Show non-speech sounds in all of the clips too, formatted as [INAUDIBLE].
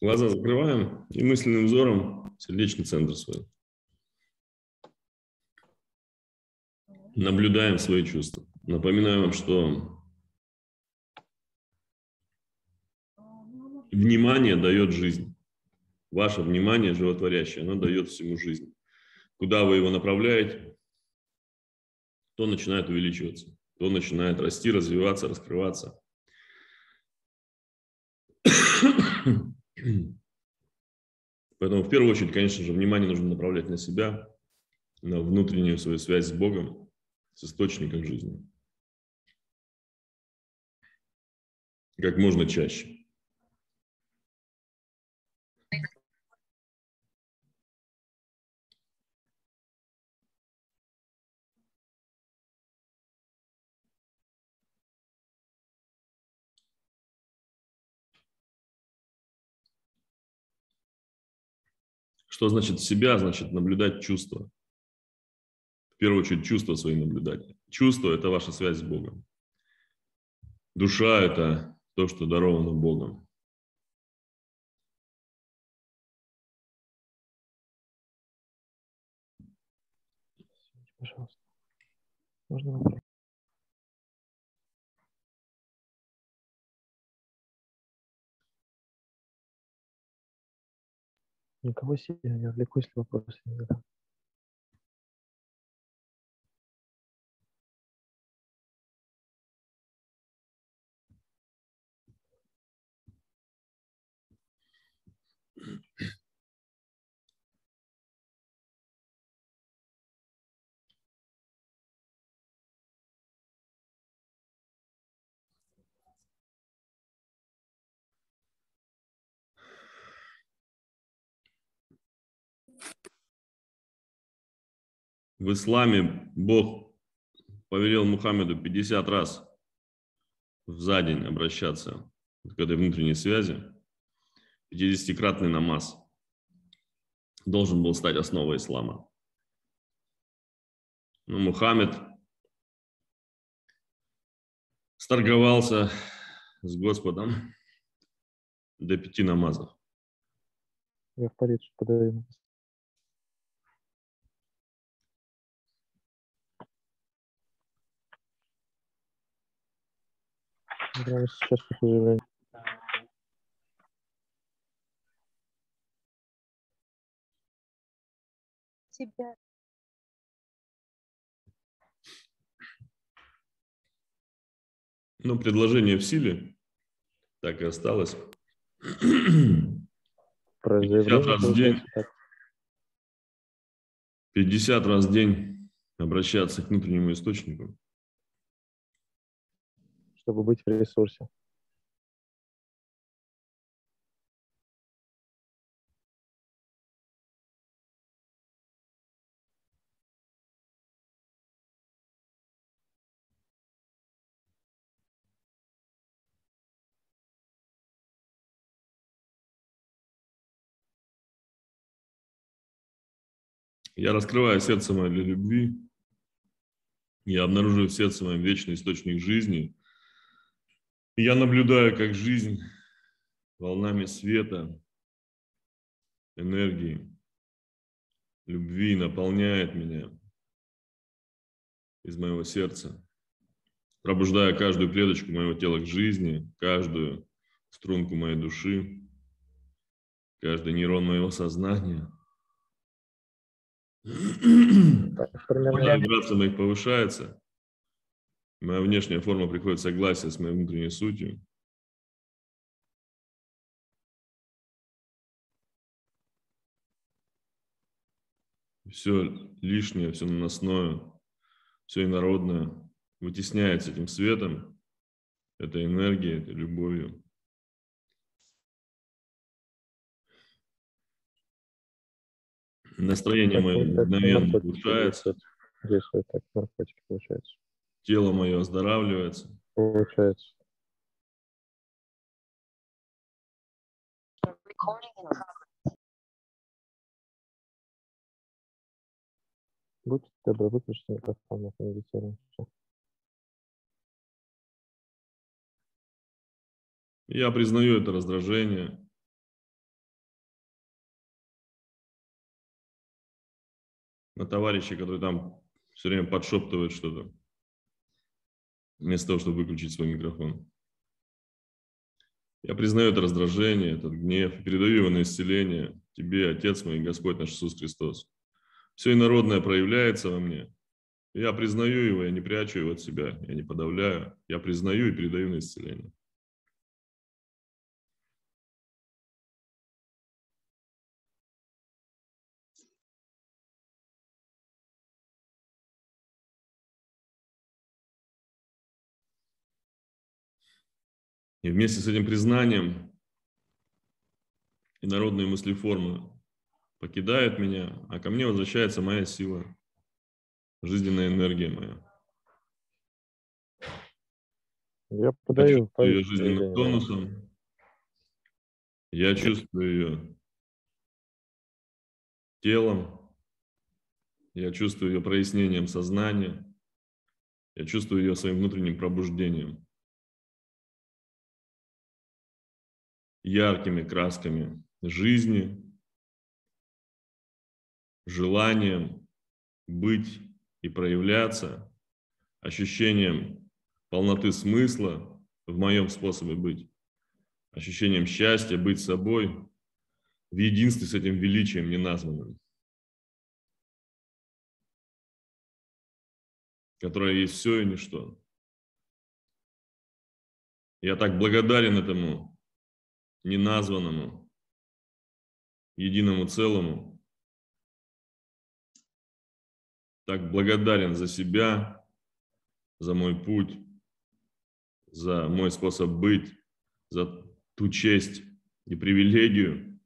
Глаза закрываем и мысленным взором сердечный центр свой. Наблюдаем свои чувства. Напоминаю вам, что внимание дает жизнь. Ваше внимание животворящее, оно дает всему жизнь. Куда вы его направляете, то начинает увеличиваться, то начинает расти, развиваться, раскрываться. [CLEARS THROAT] Поэтому в первую очередь, конечно же, внимание нужно направлять на себя, на внутреннюю свою связь с Богом, с источником жизни. Как можно чаще. Что значит себя? Значит наблюдать чувства. В первую очередь чувства свои наблюдать. Чувство – это ваша связь с Богом. Душа – это то, что даровано Богом. Пожалуйста. Можно вопрос? Никого себе не отвлекусь, если вопросы не задам. В исламе Бог повелел Мухаммеду 50 раз за день обращаться к этой внутренней связи. 50-кратный намаз должен был стать основой ислама. Но Мухаммед сторговался с Господом до пяти намазов. Я в полицию подаю. Сейчас по заявлению. тебя. Ну, предложение в силе, так и осталось. Про 50 заявление раз в день. получается так. 50 раз в день обращаться к внутреннему источнику. Чтобы быть в ресурсе. Я раскрываю сердце мое для любви. Я обнаруживаю в сердце моем вечный источник жизни. Я наблюдаю, как жизнь волнами света, энергии, любви наполняет меня из моего сердца, пробуждая каждую клеточку моего тела к жизни, каждую струнку моей души, каждый нейрон моего сознания – примерно Вибрация моих повышается. Моя внешняя форма приходит в согласие с моей внутренней сутью. Все лишнее, все наносное, все инородное вытесняется этим светом, этой энергией, этой любовью. Настроение мое мгновенно улучшается, действуют. Действуют так, наркотики, получается тело мое оздоравливается. Улучшается. Будьте добры, выключите микрофон, мы медитируем. Я признаю это раздражение. На товарища, который там все время подшептывает что-то вместо того, чтобы выключить свой микрофон. Я признаю это раздражение, этот гнев, передаю его на исцеление Тебе, Отец мой, Господь наш Иисус Христос. Все инородное проявляется во мне. Я признаю его, я не прячу его от себя, я не подавляю. Я признаю и передаю на исцеление. И вместе с этим признанием и народные мыслеформы покидают меня, а ко мне возвращается моя сила, жизненная энергия моя. Я подаю. чувствую ее жизненным тонусом. Я чувствую ее телом. Я чувствую ее прояснением сознания. Я чувствую ее своим внутренним пробуждением. Яркими красками жизни, желанием быть и проявляться, ощущением полноты смысла в моем способе быть, ощущением счастья, быть собой в единстве с этим величием неназванным, которое есть все и ничто. Я так благодарен этому неназванному, единому целому. Так благодарен за себя, за мой путь, за мой способ быть, за ту честь и привилегию,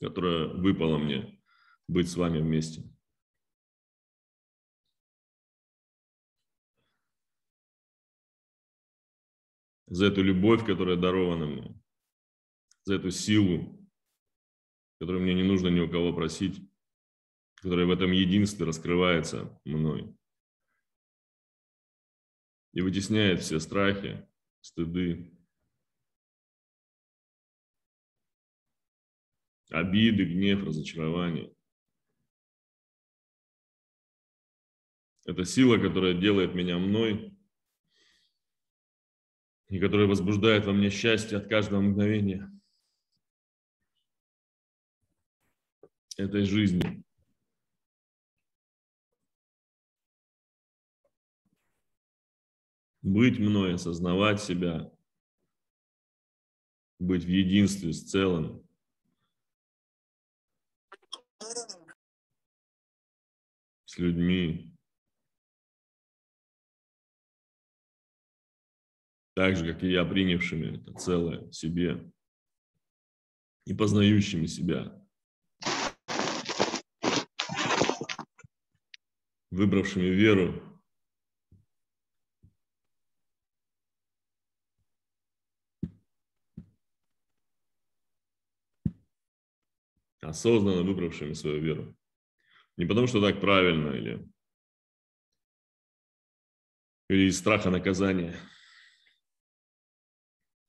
которая выпала мне быть с вами вместе. За эту любовь, которая дарована мне за эту силу, которую мне не нужно ни у кого просить, которая в этом единстве раскрывается мной и вытесняет все страхи, стыды, обиды, гнев, разочарование. Это сила, которая делает меня мной и которая возбуждает во мне счастье от каждого мгновения – этой жизни. Быть мной, осознавать себя, быть в единстве с целым. С людьми. Так же, как и я, принявшими это целое себе и познающими себя. Выбравшими веру, осознанно выбравшими свою веру. Не потому, что так правильно или, или из страха наказания,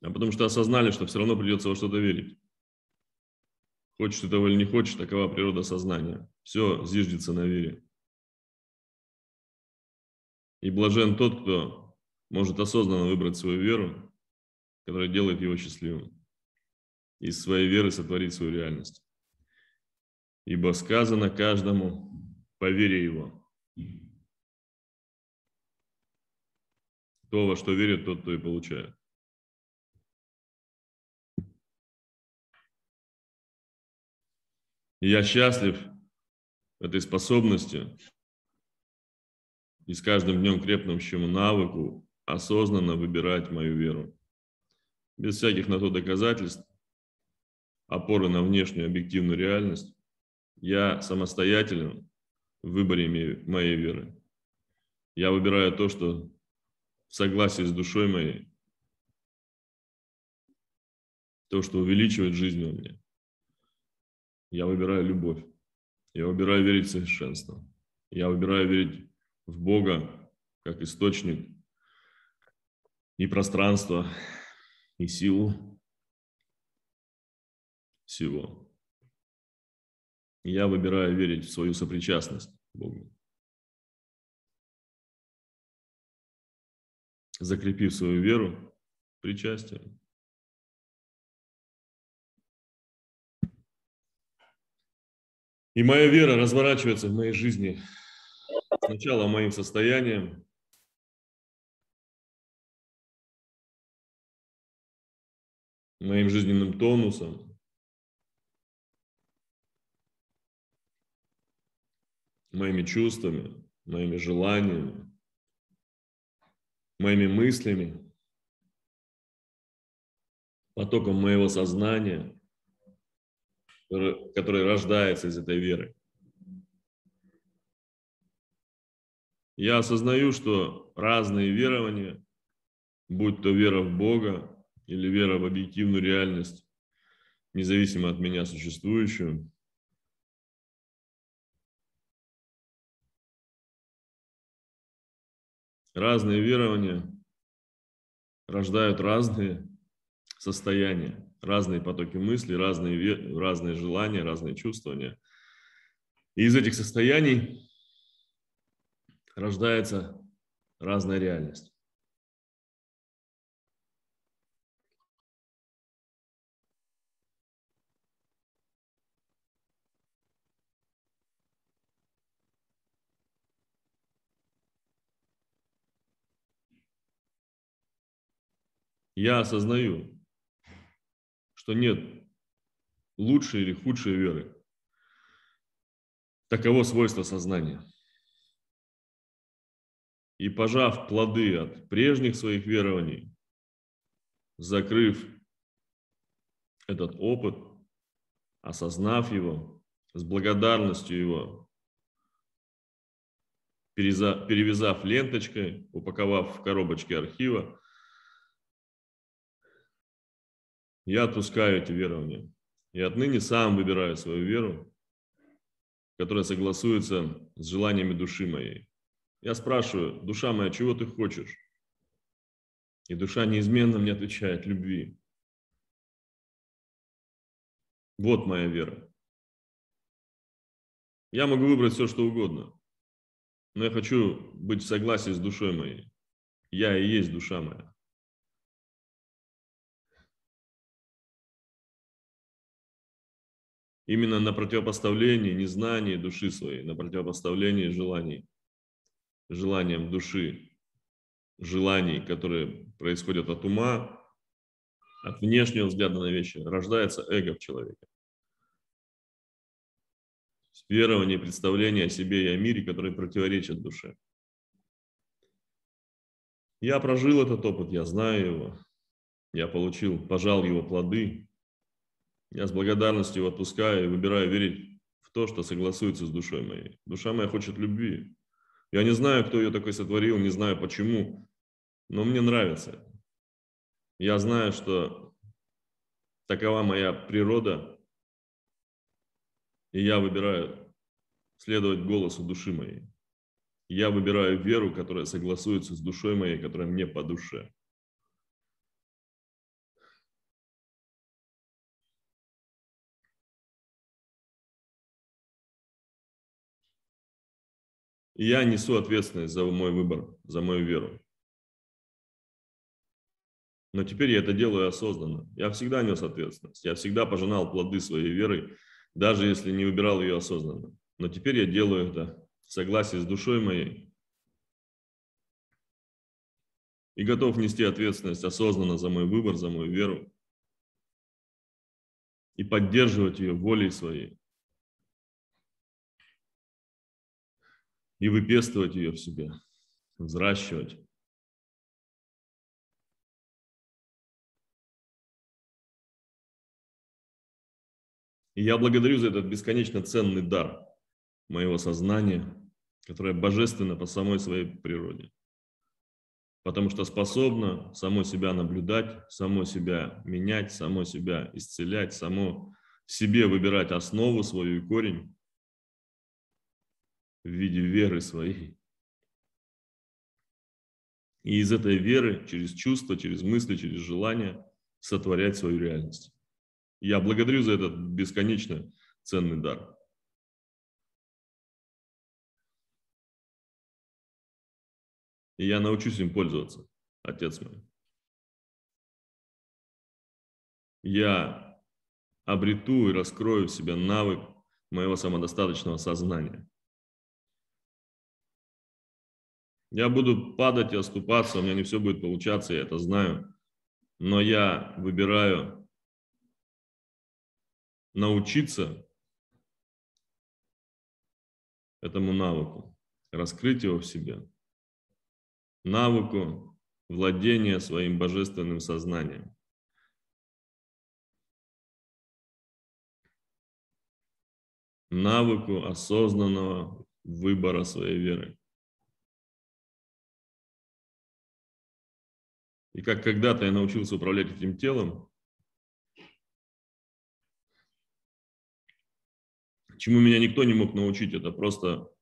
а потому что осознали, что все равно придется во что-то верить. Хочешь ты или не хочешь, такова природа сознания. Все зиждется на вере. И блажен тот, кто может осознанно выбрать свою веру, которая делает его счастливым. Из своей веры сотворить свою реальность. Ибо сказано каждому по вере его. То, во что верит, тот, кто и получает. Я счастлив этой способностью и с каждым днем крепнущему навыку осознанно выбирать мою веру. Без всяких на то доказательств, опоры на внешнюю объективную реальность, я самостоятелен в выборе моей веры. Я выбираю то, что в согласии с душой моей, то, что увеличивает жизнь во мне. Я выбираю любовь. Я выбираю верить в совершенство. Я выбираю верить в Бога как источник и пространства, и силу всего. я выбираю верить в свою сопричастность Богу. Закрепив свою веру причастием. И моя вера разворачивается в моей жизни сначала моим состоянием, моим жизненным тонусом, моими чувствами, моими желаниями, моими мыслями, потоком моего сознания, который, который рождается из этой веры. Я осознаю, что разные верования, будь то вера в Бога или вера в объективную реальность, независимо от меня существующую, разные верования рождают разные состояния, разные потоки мыслей, разные, разные желания, разные чувствования. И из этих состояний рождается разная реальность. Я осознаю, что нет лучшей или худшей веры. Таково свойство сознания. И пожав плоды от прежних своих верований, закрыв этот опыт, осознав его, с благодарностью его, перевязав ленточкой, упаковав в коробочке архива, Я отпускаю эти верования. И отныне сам выбираю свою веру, которая согласуется с желаниями души моей. Я спрашиваю, душа моя, чего ты хочешь? И душа неизменно мне отвечает, любви. Вот моя вера. Я могу выбрать все, что угодно, но я хочу быть в согласии с душой моей. Я и есть душа моя. именно на противопоставлении незнания души своей, на противопоставлении желаний, желаниям души, желаний, которые происходят от ума, от внешнего взгляда на вещи, рождается эго в человеке. Верование, представление о себе и о мире, которые противоречат душе. Я прожил этот опыт, я знаю его, я получил, пожал его плоды, я с благодарностью отпускаю и выбираю верить в то, что согласуется с душой моей. Душа моя хочет любви. Я не знаю, кто ее такой сотворил, не знаю почему, но мне нравится. Я знаю, что такова моя природа, и я выбираю следовать голосу души моей. Я выбираю веру, которая согласуется с душой моей, которая мне по душе. И я несу ответственность за мой выбор, за мою веру. Но теперь я это делаю осознанно. Я всегда нес ответственность. Я всегда пожинал плоды своей веры, даже если не выбирал ее осознанно. Но теперь я делаю это в согласии с душой моей. И готов нести ответственность осознанно за мой выбор, за мою веру. И поддерживать ее волей своей. И выпестывать ее в себе, взращивать. И я благодарю за этот бесконечно ценный дар моего сознания, которое божественно по самой своей природе. Потому что способно само себя наблюдать, само себя менять, само себя исцелять, само себе выбирать основу свою и корень, в виде веры своей. И из этой веры, через чувства, через мысли, через желания сотворять свою реальность. Я благодарю за этот бесконечно ценный дар. И я научусь им пользоваться, Отец мой. Я обрету и раскрою в себе навык моего самодостаточного сознания. Я буду падать и оступаться, у меня не все будет получаться, я это знаю. Но я выбираю научиться этому навыку, раскрыть его в себе, навыку владения своим божественным сознанием. навыку осознанного выбора своей веры. И как когда-то я научился управлять этим телом, чему меня никто не мог научить, это просто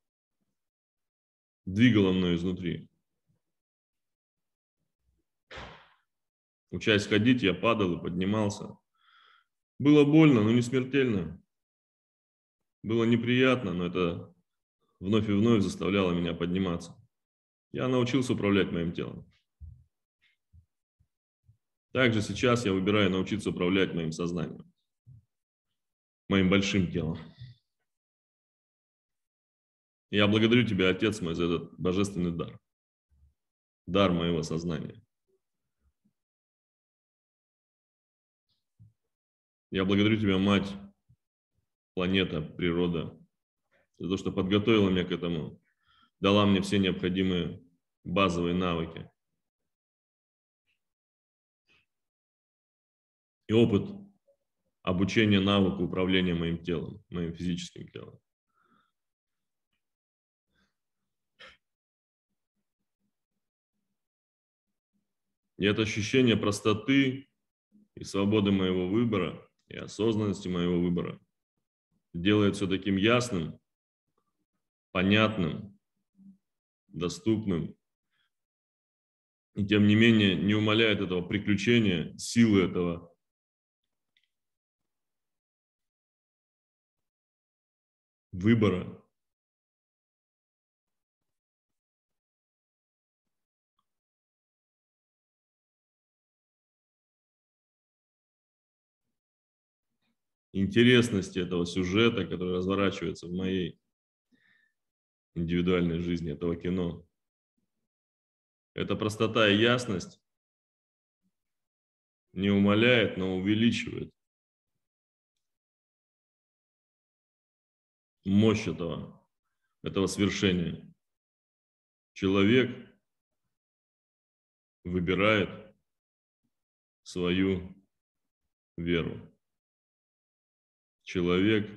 двигало мной изнутри. Учась ходить, я падал и поднимался. Было больно, но не смертельно. Было неприятно, но это вновь и вновь заставляло меня подниматься. Я научился управлять моим телом. Также сейчас я выбираю научиться управлять моим сознанием, моим большим телом. Я благодарю Тебя, Отец мой, за этот божественный дар. Дар моего сознания. Я благодарю Тебя, Мать, планета, природа, за то, что подготовила меня к этому, дала мне все необходимые базовые навыки. И опыт обучения навыку управления моим телом, моим физическим телом. И это ощущение простоты и свободы моего выбора, и осознанности моего выбора делает все таким ясным, понятным, доступным. И тем не менее не умаляет этого приключения, силы этого выбора, интересности этого сюжета, который разворачивается в моей индивидуальной жизни, этого кино. Эта простота и ясность не умаляет, но увеличивает мощь этого, этого свершения. Человек выбирает свою веру человек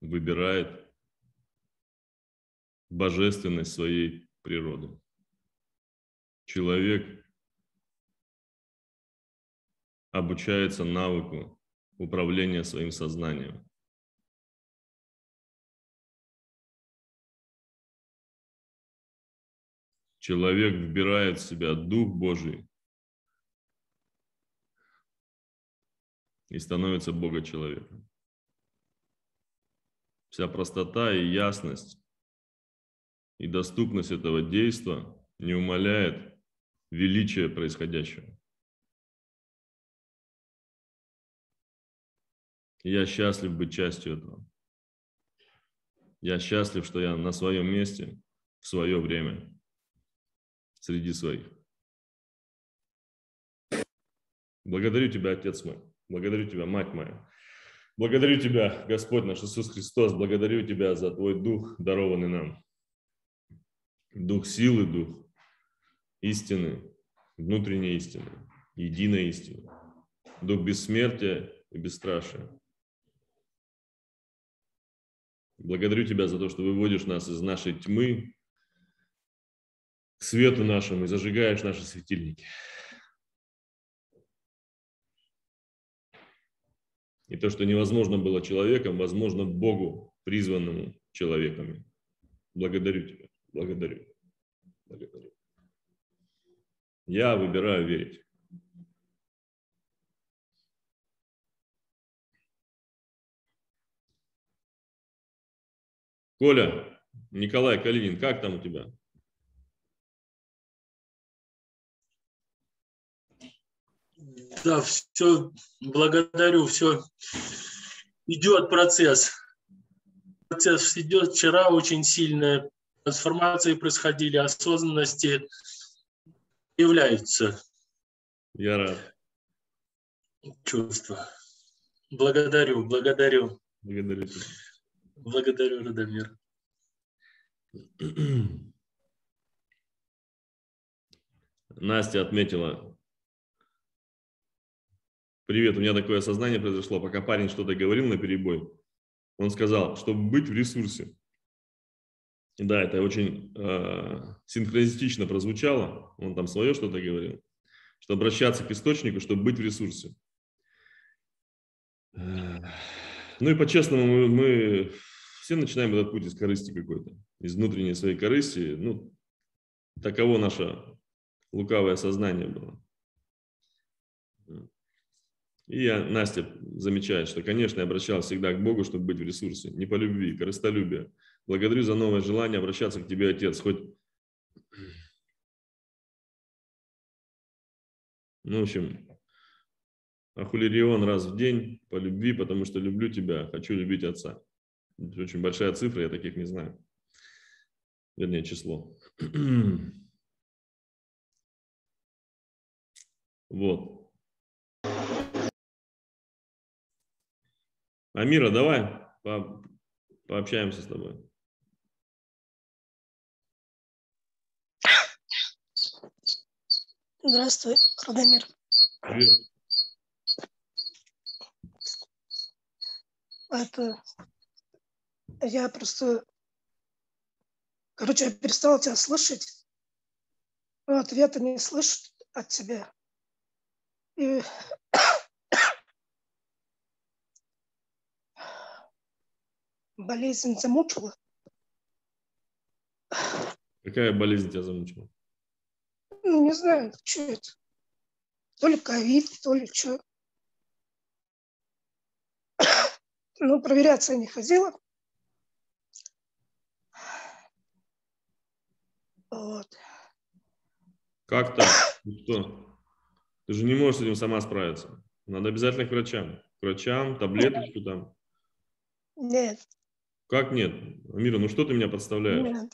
выбирает божественность своей природы. Человек обучается навыку управления своим сознанием. Человек вбирает в себя Дух Божий и становится Бога человеком. Вся простота и ясность и доступность этого действа не умаляет величие происходящего. я счастлив быть частью этого. Я счастлив, что я на своем месте в свое время среди своих. Благодарю Тебя, Отец мой. Благодарю Тебя, Мать моя. Благодарю Тебя, Господь наш Иисус Христос. Благодарю Тебя за Твой Дух, дарованный нам. Дух силы, Дух истины, внутренней истины, единой истины. Дух бессмертия и бесстрашия. Благодарю Тебя за то, что выводишь нас из нашей тьмы свету нашему и зажигаешь наши светильники. И то, что невозможно было человеком, возможно Богу, призванному человеками. Благодарю тебя, благодарю, благодарю. Я выбираю верить. Коля, Николай Калинин, как там у тебя? Да, все, благодарю, все идет процесс. Процесс идет. Вчера очень сильная трансформации происходили, осознанности являются. Я рад. Чувства. Благодарю, благодарю. Благодарю тебя. Благодарю, Радомир. Настя отметила. Привет, у меня такое осознание произошло, пока парень что-то говорил на перебой. Он сказал, чтобы быть в ресурсе. Да, это очень э, синхронистично прозвучало. Он там свое что-то говорил. Что обращаться к источнику, чтобы быть в ресурсе. Ну и по-честному, мы, мы все начинаем этот путь из корысти какой-то, из внутренней своей корысти. Ну, таково наше лукавое сознание было. И я, Настя замечает, что, конечно, я обращался всегда к Богу, чтобы быть в ресурсе, не по любви, корыстолюбие. Благодарю за новое желание обращаться к тебе, Отец. Хоть, ну, в общем, Ахулирион раз в день по любви, потому что люблю тебя, хочу любить Отца. Это очень большая цифра, я таких не знаю. Вернее, число. [CLEARS THROAT] Вот. Амира, давай по пообщаемся с тобой. Здравствуй, Радомир. Привет. Это я просто, короче, я перестала тебя слышать, но ответа не слышу от тебя. И болезнь замучила. Какая болезнь тебя замучила? Ну, не знаю, что это. То ли ковид, то ли что. Ну, проверяться я не ходила. Вот. Как так? Ты что? Ты же не можешь с этим сама справиться. Надо обязательно к врачам. К врачам, таблеточку там. Нет, Как нет? Амира, ну что ты меня подставляешь? нет.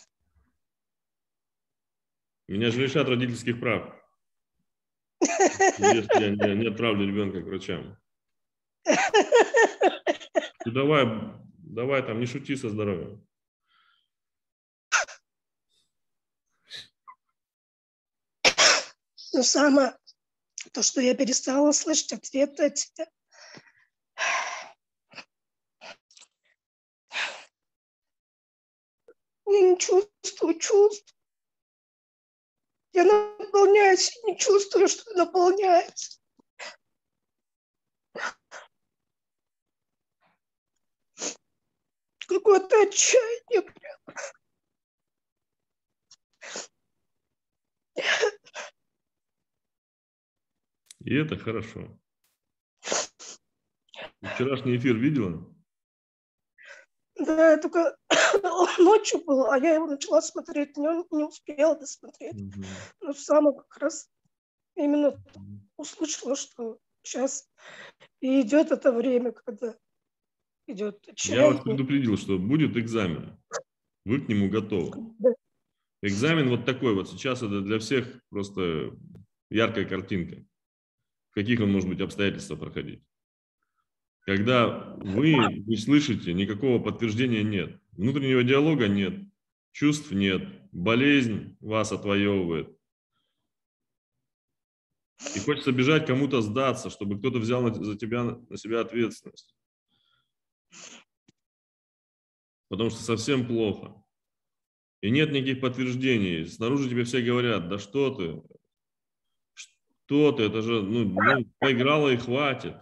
Меня же лишат родительских прав. [LAUGHS] Если я не, не отправлю ребенка к врачам. Ты давай, давай там, не шути со здоровьем. Но самое, то, что я перестала слышать ответы от тебя. Я не чувствую чувств. Я наполняюсь, и не чувствую, что наполняюсь. Какое-то отчаяние прям. И это хорошо. Вчерашний эфир видела? Да, я только [COUGHS] ночью было, а я его начала смотреть, не, не успела досмотреть. Мгм. Но сама как раз именно услышала, что сейчас и идет это время, когда идет Я вас предупредил, что будет экзамен. Вы к нему готовы. Да. Экзамен вот такой вот. Сейчас это для всех просто яркая картинка. В каких он может быть обстоятельствах проходить. Когда вы не слышите, никакого подтверждения нет. Внутреннего диалога нет. Чувств нет. Болезнь вас отвоевывает. И хочется бежать кому-то сдаться, чтобы кто-то взял на- за тебя, на себя ответственность. Потому что совсем плохо. И нет никаких подтверждений. Снаружи тебе все говорят, да что ты, что ты, это же, ну, ну, поиграла и хватит.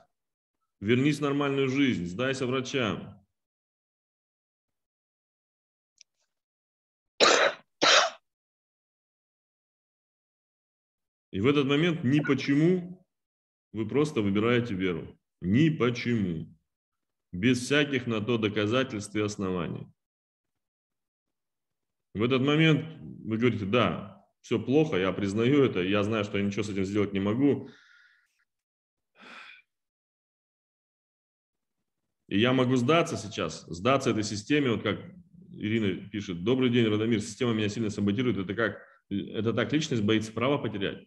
Вернись в нормальную жизнь, сдайся врачам. И в этот момент ни почему вы просто выбираете веру. Ни почему. Без всяких на то доказательств и оснований. В этот момент вы говорите, да, все плохо, я признаю это, я знаю, что я ничего с этим сделать не могу. И я могу сдаться сейчас, сдаться этой системе, вот как Ирина пишет, добрый день, Радомир, система меня сильно саботирует, это как, это так личность боится права потерять.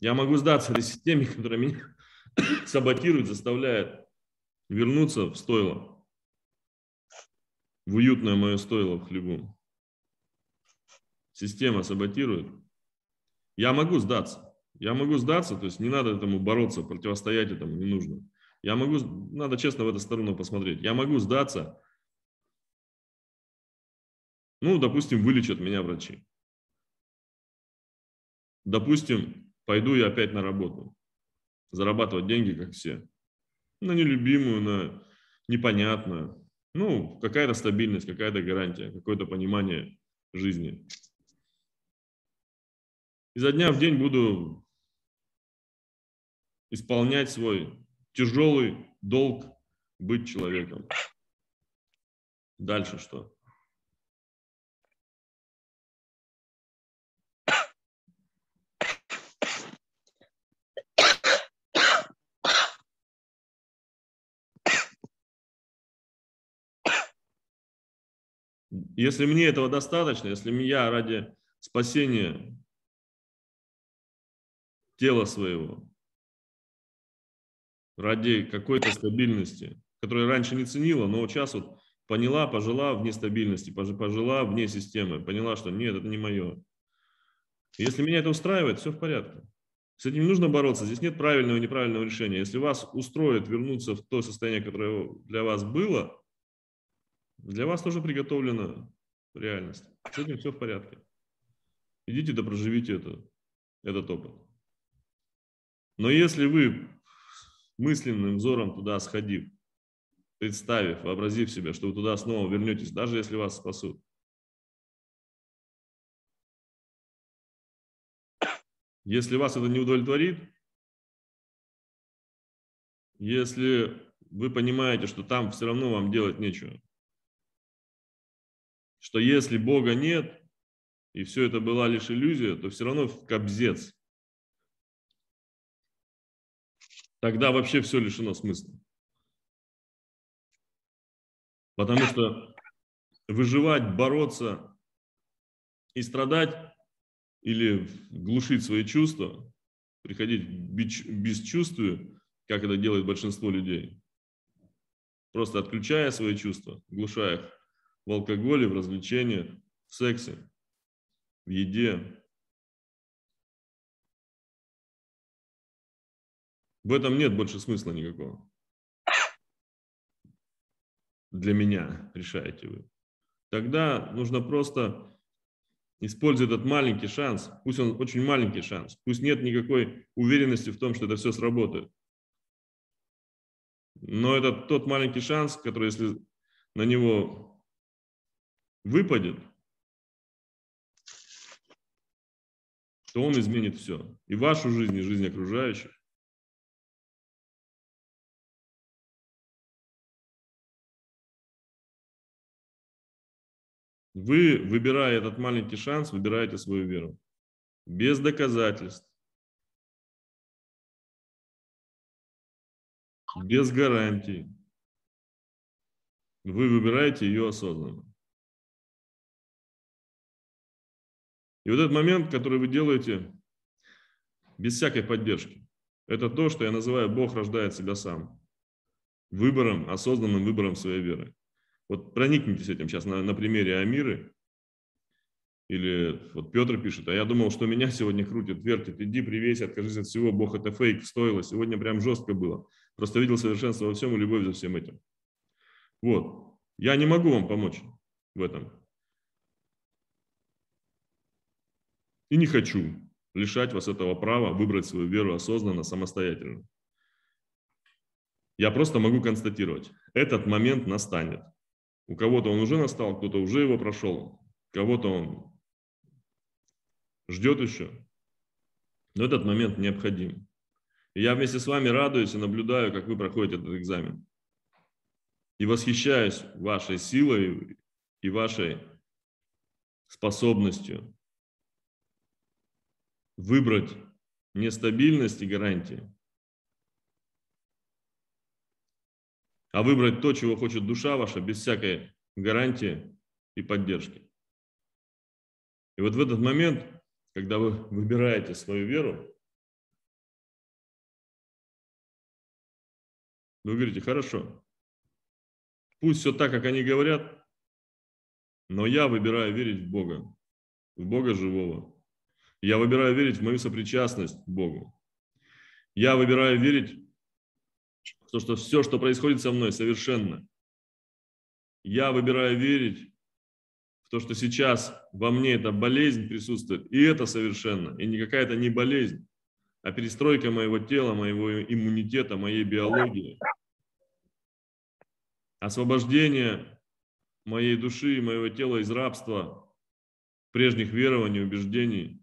Я могу сдаться этой системе, [LAUGHS] которая меня [COUGHS] саботирует, заставляет вернуться в стойло, в уютное мое стойло в хлебу. Система саботирует. Я могу сдаться. Я могу сдаться, то есть не надо этому бороться, противостоять этому не нужно. Я могу, надо честно в эту сторону посмотреть. Я могу сдаться. Ну, допустим, вылечат меня врачи. Допустим, пойду я опять на работу. Зарабатывать деньги, как все. На нелюбимую, на непонятную. Ну, какая-то стабильность, какая-то гарантия, какое-то понимание жизни. Изо дня в день буду исполнять свой тяжелый долг быть человеком. Дальше что? Если мне этого достаточно, если я ради спасения тела своего, ради какой-то стабильности, которую раньше не ценила, но сейчас вот поняла, пожила в нестабильности, пожила вне системы, поняла, что нет, это не мое. Если меня это устраивает, все в порядке. С этим не нужно бороться, здесь нет правильного и неправильного решения. Если вас устроит вернуться в то состояние, которое для вас было, для вас тоже приготовлена реальность. С этим все в порядке. Идите да проживите это, этот опыт. Но если вы мысленным взором туда сходив, представив, вообразив себя, что вы туда снова вернетесь, даже если вас спасут. Если вас это не удовлетворит, если вы понимаете, что там все равно вам делать нечего, что если Бога нет, и все это была лишь иллюзия, то все равно кобзец. Тогда вообще все лишено смысла. Потому что выживать, бороться и страдать или глушить свои чувства, приходить к бесчувствию, как это делает большинство людей, просто отключая свои чувства, глушая их в алкоголе, в развлечениях, в сексе, в еде, В этом нет больше смысла никакого. Для меня решаете вы. Тогда нужно просто использовать этот маленький шанс. Пусть он очень маленький шанс. Пусть нет никакой уверенности в том, что это все сработает. Но это тот маленький шанс, который, если на него выпадет, то он изменит все. И вашу жизнь, и жизнь окружающих. Вы, выбирая этот маленький шанс, выбираете свою веру. Без доказательств. Без гарантий. Вы выбираете ее осознанно. И вот этот момент, который вы делаете без всякой поддержки, это то, что я называю Бог рождает себя сам. Выбором, осознанным выбором своей веры. Вот проникнитесь этим сейчас на, на примере Амиры. Или вот Петр пишет, а я думал, что меня сегодня крутит, вертит, иди, привейся, откажись от всего, Бог это фейк, стоило, сегодня прям жестко было. Просто видел совершенство во всем и любовь за всем этим. Вот, я не могу вам помочь в этом. И не хочу лишать вас этого права выбрать свою веру осознанно, самостоятельно. Я просто могу констатировать, этот момент настанет. У кого-то он уже настал, кто-то уже его прошел, кого-то он ждет еще. Но этот момент необходим. И я вместе с вами радуюсь и наблюдаю, как вы проходите этот экзамен. И восхищаюсь вашей силой и вашей способностью выбрать нестабильность и гарантии, а выбрать то, чего хочет душа ваша, без всякой гарантии и поддержки. И вот в этот момент, когда вы выбираете свою веру, вы говорите, хорошо, пусть все так, как они говорят, но я выбираю верить в Бога, в Бога живого. Я выбираю верить в мою сопричастность к Богу. Я выбираю верить то, что все, что происходит со мной, совершенно. Я выбираю верить в то, что сейчас во мне эта болезнь присутствует, и это совершенно, и не какая-то не болезнь, а перестройка моего тела, моего иммунитета, моей биологии, освобождение моей души и моего тела из рабства, прежних верований, убеждений,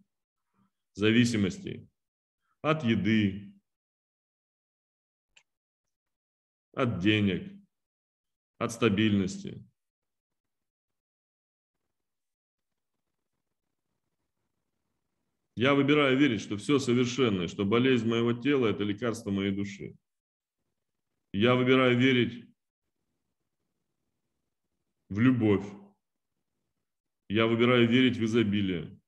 зависимостей от еды, от денег, от стабильности. Я выбираю верить, что все совершенно, что болезнь моего тела – это лекарство моей души. Я выбираю верить в любовь. Я выбираю верить в изобилие,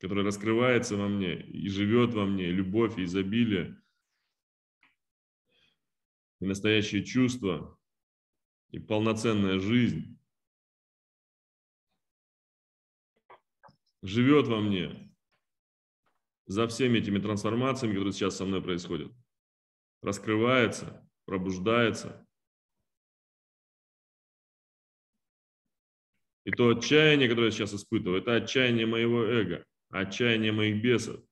которое раскрывается во мне и живет во мне, любовь и изобилие, и настоящие чувства, и полноценная жизнь живет во мне за всеми этими трансформациями, которые сейчас со мной происходят. Раскрывается, пробуждается. И то отчаяние, которое я сейчас испытываю, это отчаяние моего эго, отчаяние моих бесов,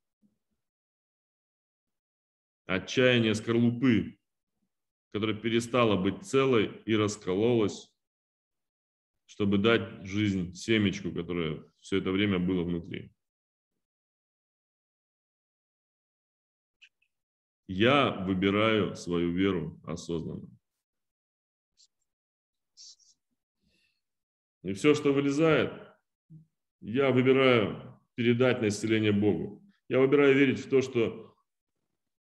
отчаяние скорлупы, которая перестала быть целой и раскололась, чтобы дать жизнь семечку, которая все это время было внутри. Я выбираю свою веру осознанно. И все, что вылезает, я выбираю передать на исцеление Богу. Я выбираю верить в то, что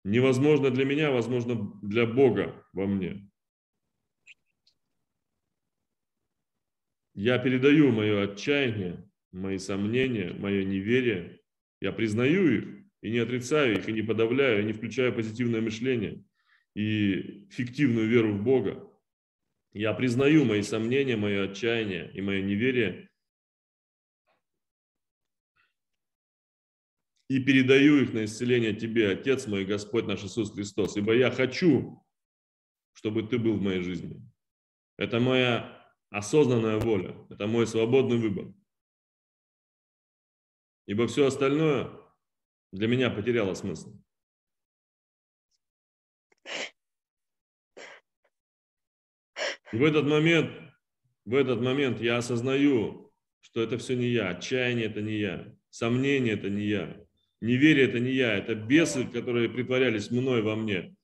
невозможно для меня, возможно для Бога во мне. Я передаю мое отчаяние, мои сомнения, мое неверие. Я признаю их и не отрицаю их, и не подавляю, и не включаю позитивное мышление и фиктивную веру в Бога. Я признаю мои сомнения, мое отчаяние и мое неверие и передаю их на исцеление Тебе, Отец мой, Господь наш Иисус Христос, ибо я хочу, чтобы Ты был в моей жизни. Это моя осознанная воля, это мой свободный выбор. Ибо все остальное для меня потеряло смысл. И в этот момент, в этот момент я осознаю, что это все не я, отчаяние это не я, сомнение это не я, неверие это не я, это бесы, которые притворялись мной во мне.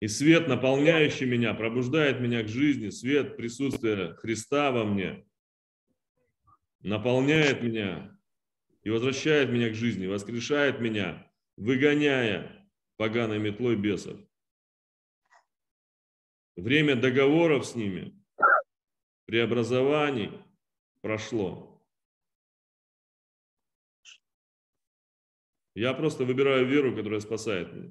И свет, наполняющий меня, пробуждает меня к жизни, свет присутствия Христа во мне, наполняет меня и возвращает меня к жизни, воскрешает меня, выгоняя поганой метлой бесов. Время договоров с ними, преобразований прошло. Я просто выбираю веру, которая спасает меня.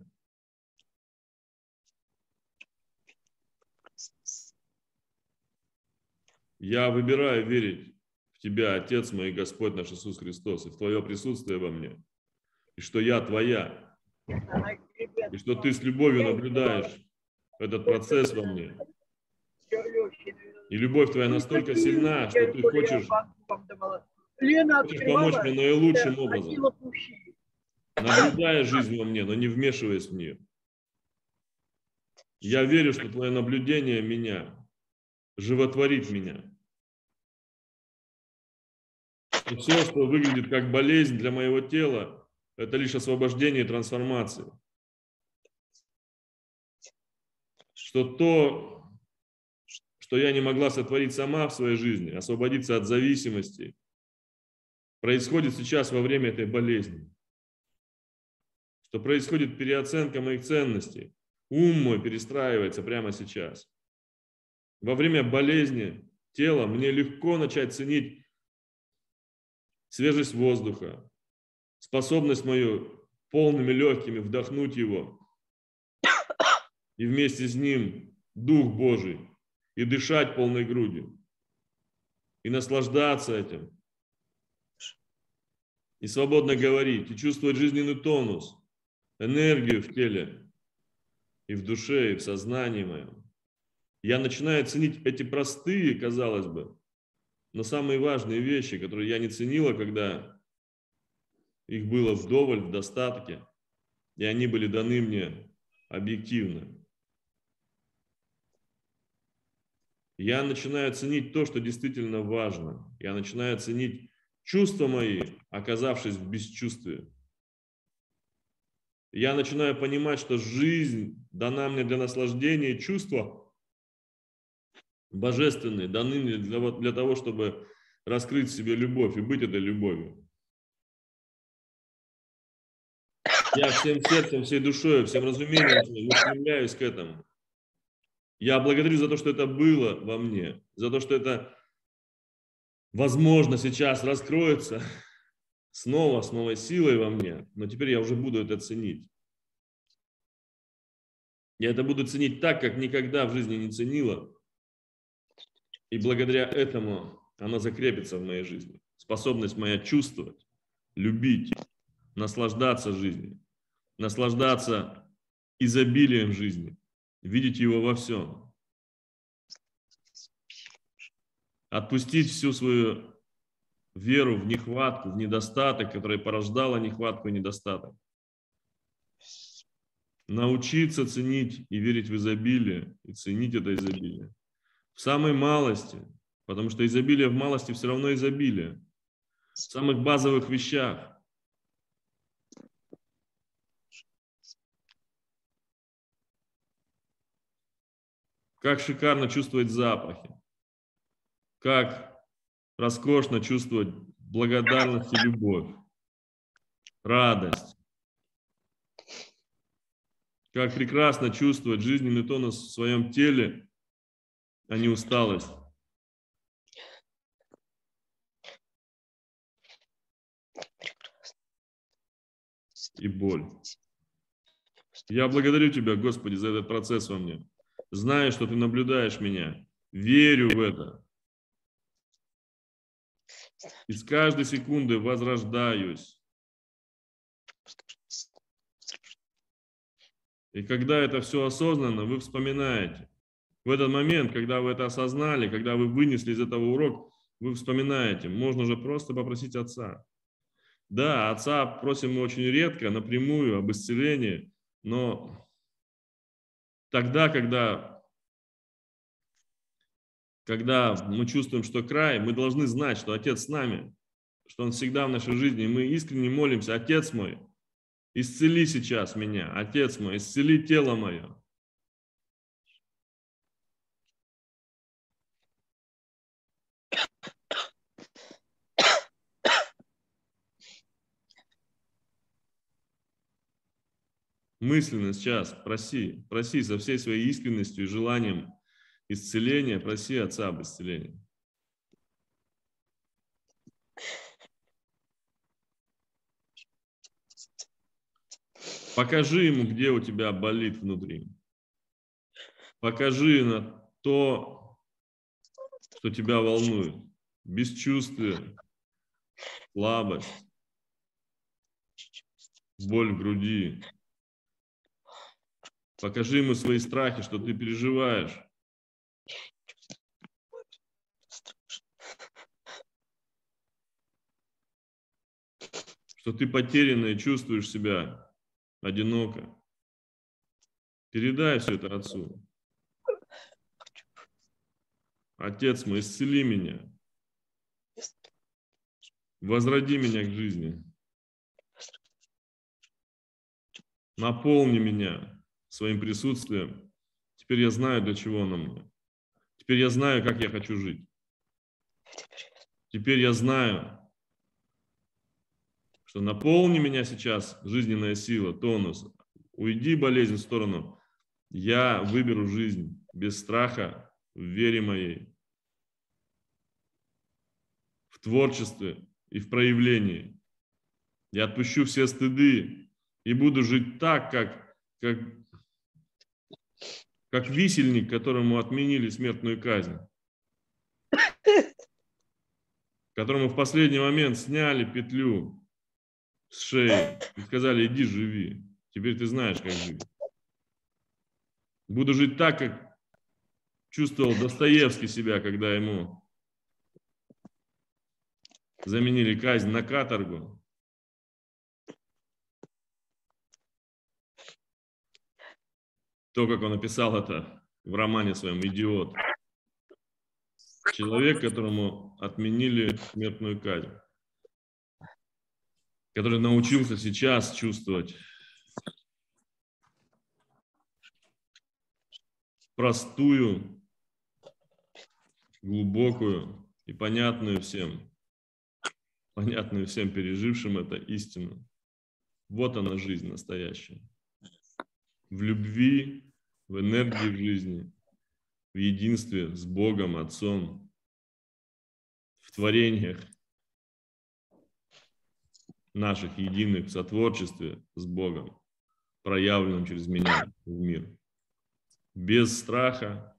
Я выбираю верить в Тебя, Отец мой, Господь наш Иисус Христос, и в Твое присутствие во мне, и что я Твоя, и что Ты с любовью наблюдаешь этот процесс во мне. И любовь твоя настолько сильна, что ты хочешь, хочешь помочь мне наилучшим образом, наблюдая жизнь во мне, но не вмешиваясь в нее. Я верю, что твое наблюдение меня животворит меня. И все, что выглядит как болезнь для моего тела, это лишь освобождение и трансформация. что то, что я не могла сотворить сама в своей жизни, освободиться от зависимости, происходит сейчас во время этой болезни. Что происходит переоценка моих ценностей, Ум мой перестраивается прямо сейчас. Во время болезни тела мне легко начать ценить свежесть воздуха, способность мою полными легкими вдохнуть его. И вместе с ним Дух Божий и дышать полной грудью и наслаждаться этим. И свободно говорить, и чувствовать жизненный тонус, энергию в теле, и в душе, и в сознании моем. Я начинаю ценить эти простые, казалось бы, но самые важные вещи, которые я не ценила, когда их было вдоволь, в достатке, и они были даны мне объективно. Я начинаю ценить то, что действительно важно. Я начинаю ценить чувства мои, оказавшись в бесчувствии. Я начинаю понимать, что жизнь дана мне для наслаждения, чувства божественные даны мне для, для того, чтобы раскрыть в себе любовь и быть этой любовью. Я всем сердцем, всей душой, всем разумением устремляюсь к этому. Я благодарю за то, что это было во мне, за то, что это возможно, сейчас раскроется снова, с новой силой во мне, но теперь я уже буду это ценить. Я это буду ценить так, как никогда в жизни не ценила. И благодаря этому она закрепится в моей жизни. Способность моя чувствовать, любить, наслаждаться жизнью, наслаждаться изобилием жизни, видеть его во всем. отпустить всю свою веру в нехватку, в недостаток, который порождала нехватку и недостаток. Научиться ценить и верить в изобилие, и ценить это изобилие. В самой малости, потому что изобилие в малости все равно изобилие. В самых базовых вещах. Как шикарно чувствовать запахи как роскошно чувствовать благодарность и любовь, радость. Как прекрасно чувствовать жизненный тонус в своем теле, а не усталость. И боль. Я благодарю Тебя, Господи, за этот процесс во мне. Знаю, что Ты наблюдаешь меня. Верю в это. И с каждой секунды возрождаюсь. И когда это все осознанно, вы вспоминаете. В этот момент, когда вы это осознали, когда вы вынесли из этого урок, вы вспоминаете. Можно же просто попросить отца. Да, отца просим мы очень редко, напрямую, об исцелении, но тогда, когда когда мы чувствуем, что край, мы должны знать, что Отец с нами, что Он всегда в нашей жизни. И мы искренне молимся, Отец мой, исцели сейчас меня, Отец мой, исцели тело мое. Мысленно сейчас проси, проси со всей своей искренностью и желанием исцеления, проси Отца об исцелении. Покажи ему, где у тебя болит внутри. Покажи на то, что тебя волнует. Бесчувствие, слабость, боль в груди. Покажи ему свои страхи, что ты переживаешь. Что ты потерянно и чувствуешь себя одиноко. Передай все это Отцу. Отец мой, исцели меня. Возроди меня к жизни. Наполни меня своим присутствием. Теперь я знаю, для чего оно мне. Теперь я знаю, как я хочу жить. Теперь я знаю, что наполни меня сейчас жизненная сила, тонус, уйди болезнь в сторону, Я выберу жизнь без страха, в вере моей, в творчестве и в проявлении. Я отпущу все стыды и буду жить так, как, как, как висельник, которому отменили смертную казнь. [LAUGHS] Которому в последний момент сняли петлю с шеи и сказали, иди живи. Теперь ты знаешь, как жить. Буду жить так, как чувствовал Достоевский себя, когда ему заменили казнь на каторгу. То, как он написал это в романе своем «Идиот». Человек, которому отменили смертную казнь, который научился сейчас чувствовать простую, глубокую и понятную всем, понятную всем пережившим это истину. Вот она жизнь настоящая. В любви, в энергии в жизни, в единстве с Богом, Отцом, в творениях наших единых, в сотворчестве с Богом, проявленном через меня в мир. Без страха,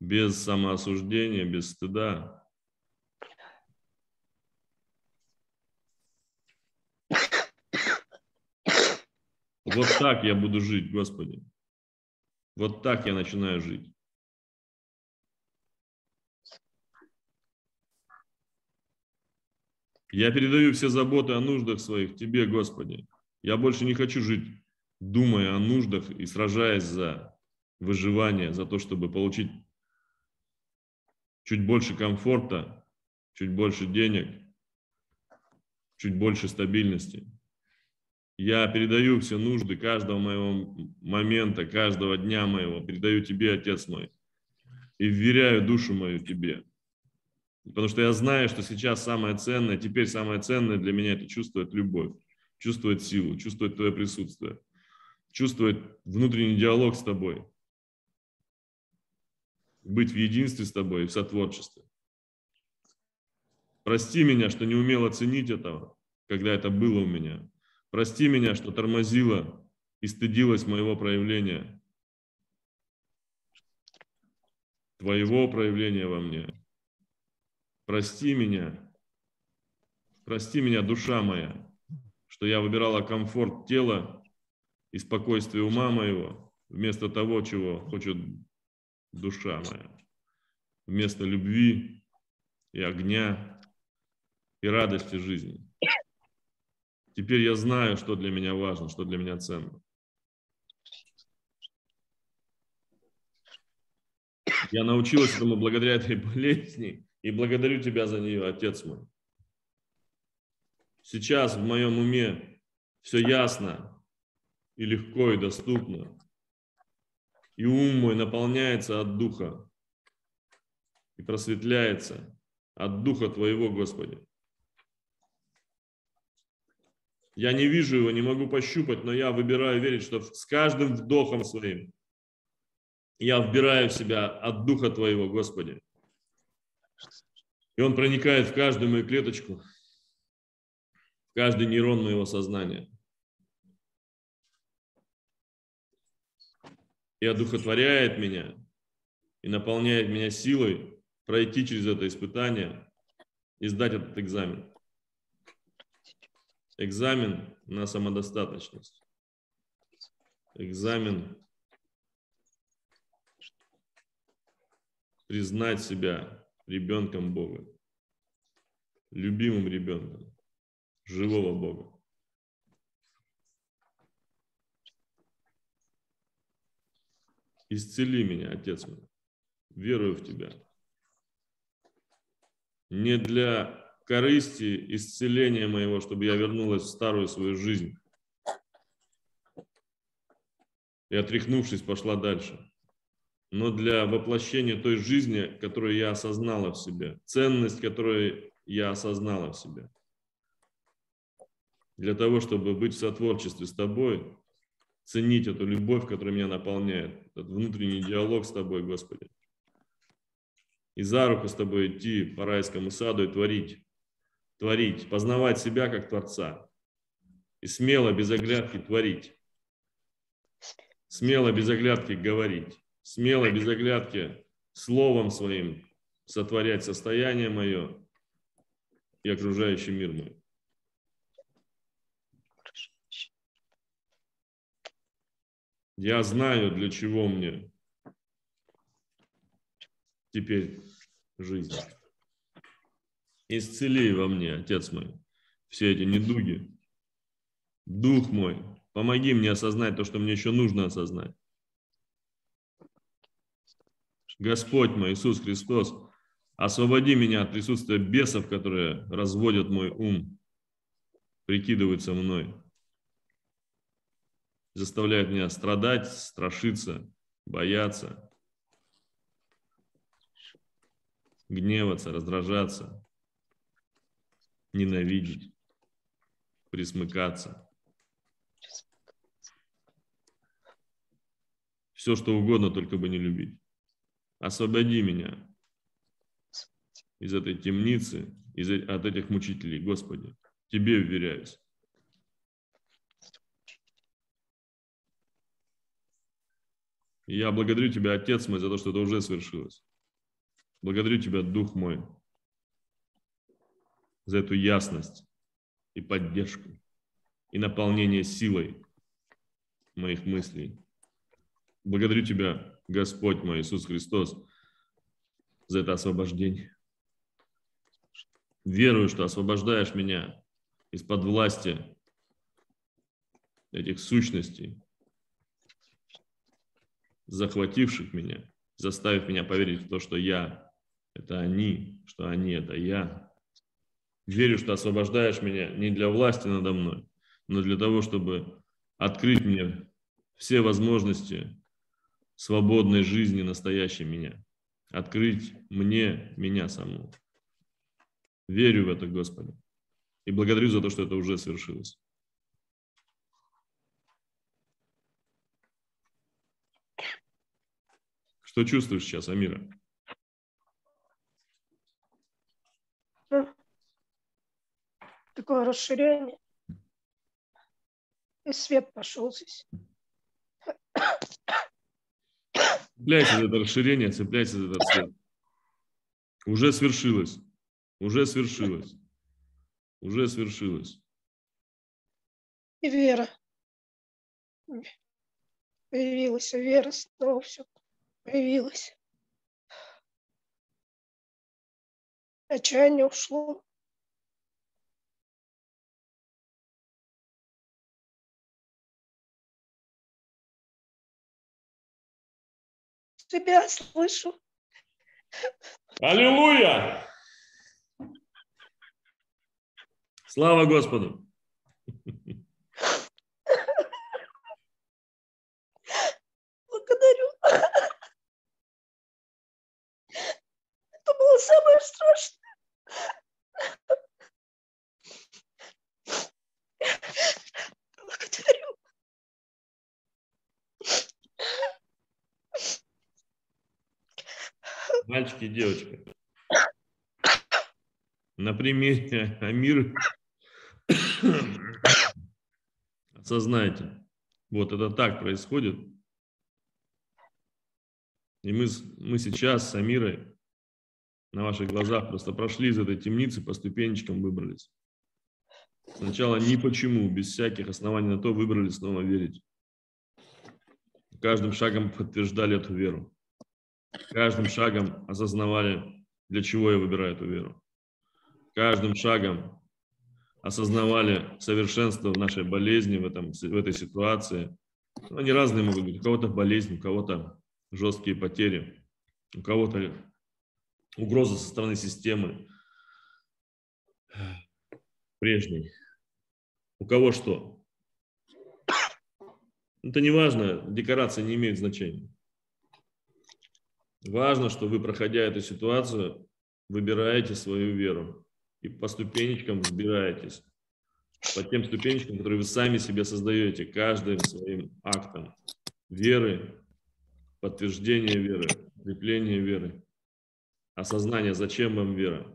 без самоосуждения, без стыда. Вот так я буду жить, Господи. Вот так я начинаю жить. Я передаю все заботы о нуждах своих Тебе, Господи. Я больше не хочу жить, думая о нуждах и сражаясь за выживание, за то, чтобы получить чуть больше комфорта, чуть больше денег, чуть больше стабильности. Я передаю все нужды каждого моего момента, каждого дня моего, передаю Тебе, Отец мой, и вверяю душу мою Тебе. Потому что я знаю, что сейчас самое ценное, теперь самое ценное для меня это чувствовать любовь, чувствовать силу, чувствовать твое присутствие, чувствовать внутренний диалог с тобой, быть в единстве с тобой в сотворчестве. Прости меня, что не умел оценить этого, когда это было у меня. Прости меня, что тормозила и стыдилась моего проявления, твоего проявления во мне. Прости меня, прости меня, душа моя, что я выбирала комфорт тела и спокойствие ума моего вместо того, чего хочет душа моя, вместо любви и огня и радости жизни. Теперь я знаю, что для меня важно, что для меня ценно. Я научилась этому благодаря этой [LAUGHS] болезни, и благодарю Тебя за нее, Отец мой. Сейчас в моем уме все ясно и легко и доступно. И ум мой наполняется от Духа и просветляется от Духа Твоего, Господи. Я не вижу его, не могу пощупать, но я выбираю верить, что с каждым вдохом своим я вбираю в себя от Духа Твоего, Господи. И он проникает в каждую мою клеточку, в каждый нейрон моего сознания. И одухотворяет меня, и наполняет меня силой пройти через это испытание и сдать этот экзамен. Экзамен на самодостаточность. Экзамен признать себя ребенком Бога, любимым ребенком, живого Бога. Исцели меня, Отец мой, верую в Тебя. Не для корысти исцеления моего, чтобы я вернулась в старую свою жизнь. И, отряхнувшись, пошла дальше но для воплощения той жизни, которую я осознала в себе, ценность, которую я осознала в себе. Для того, чтобы быть в сотворчестве с тобой, ценить эту любовь, которая меня наполняет, этот внутренний диалог с Тобой, Господи. И за руку с Тобой идти по райскому саду и творить, творить, познавать себя как Творца. И смело, без оглядки творить. Смело, без оглядки говорить. Смело, без оглядки словом своим сотворять состояние мое и окружающий мир мой. Я знаю, для чего мне теперь жизнь. Исцели во мне, Отец мой, все эти недуги. Дух мой, помоги мне осознать то, что мне еще нужно осознать. Господь мой, Иисус Христос, освободи меня от присутствия бесов, которые разводят мой ум, прикидываются мной заставляет меня страдать, страшиться, бояться, гневаться, раздражаться, ненавидеть, присмыкаться. Все, что угодно, только бы не любить. Освободи меня из этой темницы, из, от этих мучителей, Господи. Тебе уверяюсь. я благодарю Тебя, Отец мой, за то, что это уже свершилось. Благодарю Тебя, Дух мой, за эту ясность и поддержку, и наполнение силой моих мыслей. Благодарю Тебя, Господь мой, Иисус Христос, за это освобождение. Верую, что освобождаешь меня из-под власти этих сущностей, захвативших меня, заставив меня поверить в то, что я – это они, что они – это я. Верю, что освобождаешь меня не для власти надо мной, но для того, чтобы открыть мне все возможности свободной жизни настоящей меня. Открыть мне меня саму. Верю в это, Господи. И благодарю за то, что это уже свершилось. Что чувствуешь сейчас, Амира? Такое расширение. И свет пошел здесь. Цепляйся за это расширение, цепляйся за этот свет. Уже свершилось. Уже свершилось. Уже свершилось. И вера. Появилась вера, снова все появилось. Отчаяние ушло. Тебя слышу. Аллилуйя! Слава Господу! Благодарю. Это было самое страшное. Благодарю. Мальчики и девочки. На примере Амир осознайте, вот это так происходит. И мы, мы сейчас с Амирой на ваших глазах просто прошли из этой темницы, по ступенечкам выбрались. Сначала ни почему, без всяких оснований на то выбрали снова верить. Каждым шагом подтверждали эту веру. Каждым шагом осознавали, для чего я выбираю эту веру. Каждым шагом осознавали совершенство нашей болезни в, этом, в этой ситуации. Они разные могут быть. У кого-то болезнь, у кого-то жесткие потери, у кого-то угроза со стороны системы прежней. У кого что? Это не важно, декорация не имеет значения. Важно, что вы, проходя эту ситуацию, выбираете свою веру и по ступенечкам взбираетесь по тем ступенечкам, которые вы сами себе создаете, каждым своим актом веры, подтверждения веры, укрепления веры, осознание, зачем вам вера.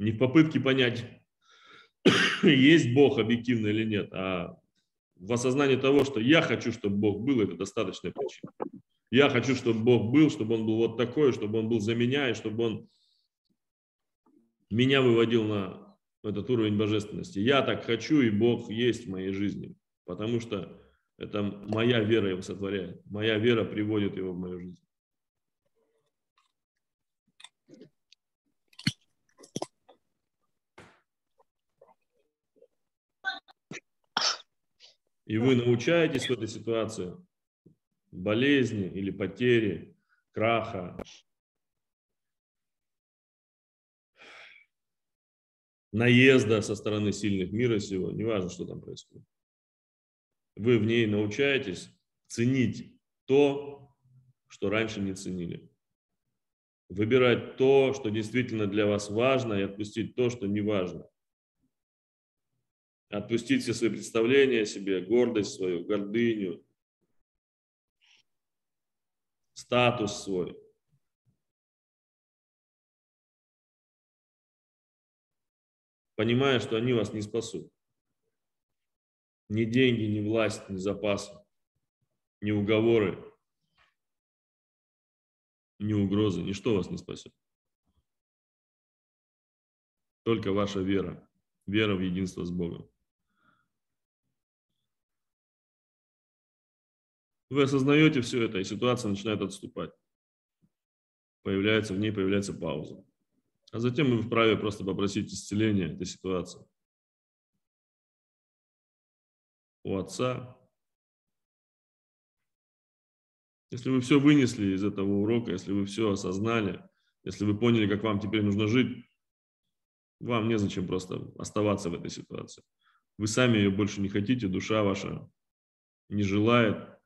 Не в попытке понять, [COUGHS] есть Бог объективно или нет, а в осознании того, что я хочу, чтобы Бог был, это достаточная причина. Я хочу, чтобы Бог был, чтобы Он был вот такой, чтобы Он был за меня, и чтобы Он меня выводил на этот уровень божественности. Я так хочу, и Бог есть в моей жизни, потому что это моя вера его сотворяет, моя вера приводит его в мою жизнь. И вы научаетесь в этой ситуации болезни или потери, краха, наезда со стороны сильных мира сего, неважно, что там происходит. Вы в ней научаетесь ценить то, что раньше не ценили. Выбирать то, что действительно для вас важно, и отпустить то, что не важно. Отпустить все свои представления о себе, гордость свою, гордыню, статус свой. Понимая, что они вас не спасут. Ни деньги, ни власть, ни запасы, ни уговоры, ни угрозы, ничто вас не спасет. Только ваша вера, вера в единство с Богом. Вы осознаете все это, и ситуация начинает отступать. Появляется в ней, появляется пауза. А затем вы вправе просто попросить исцеления этой ситуации. У отца. Если вы все вынесли из этого урока, если вы все осознали, если вы поняли, как вам теперь нужно жить, вам незачем просто оставаться в этой ситуации. Вы сами ее больше не хотите, душа ваша не желает,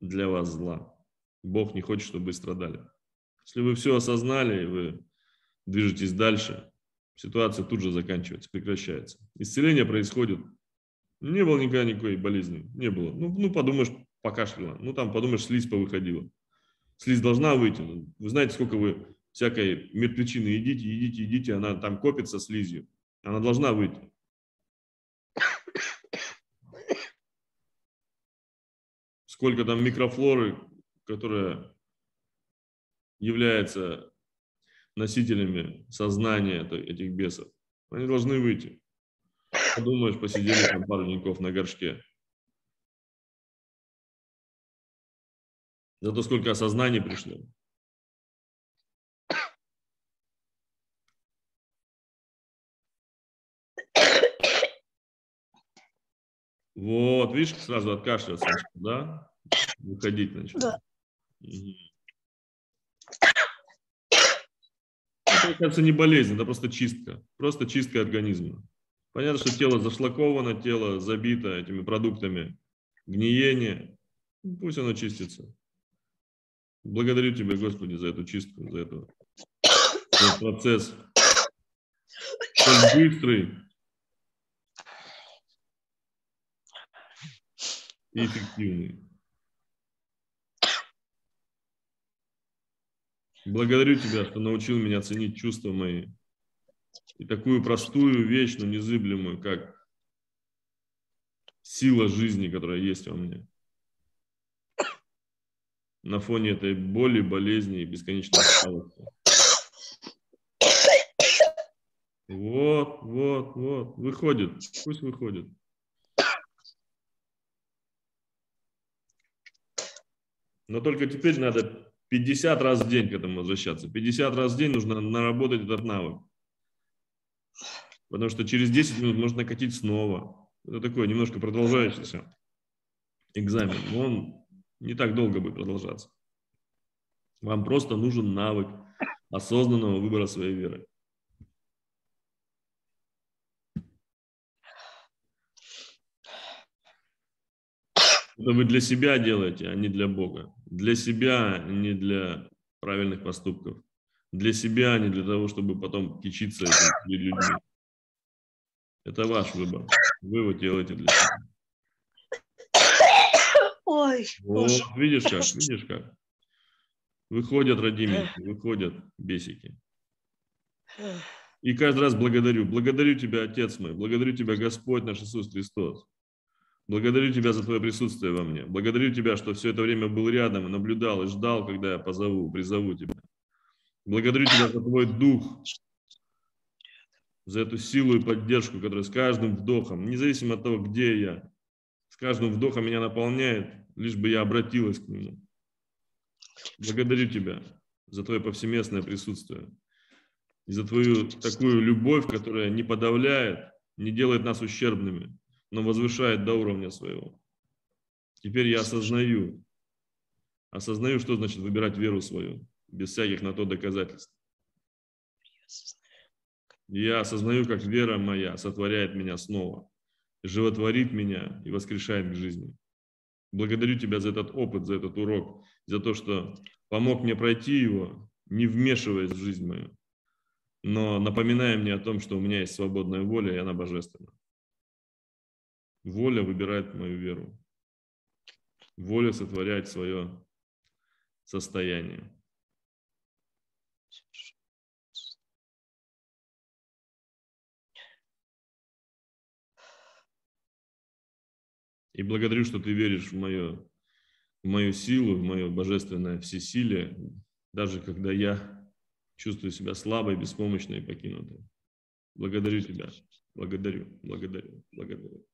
для вас зла. Бог не хочет, чтобы вы страдали. Если вы все осознали, и вы движетесь дальше, ситуация тут же заканчивается, прекращается. Исцеление происходит. Не было никогда никакой болезни. Не было. Ну, ну подумаешь, покашляла. Ну, там, подумаешь, слизь повыходила. Слизь должна выйти. Вы знаете, сколько вы всякой мертвечины едите, едите, едите, она там копится слизью. Она должна выйти. Сколько там микрофлоры, которая является носителями сознания этих бесов. Они должны выйти. Подумаешь, посидели там пару деньков на горшке. Зато сколько осознаний пришло. Вот, видишь, сразу откашливаться да? Выходить начал. Да. Это, кажется, не болезнь, это просто чистка. Просто чистка организма. Понятно, что тело зашлаковано, тело забито этими продуктами гниения. Пусть оно чистится. Благодарю Тебя, Господи, за эту чистку, за, эту, за этот процесс. Он быстрый, и эффективный. Благодарю тебя, что научил меня ценить чувства мои. И такую простую вещь, но незыблемую, как сила жизни, которая есть во мне. На фоне этой боли, болезни и бесконечной усталости. Вот, вот, вот. Выходит. Пусть выходит. Но только теперь надо 50 раз в день к этому возвращаться. 50 раз в день нужно наработать этот навык. Потому что через 10 минут можно накатить снова. Это такое немножко продолжающийся экзамен. Но он не так долго будет продолжаться. Вам просто нужен навык осознанного выбора своей веры. Это вы для себя делаете, а не для Бога. Для себя, а не для правильных поступков. Для себя, а не для того, чтобы потом кичиться этим перед людьми. Это ваш выбор. Вы его делаете для себя. Ой, Вот, боже. видишь как, видишь как. Выходят родименькие, выходят бесики. И каждый раз благодарю. Благодарю Тебя, Отец мой. Благодарю Тебя, Господь наш Иисус Христос. Благодарю Тебя за Твое присутствие во мне. Благодарю Тебя, что все это время был рядом и наблюдал, и ждал, когда я позову, призову Тебя. Благодарю Тебя за Твой Дух, за эту силу и поддержку, которая с каждым вдохом, независимо от того, где я, с каждым вдохом меня наполняет, лишь бы я обратилась к Нему. Благодарю Тебя за Твое повсеместное присутствие и за Твою такую любовь, которая не подавляет, не делает нас ущербными, но возвышает до уровня своего. Теперь я осознаю, осознаю, что значит выбирать веру свою, без всяких на то доказательств. Я осознаю, как вера моя сотворяет меня снова, животворит меня и воскрешает к жизни. Благодарю Тебя за этот опыт, за этот урок, за то, что помог мне пройти его, не вмешиваясь в жизнь мою, но напоминая мне о том, что у меня есть свободная воля, и она божественна. Воля выбирает мою веру. Воля сотворяет свое состояние. И благодарю, что ты веришь в мою, в мою силу, в мое божественное всесилие, даже когда я чувствую себя слабой, беспомощной и покинутой. Благодарю тебя. Благодарю, благодарю, благодарю.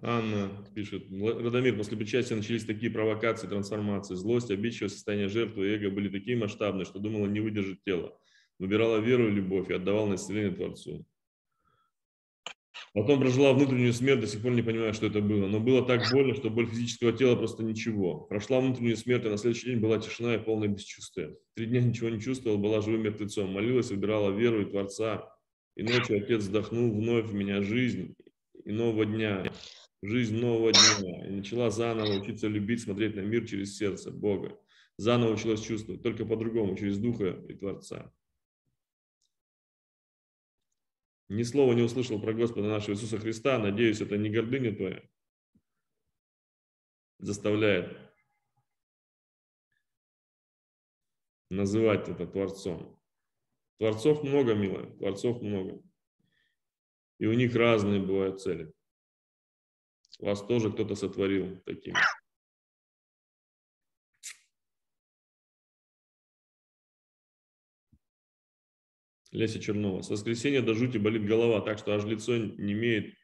Анна пишет, «Мла- Радомир, после причастия начались такие провокации, трансформации. Злость, обидчивое состояние жертвы и эго были такие масштабные, что думала не выдержит тело. Выбирала веру и любовь и отдавала на Творцу. Потом прожила внутреннюю смерть, до сих пор не понимаю, что это было. Но было так больно, что боль физического тела просто ничего. Прошла внутреннюю смерть, а на следующий день была тишина и полное бесчувствие. Три дня ничего не чувствовала, была живым мертвецом. Молилась, выбирала веру и Творца. И ночью Отец вздохнул вновь в меня жизнь и нового дня. Жизнь нового дня. И начала заново учиться любить, смотреть на мир через сердце Бога. Заново училась чувствовать, только по-другому, через Духа и Творца. Ни слова не услышал про Господа нашего Иисуса Христа. Надеюсь, это не гордыня твоя заставляет называть это Творцом. Творцов много, милая, Творцов много. И у них разные бывают цели. Вас тоже кто-то сотворил такими. Леся Чернова. С воскресенья до жути болит голова, так что аж лицо не имеет,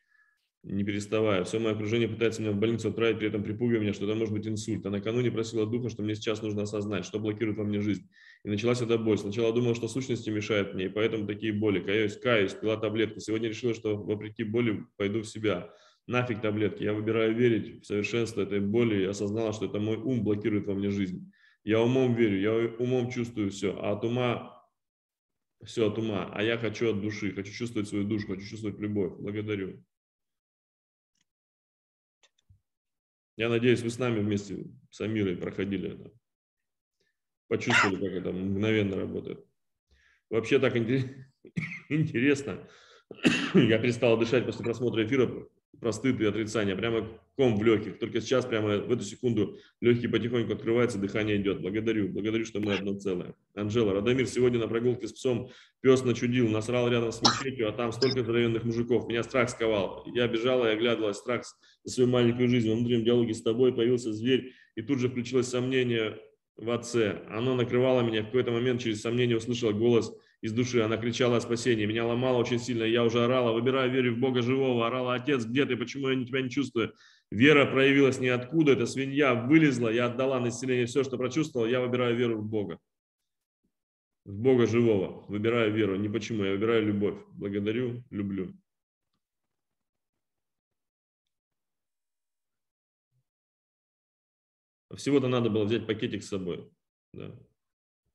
не переставая. Все мое окружение пытается меня в больницу отправить, при этом припугивая меня, что это может быть инсульт. А накануне просила духа, что мне сейчас нужно осознать, что блокирует во мне жизнь. И началась эта боль. Сначала думала, что сущности мешают мне, и поэтому такие боли. Каюсь, каюсь, пила таблетки. Сегодня решила, что вопреки боли пойду в себя. Нафиг таблетки. Я выбираю верить в совершенство этой боли и осознала, что это мой ум блокирует во мне жизнь. Я умом верю, я умом чувствую все, а от ума все от ума, а я хочу от души, хочу чувствовать свою душу, хочу чувствовать любовь. Благодарю. Я надеюсь, вы с нами вместе с Амирой проходили это. Почувствовали, как это мгновенно работает. Вообще так [COUGHS] интересно. Я перестал дышать после просмотра эфира про стыд и отрицание. Прямо ком в легких. Только сейчас, прямо в эту секунду, легкие потихоньку открываются, дыхание идет. Благодарю. Благодарю, что мы одно целое. Анжела, Радомир, сегодня на прогулке с псом пес начудил, насрал рядом с мечетью, а там столько здоровенных мужиков. Меня страх сковал. Я бежала и оглядывалась. Страх за свою маленькую жизнь. Во внутреннем диалоге с тобой появился зверь, и тут же включилось сомнение в отце. Оно накрывало меня. В какой-то момент через сомнение услышала голос из души. Она кричала о спасении. Меня ломало очень сильно. Я уже орала, выбираю верю в Бога живого. Орала, отец, где ты? Почему я тебя не чувствую? Вера проявилась ниоткуда. Эта свинья вылезла. Я отдала на все, что прочувствовал. Я выбираю веру в Бога. В Бога живого. Выбираю веру. Не почему. Я выбираю любовь. Благодарю, люблю. Всего-то надо было взять пакетик с собой. Да,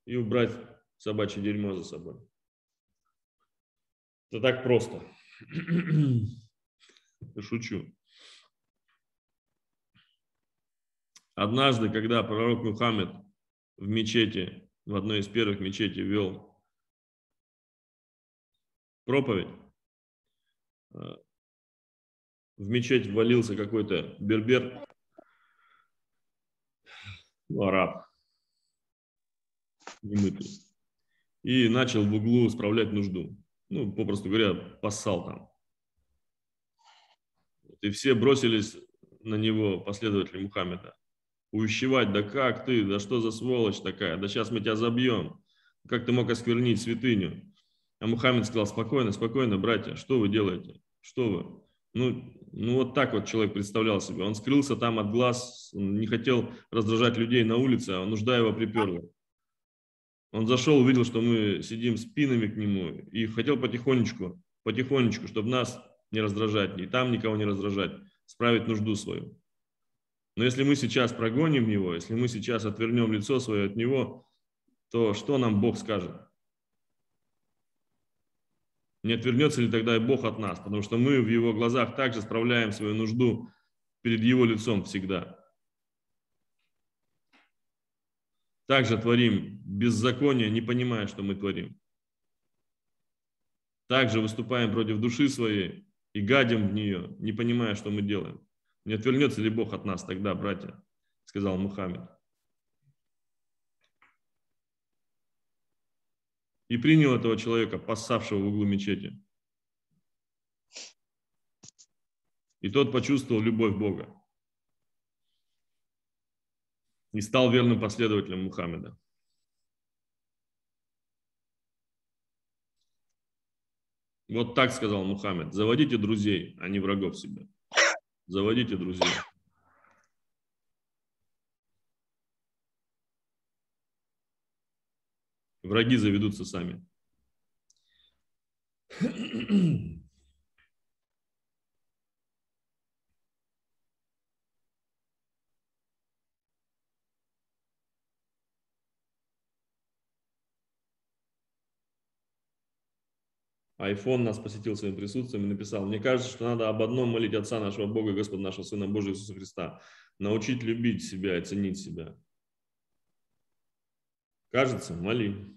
и убрать собачье дерьмо за собой. Это так просто. [CLEARS THROAT] Шучу. Однажды, когда пророк Мухаммед в мечети в одной из первых мечетей вел проповедь. А, в мечеть ввалился какой-то бербер, ну, араб, немытый, и начал в углу справлять нужду. Ну, попросту говоря, поссал там. И все бросились на него, последователи Мухаммеда. Увещевать, да как ты, да что за сволочь такая, да сейчас мы тебя забьем. Как ты мог осквернить святыню? А Мухаммед сказал, спокойно, спокойно, братья, что вы делаете? Что вы? Ну, ну вот так вот человек представлял себе. Он скрылся там от глаз, не хотел раздражать людей на улице, а нужда его приперла. Он зашел, увидел, что мы сидим спинами к нему и хотел потихонечку, потихонечку, чтобы нас не раздражать, и там никого не раздражать, справить нужду свою. Но если мы сейчас прогоним его, если мы сейчас отвернем лицо свое от него, то что нам Бог скажет? Не отвернется ли тогда и Бог от нас? Потому что мы в Его глазах также справляем свою нужду перед Его лицом всегда. Также творим беззаконие, не понимая, что мы творим. Также выступаем против души своей и гадим в нее, не понимая, что мы делаем. Не отвернется ли Бог от нас тогда, братья? Сказал Мухаммед. и принял этого человека, поссавшего в углу мечети. И тот почувствовал любовь Бога и стал верным последователем Мухаммеда. Вот так сказал Мухаммед. Заводите друзей, а не врагов себе. Заводите друзей. Враги заведутся сами. Айфон нас посетил своим присутствием и написал, мне кажется, что надо об одном молить Отца нашего Бога, Господа нашего Сына Божия Иисуса Христа, научить любить себя и ценить себя. Кажется, моли.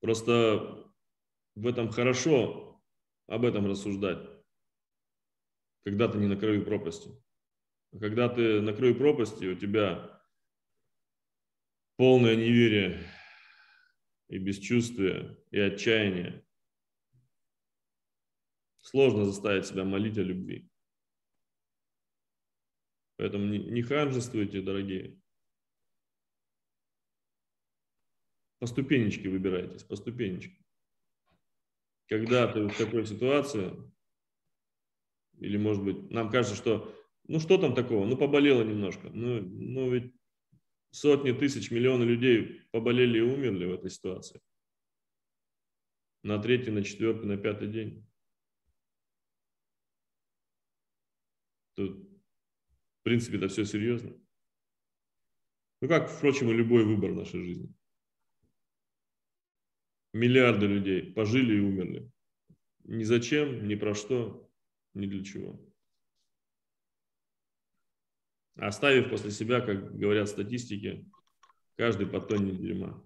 Просто в этом хорошо об этом рассуждать, когда ты не на краю пропасти. А когда ты на краю пропасти, у тебя полное неверие и бесчувствие, и отчаяние. Сложно заставить себя молить о любви. Поэтому не ханжествуйте, дорогие. По ступенечке выбирайтесь, по ступенечке. Когда ты в такой ситуации, или может быть, нам кажется, что ну что там такого, ну поболело немножко, ну, ну ведь сотни тысяч, миллионы людей поболели и умерли в этой ситуации. На третий, на четвертый, на пятый день. Тут, в принципе, это все серьезно. Ну, как, впрочем, и любой выбор в нашей жизни. Миллиарды людей пожили и умерли. Ни зачем, ни про что, ни для чего. Оставив после себя, как говорят статистики, каждый по тонне дерьма.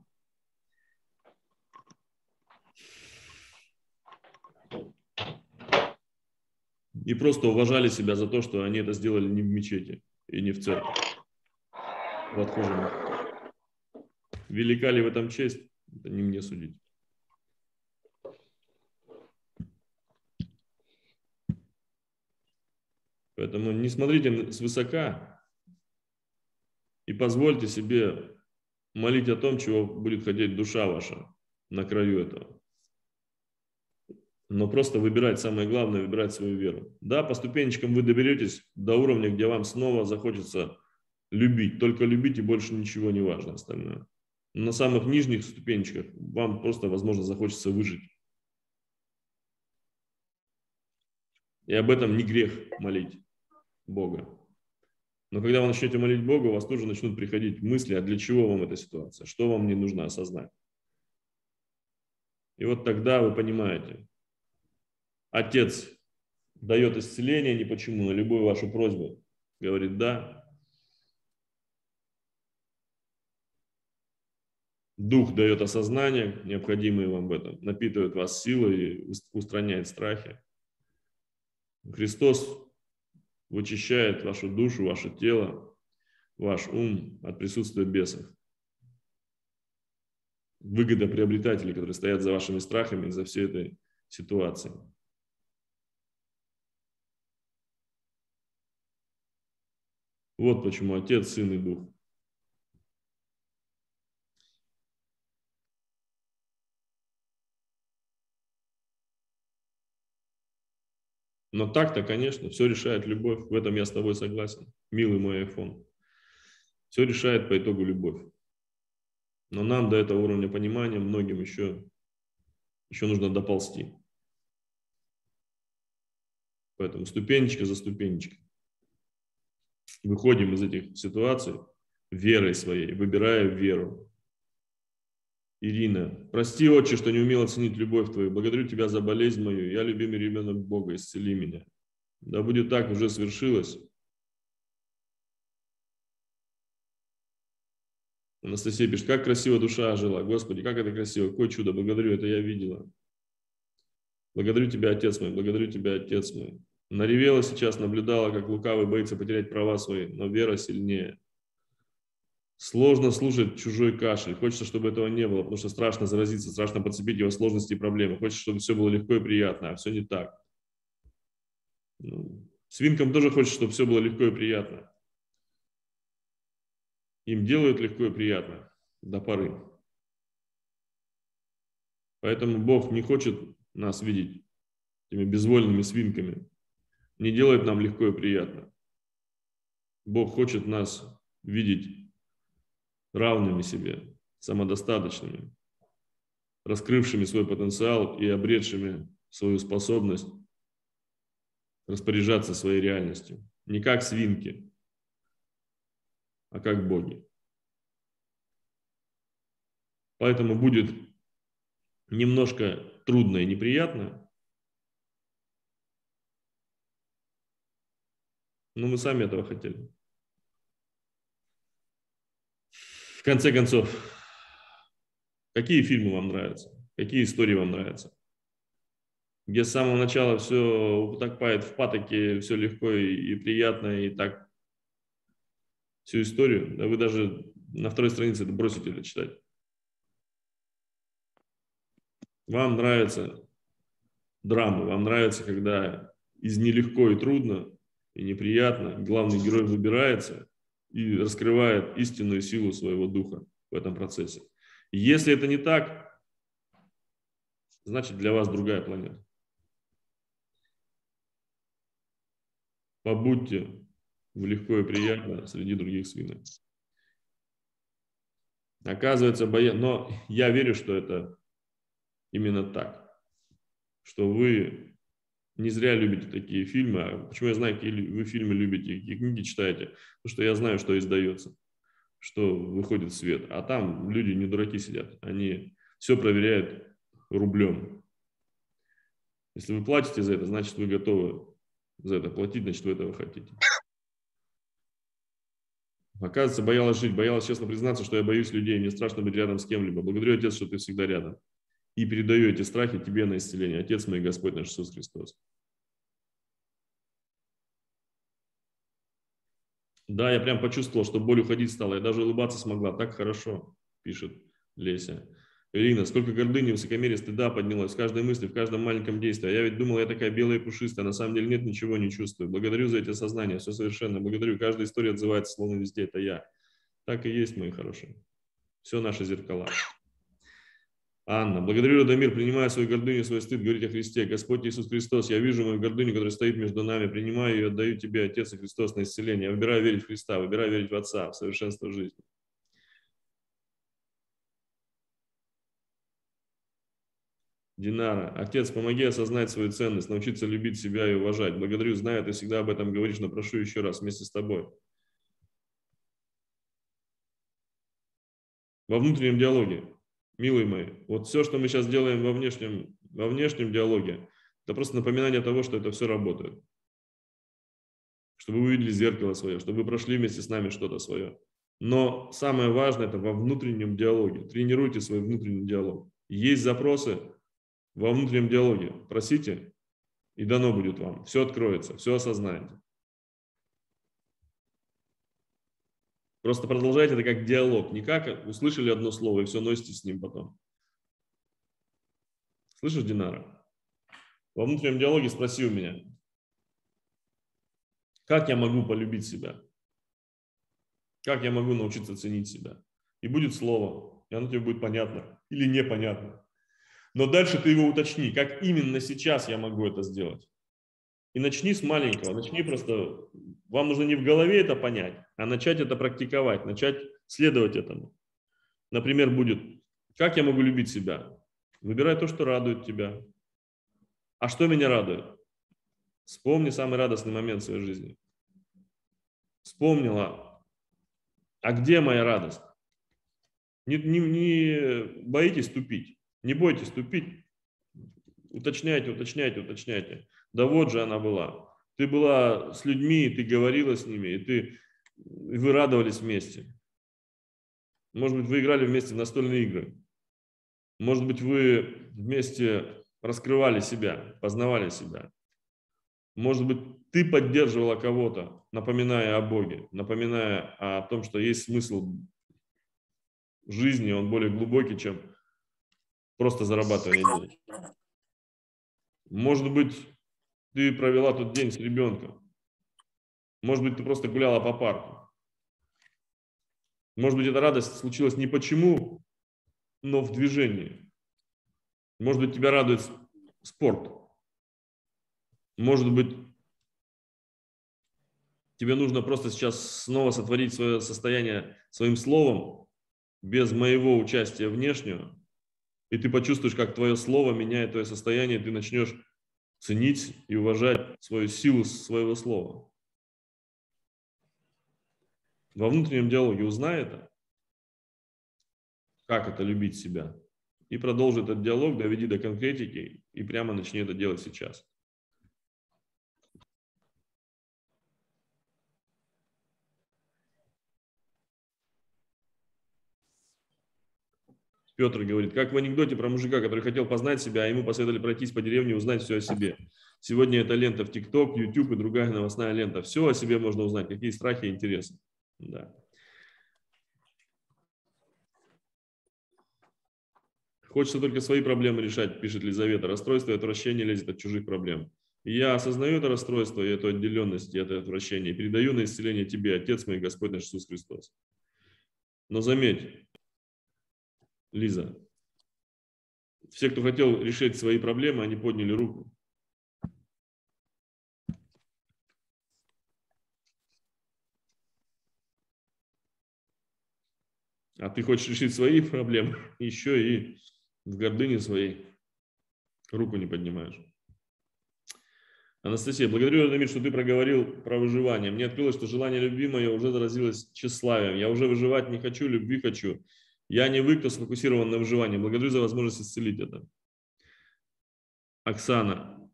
И просто уважали себя за то, что они это сделали не в мечети и не в церкви. В отхожем. Велика ли в этом честь? Это не мне судить. Поэтому не смотрите свысока и позвольте себе молить о том, чего будет хотеть душа ваша на краю этого. Но просто выбирать, самое главное, выбирать свою веру. Да, по ступенечкам вы доберетесь до уровня, где вам снова захочется любить. Только любить и больше ничего не важно остальное. Но на самых нижних ступенечках вам просто, возможно, захочется выжить. И об этом не грех молить. Бога. Но когда вы начнете молить Бога, у вас тоже начнут приходить мысли, а для чего вам эта ситуация, что вам не нужно осознать. И вот тогда вы понимаете, Отец дает исцеление не почему, на любую вашу просьбу. Говорит, да. Дух дает осознание, необходимое вам в этом, напитывает вас силой и устраняет страхи. Христос вычищает вашу душу, ваше тело, ваш ум от присутствия бесов. Выгодоприобретатели, которые стоят за вашими страхами, за всей этой ситуацией. Вот почему Отец, Сын и Дух. Но так-то, конечно, все решает любовь. В этом я с тобой согласен. Милый мой iPhone. Все решает по итогу любовь. Но нам до этого уровня понимания многим еще, еще нужно доползти. Поэтому ступенечка за ступенечкой. Выходим из этих ситуаций верой своей, выбирая веру. Ирина, прости, отче, что не умел оценить любовь твою. Благодарю тебя за болезнь мою. Я любимый ребенок Бога, исцели меня. Да будет так, уже свершилось. Анастасия пишет, как красиво душа жила. Господи, как это красиво, какое чудо. Благодарю, это я видела. Благодарю тебя, Отец мой, благодарю тебя, Отец мой. Наревела сейчас, наблюдала, как лукавый боится потерять права свои, но вера сильнее. Сложно слушать чужой кашель. Хочется, чтобы этого не было, потому что страшно заразиться, страшно подцепить его сложности и проблемы. Хочется, чтобы все было легко и приятно, а все не так. Ну, свинкам тоже хочется, чтобы все было легко и приятно. Им делают легко и приятно до поры. Поэтому Бог не хочет нас видеть этими безвольными свинками. Не делает нам легко и приятно. Бог хочет нас видеть равными себе, самодостаточными, раскрывшими свой потенциал и обретшими свою способность распоряжаться своей реальностью. Не как свинки, а как боги. Поэтому будет немножко трудно и неприятно, но мы сами этого хотели. В конце концов, какие фильмы вам нравятся? Какие истории вам нравятся? Где с самого начала все утопает в патоке, все легко и, и приятно, и так всю историю, да вы даже на второй странице это бросите это читать. Вам нравится драма, вам нравится, когда из нелегко и трудно, и неприятно главный герой выбирается, и раскрывает истинную силу своего духа в этом процессе. Если это не так, значит для вас другая планета. Побудьте в легко и приятно среди других свинок. Оказывается, боя... но я верю, что это именно так, что вы не зря любите такие фильмы. А почему я знаю, какие вы фильмы любите, какие книги читаете? Потому что я знаю, что издается, что выходит в свет. А там люди не дураки сидят. Они все проверяют рублем. Если вы платите за это, значит, вы готовы за это платить, значит, вы этого хотите. Оказывается, боялась жить, боялась честно признаться, что я боюсь людей, мне страшно быть рядом с кем-либо. Благодарю, Отец, что ты всегда рядом и передаю эти страхи тебе на исцеление. Отец мой, Господь наш Иисус Христос. Да, я прям почувствовал, что боль уходить стала. Я даже улыбаться смогла. Так хорошо, пишет Леся. Ирина, сколько гордыни, высокомерия, стыда поднялось в каждой мысли, в каждом маленьком действии. А я ведь думал, я такая белая и пушистая, на самом деле нет, ничего не чувствую. Благодарю за эти осознания, все совершенно. Благодарю, каждая история отзывается, словно везде, это я. Так и есть, мои хорошие. Все наши зеркала. Анна, благодарю, Радомир, принимая свою гордыню свой стыд, говорить о Христе. Господь Иисус Христос, я вижу мою гордыню, которая стоит между нами, принимаю ее, отдаю тебе, Отец и Христос, на исцеление. Я выбираю верить в Христа, выбираю верить в Отца, в совершенство жизни. Динара, Отец, помоги осознать свою ценность, научиться любить себя и уважать. Благодарю, знаю, ты всегда об этом говоришь, но прошу еще раз вместе с тобой. Во внутреннем диалоге милые мои, вот все, что мы сейчас делаем во внешнем, во внешнем диалоге, это просто напоминание того, что это все работает. Чтобы вы увидели зеркало свое, чтобы вы прошли вместе с нами что-то свое. Но самое важное – это во внутреннем диалоге. Тренируйте свой внутренний диалог. Есть запросы во внутреннем диалоге. Просите, и дано будет вам. Все откроется, все осознаете. Просто продолжайте это как диалог, не как услышали одно слово и все носите с ним потом. Слышишь, Динара? Во внутреннем диалоге спроси у меня, как я могу полюбить себя? Как я могу научиться ценить себя? И будет слово, и оно тебе будет понятно или непонятно. Но дальше ты его уточни, как именно сейчас я могу это сделать. И начни с маленького, начни просто, вам нужно не в голове это понять, а начать это практиковать, начать следовать этому. Например, будет, как я могу любить себя? Выбирай то, что радует тебя. А что меня радует? Вспомни самый радостный момент в своей жизни. Вспомнила, а где моя радость? Не, не, не боитесь тупить, не бойтесь тупить. Уточняйте, уточняйте, уточняйте. Да вот же она была. Ты была с людьми, ты говорила с ними, и, ты, и вы радовались вместе. Может быть, вы играли вместе в настольные игры. Может быть, вы вместе раскрывали себя, познавали себя. Может быть, ты поддерживала кого-то, напоминая о Боге, напоминая о том, что есть смысл жизни, он более глубокий, чем просто зарабатывание денег. Может быть, ты провела тот день с ребенком. Может быть, ты просто гуляла по парку. Может быть, эта радость случилась не почему, но в движении. Может быть, тебя радует спорт. Может быть, тебе нужно просто сейчас снова сотворить свое состояние своим словом, без моего участия внешнего, и ты почувствуешь, как твое слово меняет твое состояние, и ты начнешь ценить и уважать свою силу своего слова. Во внутреннем диалоге узнай это, как это любить себя, и продолжи этот диалог, доведи до конкретики и прямо начни это делать сейчас. Петр говорит, как в анекдоте про мужика, который хотел познать себя, а ему посоветовали пройтись по деревне и узнать все о себе. Сегодня это лента в ТикТок, YouTube и другая новостная лента. Все о себе можно узнать, какие страхи и интересы. Да. Хочется только свои проблемы решать, пишет Лизавета. Расстройство и отвращение лезет от чужих проблем. Я осознаю это расстройство и эту отделенность, и это отвращение, и передаю на исцеление тебе, Отец мой, Господь наш Иисус Христос. Но заметь, Лиза. Все, кто хотел решить свои проблемы, они подняли руку. А ты хочешь решить свои проблемы, [LAUGHS] еще и в гордыне своей руку не поднимаешь. Анастасия, благодарю, Радомир, что ты проговорил про выживание. Мне открылось, что желание любви мое уже заразилось тщеславием. Я уже выживать не хочу, любви хочу. Я не вы, кто сфокусирован на выживании. Благодарю за возможность исцелить это. Оксана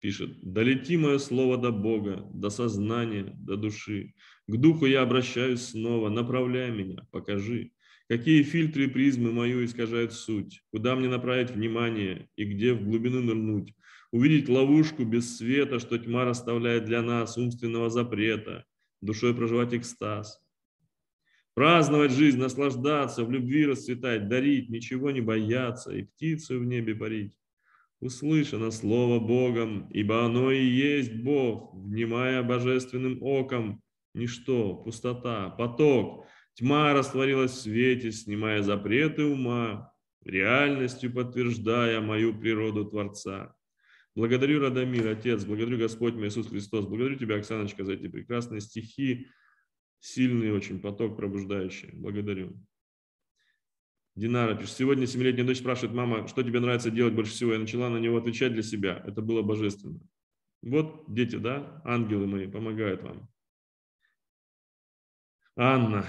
пишет. Долети мое слово до Бога, до сознания, до души. К духу я обращаюсь снова. Направляй меня, покажи. Какие фильтры и призмы мою искажают суть? Куда мне направить внимание и где в глубину нырнуть? Увидеть ловушку без света, что тьма расставляет для нас, умственного запрета, душой проживать экстаз праздновать жизнь, наслаждаться, в любви расцветать, дарить, ничего не бояться и птицу в небе парить. Услышано слово Богом, ибо оно и есть Бог, внимая божественным оком, ничто, пустота, поток, тьма растворилась в свете, снимая запреты ума, реальностью подтверждая мою природу Творца. Благодарю, Радомир, Отец, благодарю Господь мой Иисус Христос, благодарю Тебя, Оксаночка, за эти прекрасные стихи, Сильный очень поток пробуждающий. Благодарю. Динара пишет, сегодня семилетняя дочь спрашивает, мама, что тебе нравится делать больше всего? Я начала на него отвечать для себя. Это было божественно. Вот дети, да, ангелы мои, помогают вам. Анна,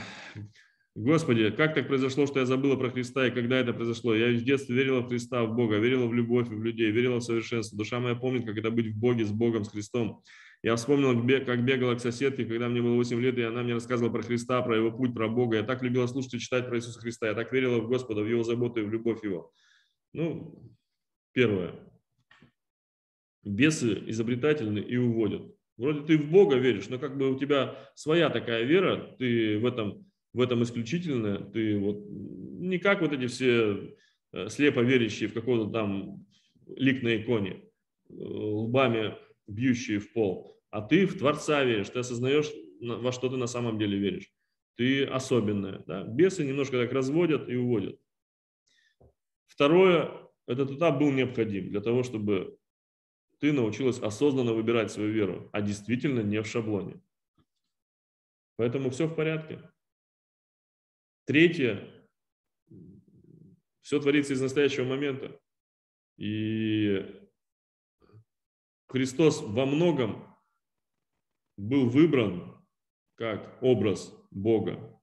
Господи, как так произошло, что я забыла про Христа, и когда это произошло? Я в детстве верила в Христа, в Бога, верила в любовь, в людей, верила в совершенство. Душа моя помнит, как это быть в Боге, с Богом, с Христом. Я вспомнил, как бегала к соседке, когда мне было 8 лет, и она мне рассказывала про Христа, про его путь, про Бога. Я так любила слушать и читать про Иисуса Христа. Я так верила в Господа, в его заботу и в любовь его. Ну, первое. Бесы изобретательны и уводят. Вроде ты в Бога веришь, но как бы у тебя своя такая вера, ты в этом, в этом исключительная, ты вот не как вот эти все э, слепо верящие в какого-то там лик на иконе, э, лбами бьющие в пол, а ты в Творца веришь, ты осознаешь, во что ты на самом деле веришь. Ты особенная. Да? Бесы немножко так разводят и уводят. Второе, этот этап был необходим для того, чтобы ты научилась осознанно выбирать свою веру, а действительно не в шаблоне. Поэтому все в порядке. Третье, все творится из настоящего момента. И Христос во многом был выбран как образ Бога.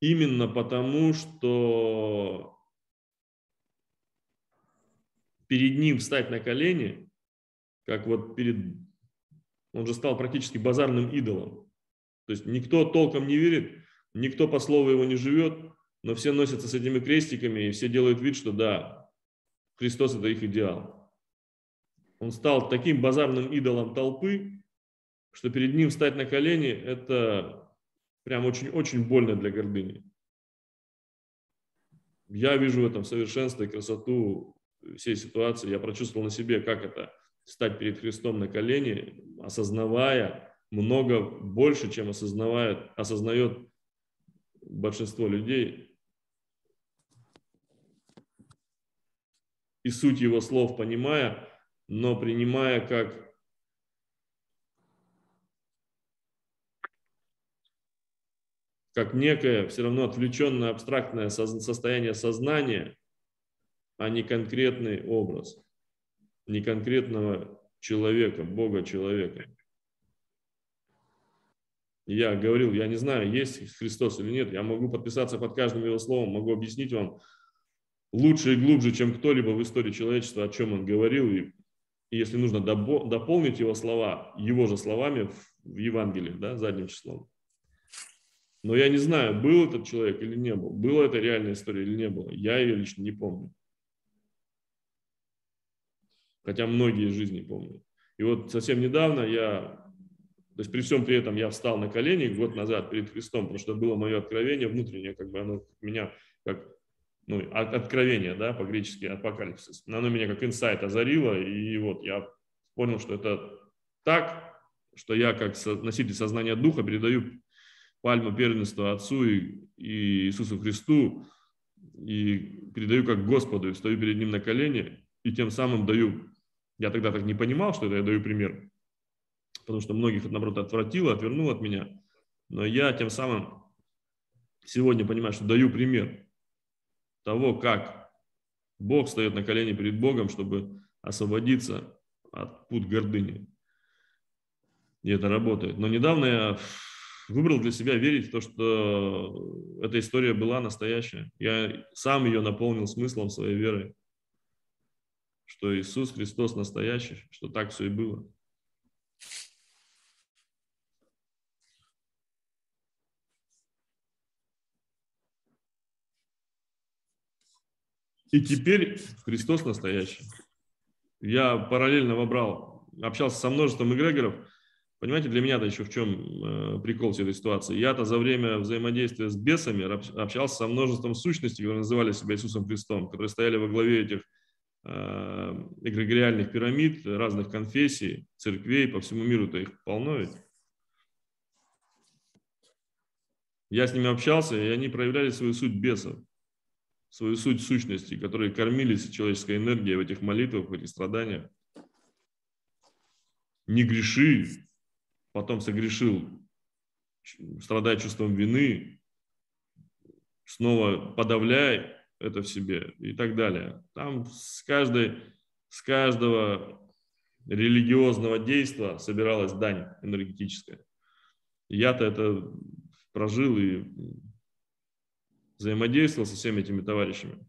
Именно потому, что перед ним встать на колени, как вот перед... Он же стал практически базарным идолом. То есть никто толком не верит, никто по слову его не живет, но все носятся с этими крестиками и все делают вид, что да, Христос это их идеал. Он стал таким базарным идолом толпы, что перед ним встать на колени – это прям очень-очень больно для гордыни. Я вижу в этом совершенство и красоту всей ситуации. Я прочувствовал на себе, как это стать перед Христом на колени, осознавая много больше, чем осознавает, осознает большинство людей. И суть его слов понимая, но принимая как как некое все равно отвлеченное абстрактное состояние сознания, а не конкретный образ, не конкретного человека, Бога человека. Я говорил, я не знаю, есть Христос или нет, я могу подписаться под каждым его словом, могу объяснить вам лучше и глубже, чем кто-либо в истории человечества, о чем он говорил, и и если нужно дополнить его слова его же словами в Евангелии, да, задним числом. Но я не знаю, был этот человек или не был, была это реальная история или не было. Я ее лично не помню. Хотя многие жизни помню. И вот совсем недавно я, то есть при всем при этом я встал на колени год назад перед Христом, потому что было мое откровение внутреннее, как бы оно меня как ну, откровение, да, по-гречески апокалипсис. Оно меня как инсайт озарило, и вот я понял, что это так, что я как носитель сознания духа передаю пальму первенства Отцу и, и Иисусу Христу, и передаю как Господу, и стою перед Ним на колени, и тем самым даю, я тогда так не понимал, что это я даю пример, потому что многих наоборот, отвратило, отвернуло от меня, но я тем самым сегодня понимаю, что даю пример – того, как Бог встает на колени перед Богом, чтобы освободиться от пут гордыни. И это работает. Но недавно я выбрал для себя верить в то, что эта история была настоящая. Я сам ее наполнил смыслом своей веры, что Иисус Христос настоящий, что так все и было. И теперь Христос настоящий. Я параллельно вобрал, общался со множеством эгрегоров. Понимаете, для меня-то еще в чем э, прикол всей этой ситуации? Я-то за время взаимодействия с бесами общался со множеством сущностей, которые называли себя Иисусом Христом, которые стояли во главе этих э, эгрегориальных пирамид, разных конфессий, церквей, по всему миру-то их полно ведь. Я с ними общался, и они проявляли свою суть бесов свою суть сущности, которые кормились человеческой энергией в этих молитвах, в этих страданиях. Не греши, потом согрешил, страдая чувством вины, снова подавляй это в себе и так далее. Там с, каждой, с каждого религиозного действия собиралась дань энергетическая. Я-то это прожил и взаимодействовал со всеми этими товарищами.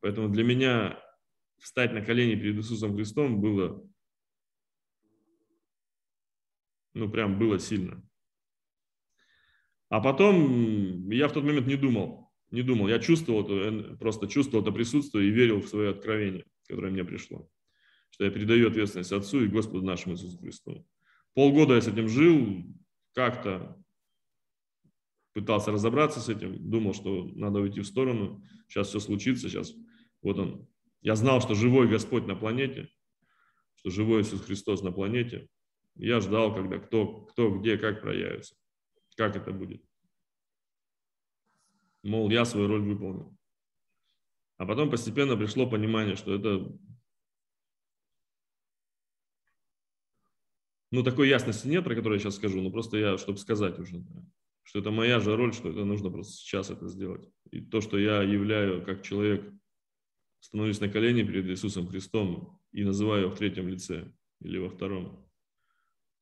Поэтому для меня встать на колени перед Иисусом Христом было Ну, прям было сильно. А потом я в тот момент не думал, не думал. Я чувствовал это, просто чувствовал это присутствие и верил в свое откровение, которое мне пришло. Что я передаю ответственность Отцу и Господу нашему Иисусу Христу. Полгода я с этим жил, как-то пытался разобраться с этим, думал, что надо уйти в сторону, сейчас все случится, сейчас вот он. Я знал, что живой Господь на планете, что живой Иисус Христос на планете. Я ждал, когда кто, кто где, как проявится, как это будет. Мол, я свою роль выполнил. А потом постепенно пришло понимание, что это ну, такой ясности нет, про которую я сейчас скажу, но просто я, чтобы сказать уже, что это моя же роль, что это нужно просто сейчас это сделать. И то, что я являю как человек, становлюсь на колени перед Иисусом Христом и называю его в третьем лице или во втором,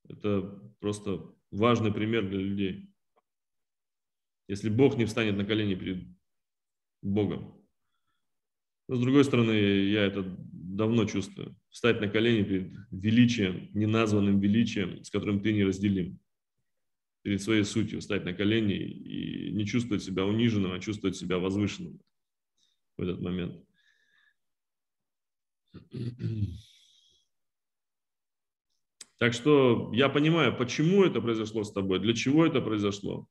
это просто важный пример для людей. Если Бог не встанет на колени перед Богом. Но с другой стороны, я это давно чувствую. Встать на колени перед величием, неназванным величием, с которым ты неразделим. Перед своей сутью встать на колени и не чувствовать себя униженным, а чувствовать себя возвышенным в этот момент. Так что я понимаю, почему это произошло с тобой, для чего это произошло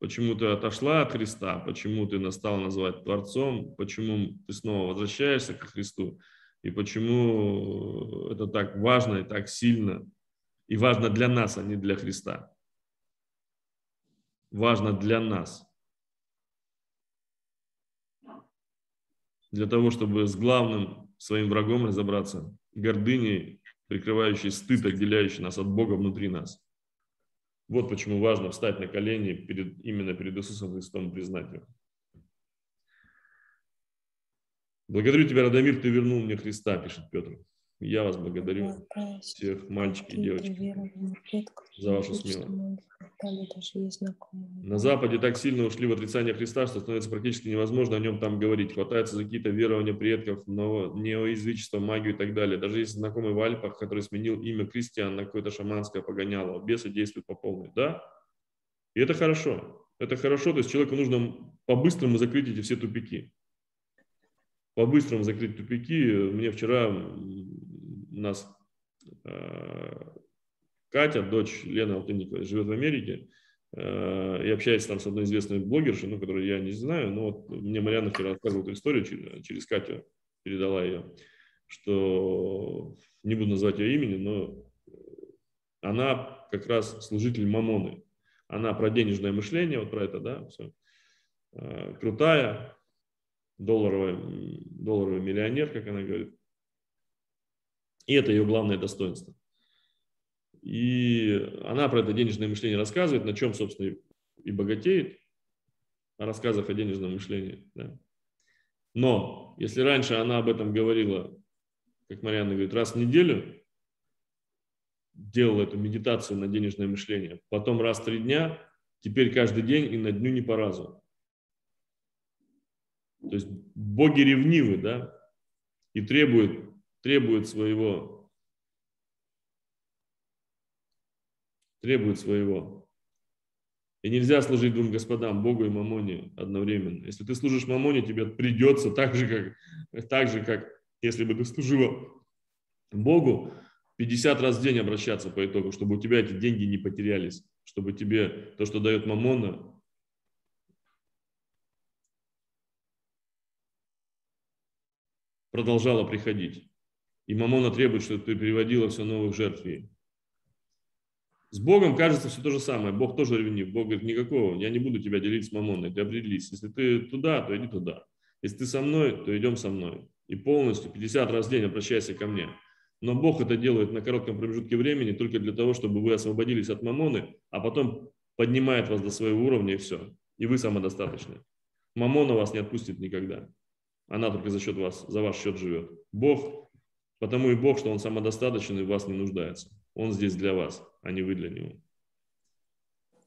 почему ты отошла от Христа, почему ты настал называть Творцом, почему ты снова возвращаешься к Христу, и почему это так важно и так сильно, и важно для нас, а не для Христа. Важно для нас. Для того, чтобы с главным своим врагом разобраться, гордыней, прикрывающей стыд, отделяющий нас от Бога внутри нас. Вот почему важно встать на колени перед, именно перед Иисусом Христом и признать Его. Благодарю тебя, Радомир, ты вернул мне Христа, пишет Петр. Я вас благодарю, всех мальчики и девочки, за вашу смелость. На Западе так сильно ушли в отрицание Христа, что становится практически невозможно о нем там говорить. Хватается за какие-то верования предков, но неоязычество, магию и так далее. Даже есть знакомый в Альпах, который сменил имя Кристиан на какое-то шаманское погоняло. Бесы действуют по полной. Да? И это хорошо. Это хорошо, то есть человеку нужно по-быстрому закрыть эти все тупики. По-быстрому закрыть тупики. Мне вчера у нас э, Катя, дочь Лены Алтынниковой, живет в Америке э, и общается там с одной известной блогершей, ну, которую я не знаю, но вот мне Марьяна вчера рассказывала эту историю, через, Катю передала ее, что не буду называть ее имени, но она как раз служитель Мамоны. Она про денежное мышление, вот про это, да, все. Э, крутая, долларовый, долларовый миллионер, как она говорит. И это ее главное достоинство. И она про это денежное мышление рассказывает, на чем, собственно, и богатеет, о рассказах о денежном мышлении. Да. Но если раньше она об этом говорила, как Марьяна говорит, раз в неделю, делала эту медитацию на денежное мышление, потом раз в три дня, теперь каждый день и на дню не по разу. То есть боги ревнивы, да, и требуют, требуют своего требует своего. И нельзя служить двум господам, Богу и Мамоне одновременно. Если ты служишь Мамоне, тебе придется так же, как, так же, как если бы ты служила Богу, 50 раз в день обращаться по итогу, чтобы у тебя эти деньги не потерялись, чтобы тебе то, что дает Мамона, продолжало приходить. И Мамона требует, чтобы ты переводила все новых жертв ей. С Богом кажется все то же самое. Бог тоже ревнив. Бог говорит, никакого, я не буду тебя делить с мамоной, ты определись. Если ты туда, то иди туда. Если ты со мной, то идем со мной. И полностью 50 раз в день обращайся ко мне. Но Бог это делает на коротком промежутке времени только для того, чтобы вы освободились от мамоны, а потом поднимает вас до своего уровня и все. И вы самодостаточны. Мамона вас не отпустит никогда. Она только за счет вас, за ваш счет живет. Бог, потому и Бог, что Он самодостаточен и в вас не нуждается. Он здесь для вас, а не вы для него.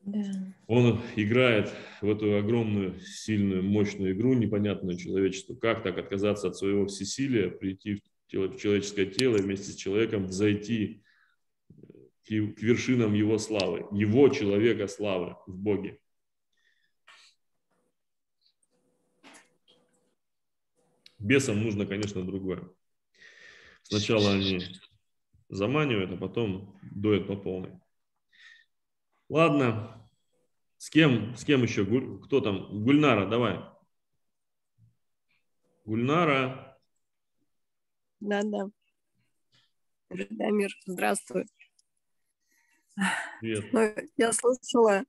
Да. Он играет в эту огромную, сильную, мощную игру, непонятную человечеству. Как так отказаться от своего всесилия, прийти в, тело, в человеческое тело вместе с человеком взойти к ев- к вершинам Его славы, Его человека славы в Боге. Бесам нужно, конечно, другое. Сначала они заманивают, а потом дуют по полной. Ладно. С кем, с кем еще? Кто там? Гульнара, давай. Гульнара. Да, да. Дамир, здравствуй. Привет. Ну, я слышала,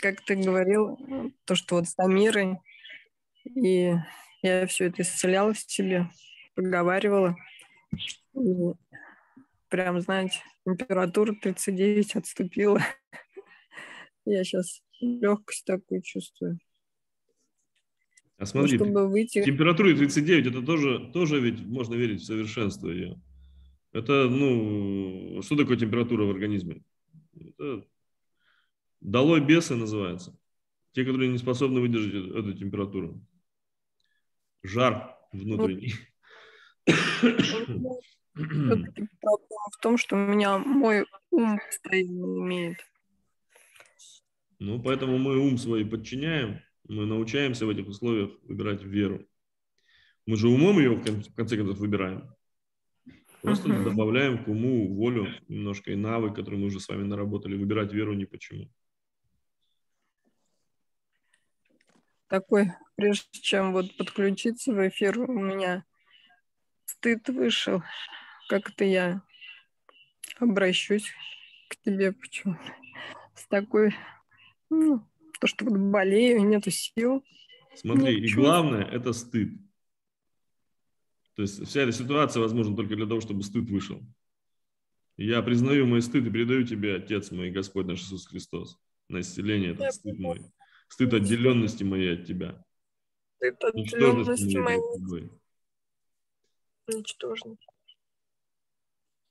как ты говорил, то, что вот с Дамирой, и я все это исцеляла в себе, проговаривала. Прям, знаете, температура 39 отступила. [LAUGHS] Я сейчас легкость такую чувствую. А Ну, смотри, чтобы выйти... температура 39, это тоже, тоже ведь можно верить в совершенство ее. Это, ну, что такое температура в организме? Это долой бесы называется. Те, которые не способны выдержать эту, температуру. Жар внутренний. Всё-таки проблема в том, что у меня мой ум постоянно имеет. Ну, поэтому мы ум свой подчиняем, мы научаемся в этих условиях выбирать веру. Мы же умом ее, в кон- в конце концов, выбираем. Просто Мгм. добавляем к уму волю немножко и навык, который мы уже с вами наработали. Выбирать веру ни почему. такой, прежде чем вот подключиться в эфир, у меня стыд вышел. Как это я обращусь к тебе почему с такой, ну, то, что вот болею, нету сил. Смотри, Ну, и чё- главное – это стыд. То есть вся эта ситуация возможна только для того, чтобы стыд вышел. Я признаю мой стыд и передаю тебе, Отец мой, Господь наш Иисус Христос, на исцеление этот стыд мой. Стыд отделенности моей от тебя. Ничтожности отделенности моей ничтожность.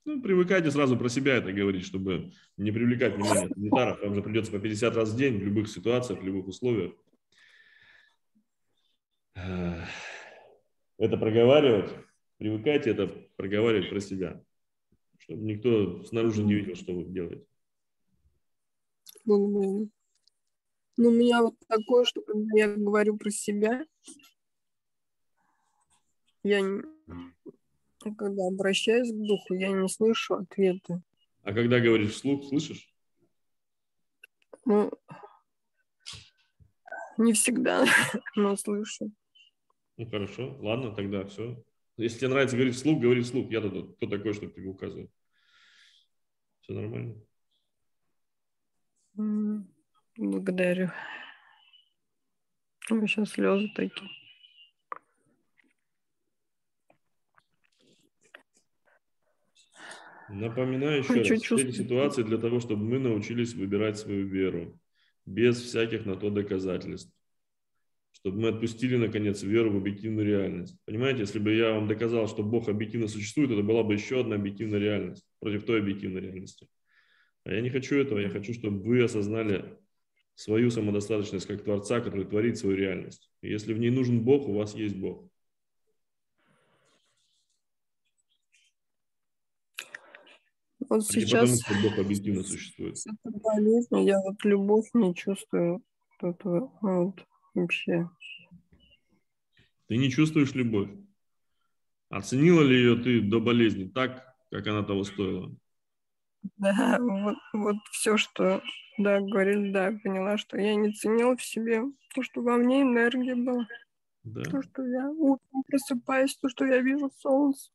Ну, привыкайте сразу про себя это говорить, чтобы не привлекать внимание санитаров. Вам же придется по 50 раз в день в любых ситуациях, в любых условиях. Это проговаривать. Привыкайте это проговаривать про себя. Чтобы никто снаружи не видел, что вы делаете. Благодарю. Ну, у меня вот такое, что когда я говорю про себя, я когда обращаюсь к духу, я не слышу ответа. А когда говоришь вслух, слышишь? Ну, не всегда, [LAUGHS] но слышу. Ну, хорошо. Ладно, тогда все. Если тебе нравится говорить вслух, говори вслух. Я тут кто такой, чтобы тебе указывать. Все нормально. Благодарю. У меня сейчас слезы такие. Напоминаю еще Хочу раз, чувствовать. ситуации для того, чтобы мы научились выбирать свою веру без всяких на то доказательств. Чтобы мы отпустили, наконец, веру в объективную реальность. Понимаете, если бы я вам доказал, что Бог объективно существует, это была бы еще одна объективная реальность против той объективной реальности. А я не хочу этого, я хочу, чтобы вы осознали свою самодостаточность как Творца, который творит свою реальность. И если в ней нужен Бог, у вас есть Бог. Вот А не сейчас потому, что Бог объективно существует. с этой болезнью я вот любовь не чувствую. Этого, ну вот, вообще. Ты не чувствуешь любовь. Оценила ли ее ты до болезни так, как она того стоила? Да, вот, вот все, что да, говорили, да, поняла, что я не ценила в себе то, что во мне энергия была, Да. то, что я утром просыпаюсь, то, что я вижу солнце.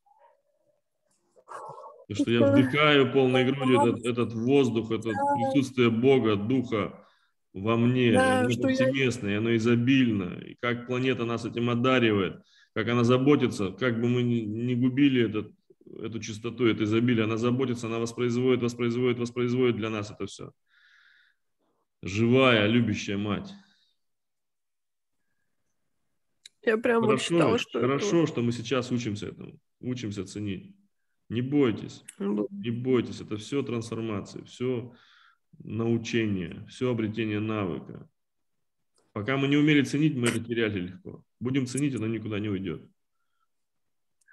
И что я вдыхаю полной грудью этот, этот воздух, это присутствие Бога, Духа во мне. Да, оно что я- оно изобильно. И как планета нас этим одаривает, как она заботится, как бы мы ни, ни губили этот, эту чистоту, это изобилие, она заботится, она воспроизводит, воспроизводит, воспроизводит для нас это все. Живая, любящая мать. Я прям вот Хорошо, считала, что это хорошо, что мы сейчас учимся этому, учимся ценить. Не бойтесь, не бойтесь, это все трансформация, все научение, все обретение навыка. Пока мы не умели ценить, мы это теряли легко. Будем ценить, оно никуда не уйдет.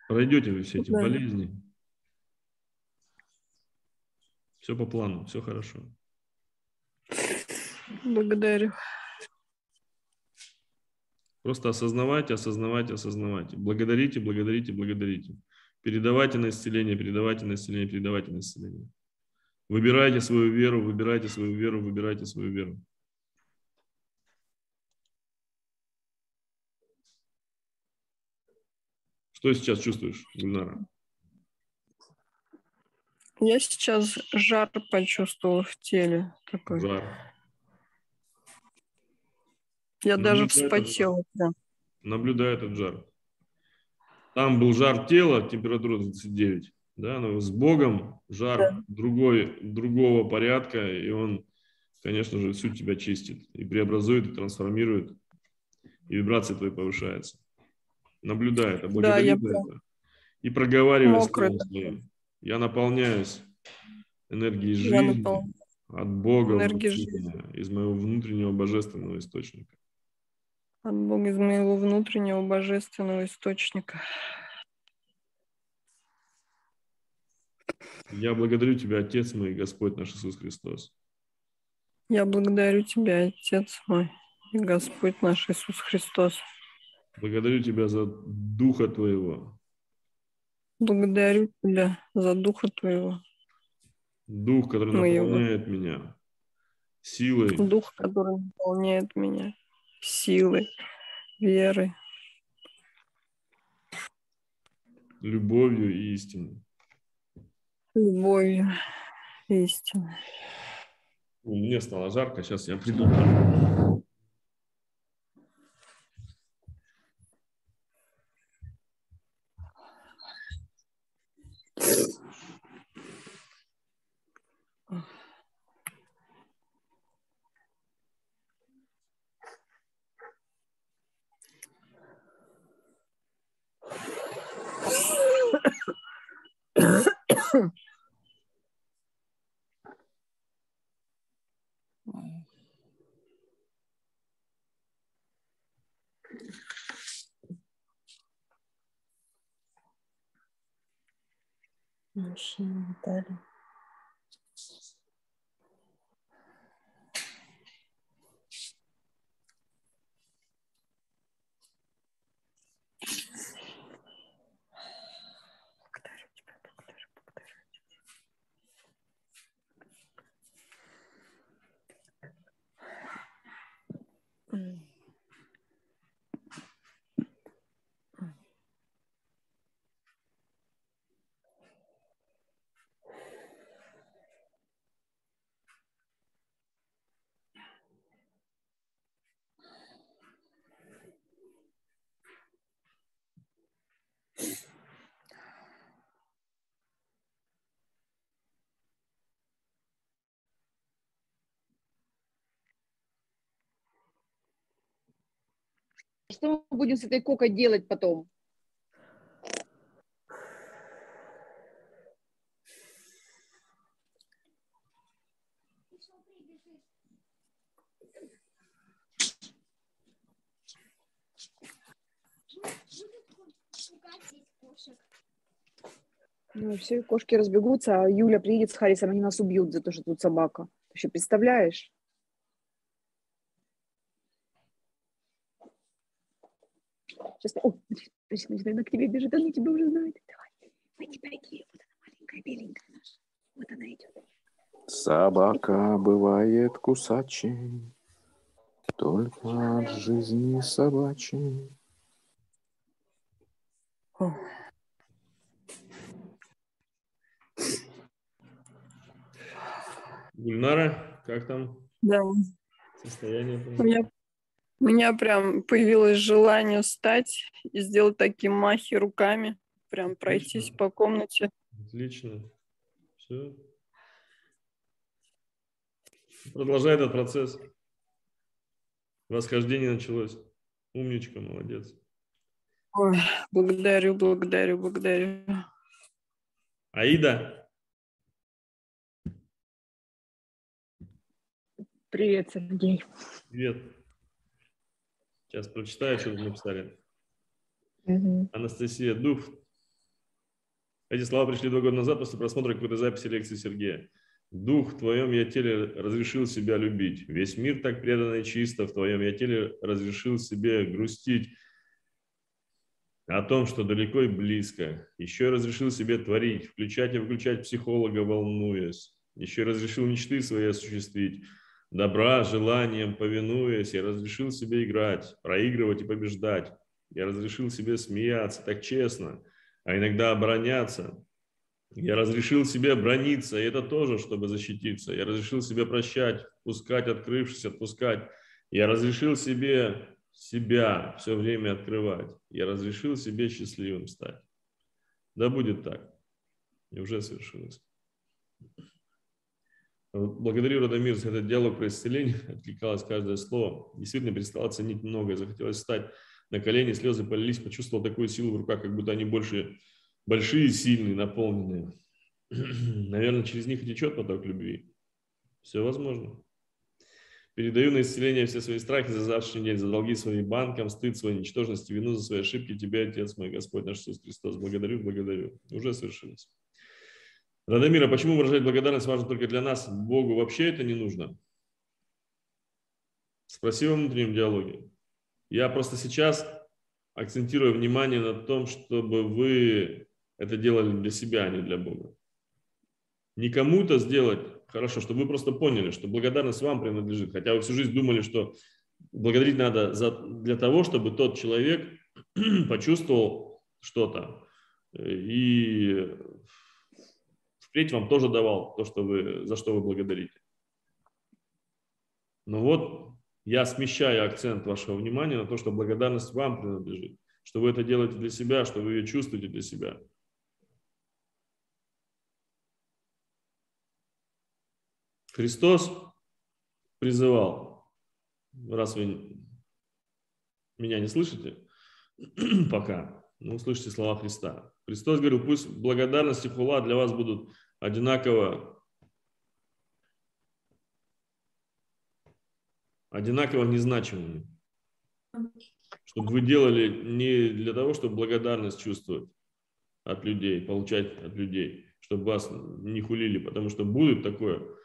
Пройдете вы все эти Да. болезни. Все по плану, все хорошо. Благодарю. Просто осознавайте, осознавайте, осознавайте. Благодарите, благодарите, благодарите. Передавайте на исцеление, передавайте на исцеление, передавайте на исцеление. Выбирайте свою веру, выбирайте свою веру, выбирайте свою веру. Что сейчас чувствуешь, Гульнара? Я сейчас жар почувствовала в теле. Такой. Жар. Я Ну, даже вспотела. прям. Наблюдай этот жар. Там был жар тела, температура 39. Да, но с Богом жар Да. другой, другого порядка, и он, конечно же, всю тебя чистит, и преобразует, и трансформирует, и вибрации твои повышаются. Наблюдай это, благодари я это. И своим. Я наполняюсь энергией жизни от Бога меня, из моего внутреннего божественного источника. От Бога из моего внутреннего божественного источника. Я благодарю Тебя, Отец мой, Господь наш Иисус Христос. Я благодарю Тебя, Отец мой и Господь наш Иисус Христос. Благодарю Тебя за Духа Твоего, Благодарю Тебя за Духа Твоего, Дух, который Моего. наполняет меня силой, Дух, который наполняет меня силой, верой, любовью и истиной. любовью, истиной. Ну, Мне стало жарко, сейчас я приду. Não chega, Что мы будем с этой кокой делать потом? Ну, все, кошки разбегутся, а Юля приедет с Харрисом, они нас убьют за то, что тут собака. Ты еще представляешь? Сейчас, о, смотри, она к тебе бежит, она тебя уже знает. Давай, пойди, пойди. Вот она маленькая, беленькая наша. Вот она идет. Собака бывает кусачей, только от жизни собачьей. О, Гульнара, как там Да, состояние? у меня, у меня прям появилось желание встать и сделать такие махи руками, прям пройтись Отлично. по комнате. Отлично. Все. Продолжай этот процесс. Восхождение началось. Умничка, молодец. Ой, благодарю, благодарю, благодарю. Аида, Привет, Сергей. привет. Сейчас прочитаю, что тут написали. Анастасия Дух. Эти слова пришли два года назад после просмотра какой-то записи лекции Сергея. Дух в твоем я теле разрешил себя любить. Весь мир так преданно и чисто в твоем я теле разрешил себе грустить о том, что далеко и близко. Еще разрешил себе творить, включать и выключать психолога, волнуясь. Еще разрешил мечты свои осуществить. Добра, желанием повинуясь, я разрешил себе играть, проигрывать и побеждать. Я разрешил себе смеяться так честно, а иногда обороняться. Я разрешил себе брониться, и это тоже, чтобы защититься. Я разрешил себе прощать, пускать, открывшись, отпускать. Я разрешил себе себя все время открывать. Я разрешил себе счастливым стать. Да будет так. И уже свершилось. Благодарю, Радомир, за этот диалог про исцеление. [LAUGHS] Откликалось каждое слово. Действительно перестал ценить многое. Захотелось встать на колени, слезы полились. Почувствовал такую силу в руках, как будто они больше большие, сильные, наполненные. [CLEARS THROAT] Наверное, через них и течет поток любви. Все возможно. Передаю на исцеление все свои страхи за завтрашний день, за долги свои банкам, стыд своей ничтожности, вину за свои ошибки. Тебе, Отец мой, Господь наш Иисус Христос. Благодарю, благодарю. Уже совершилось. Радомира, почему выражать благодарность важно только для нас? Богу вообще это не нужно. Спроси во внутреннем диалоге. Я просто сейчас акцентирую внимание на том, чтобы вы это делали для себя, а не для Бога. Не кому-то сделать хорошо, чтобы вы просто поняли, что благодарность вам принадлежит. Хотя вы всю жизнь думали, что благодарить надо за, для того, чтобы тот человек [CLEARS THROAT] почувствовал что-то и впредь вам тоже давал то, что вы, за что вы благодарите. Но вот я смещаю акцент вашего внимания на то, что благодарность вам принадлежит, что вы это делаете для себя, что вы ее чувствуете для себя. Христос призывал, раз вы меня не слышите [CLEARS THROAT] пока, но услышите слова Христа. Христос говорил, пусть благодарность и хула для вас будут одинаково, одинаково незначимыми. Чтобы вы делали не для того, чтобы благодарность чувствовать от людей, получать от людей, чтобы вас не хулили, потому что будет такое –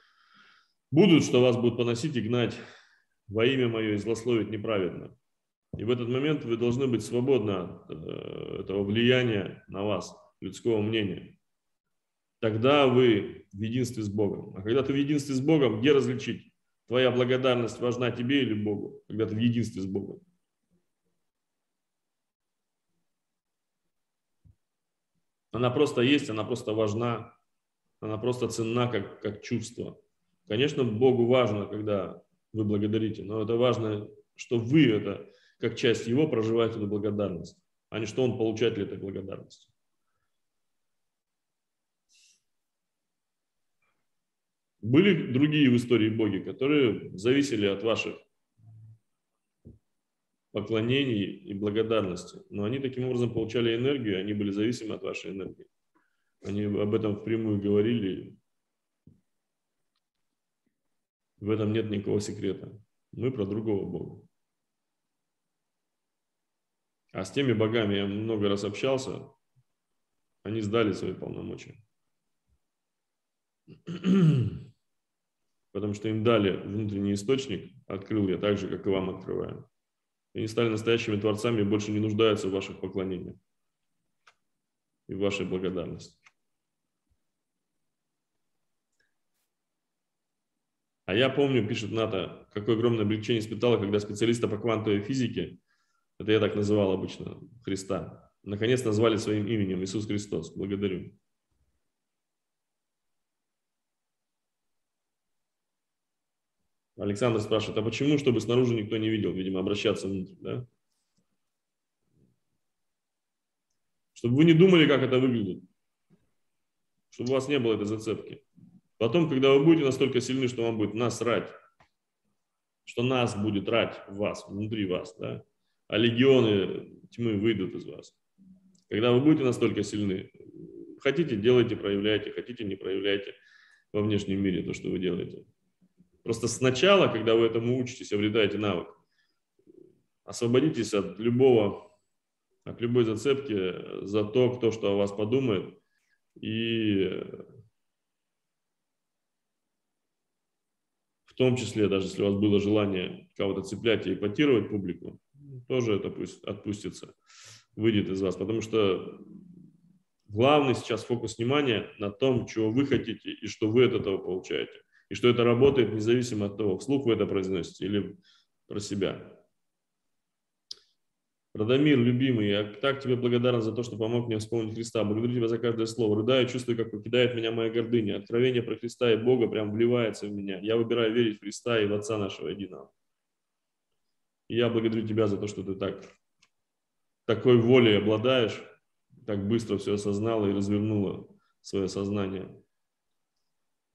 Будут, что вас будут поносить и гнать во имя мое и злословить неправедно. И в этот момент вы должны быть свободны от э, этого влияния на вас, людского мнения. Тогда вы в единстве с Богом. А когда ты в единстве с Богом, где различить? Твоя благодарность важна тебе или Богу, когда ты в единстве с Богом? Она просто есть, она просто важна, она просто ценна как, как чувство. Конечно, Богу важно, когда вы благодарите, но это важно, что вы это, как часть Его, проживаете эту благодарность, а не что Он получатель этой благодарности. Были другие в истории боги, которые зависели от ваших поклонений и благодарности. Но они таким образом получали энергию, они были зависимы от вашей энергии. Они об этом впрямую говорили, в этом нет никакого секрета. Мы про другого Бога. А с теми богами я много раз общался, они сдали свои полномочия. [CLEARS THROAT] Потому что им дали внутренний источник, открыл я так же, как и вам открываю. И они стали настоящими творцами и больше не нуждаются в ваших поклонениях и в вашей благодарности. А я помню, пишет Ната, какое огромное облегчение испытала, когда специалиста по квантовой физике, это я так называл обычно, Христа, наконец назвали своим именем Иисус Христос. Благодарю. Александр спрашивает, а почему, чтобы снаружи никто не видел? Видимо, обращаться внутрь, да? Чтобы вы не думали, как это выглядит. Чтобы у вас не было этой зацепки. Потом, когда вы будете настолько сильны, что вам будет насрать, что нас будет рать в вас, внутри вас, да, а легионы тьмы выйдут из вас. Когда вы будете настолько сильны, хотите, делайте, проявляйте, хотите, не проявляйте во внешнем мире то, что вы делаете. Просто сначала, когда вы этому учитесь, обретаете навык, освободитесь от любого, от любой зацепки за то, кто что о вас подумает, и в том числе, даже если у вас было желание кого-то цеплять и эпатировать публику, тоже это пусть отпустится, выйдет из вас. Потому что главный сейчас фокус внимания на том, чего вы хотите и что вы от этого получаете. И что это работает независимо от того, вслух вы это произносите или про себя. Радомир, любимый, я так тебе благодарен за то, что помог мне вспомнить Христа. Благодарю тебя за каждое слово. Рыдаю, чувствую, как покидает меня моя гордыня. Откровение про Христа и Бога прям вливается в меня. Я выбираю верить в Христа и в Отца нашего единого. Я благодарю тебя за то, что ты так такой волей обладаешь, так быстро все осознала и развернула свое сознание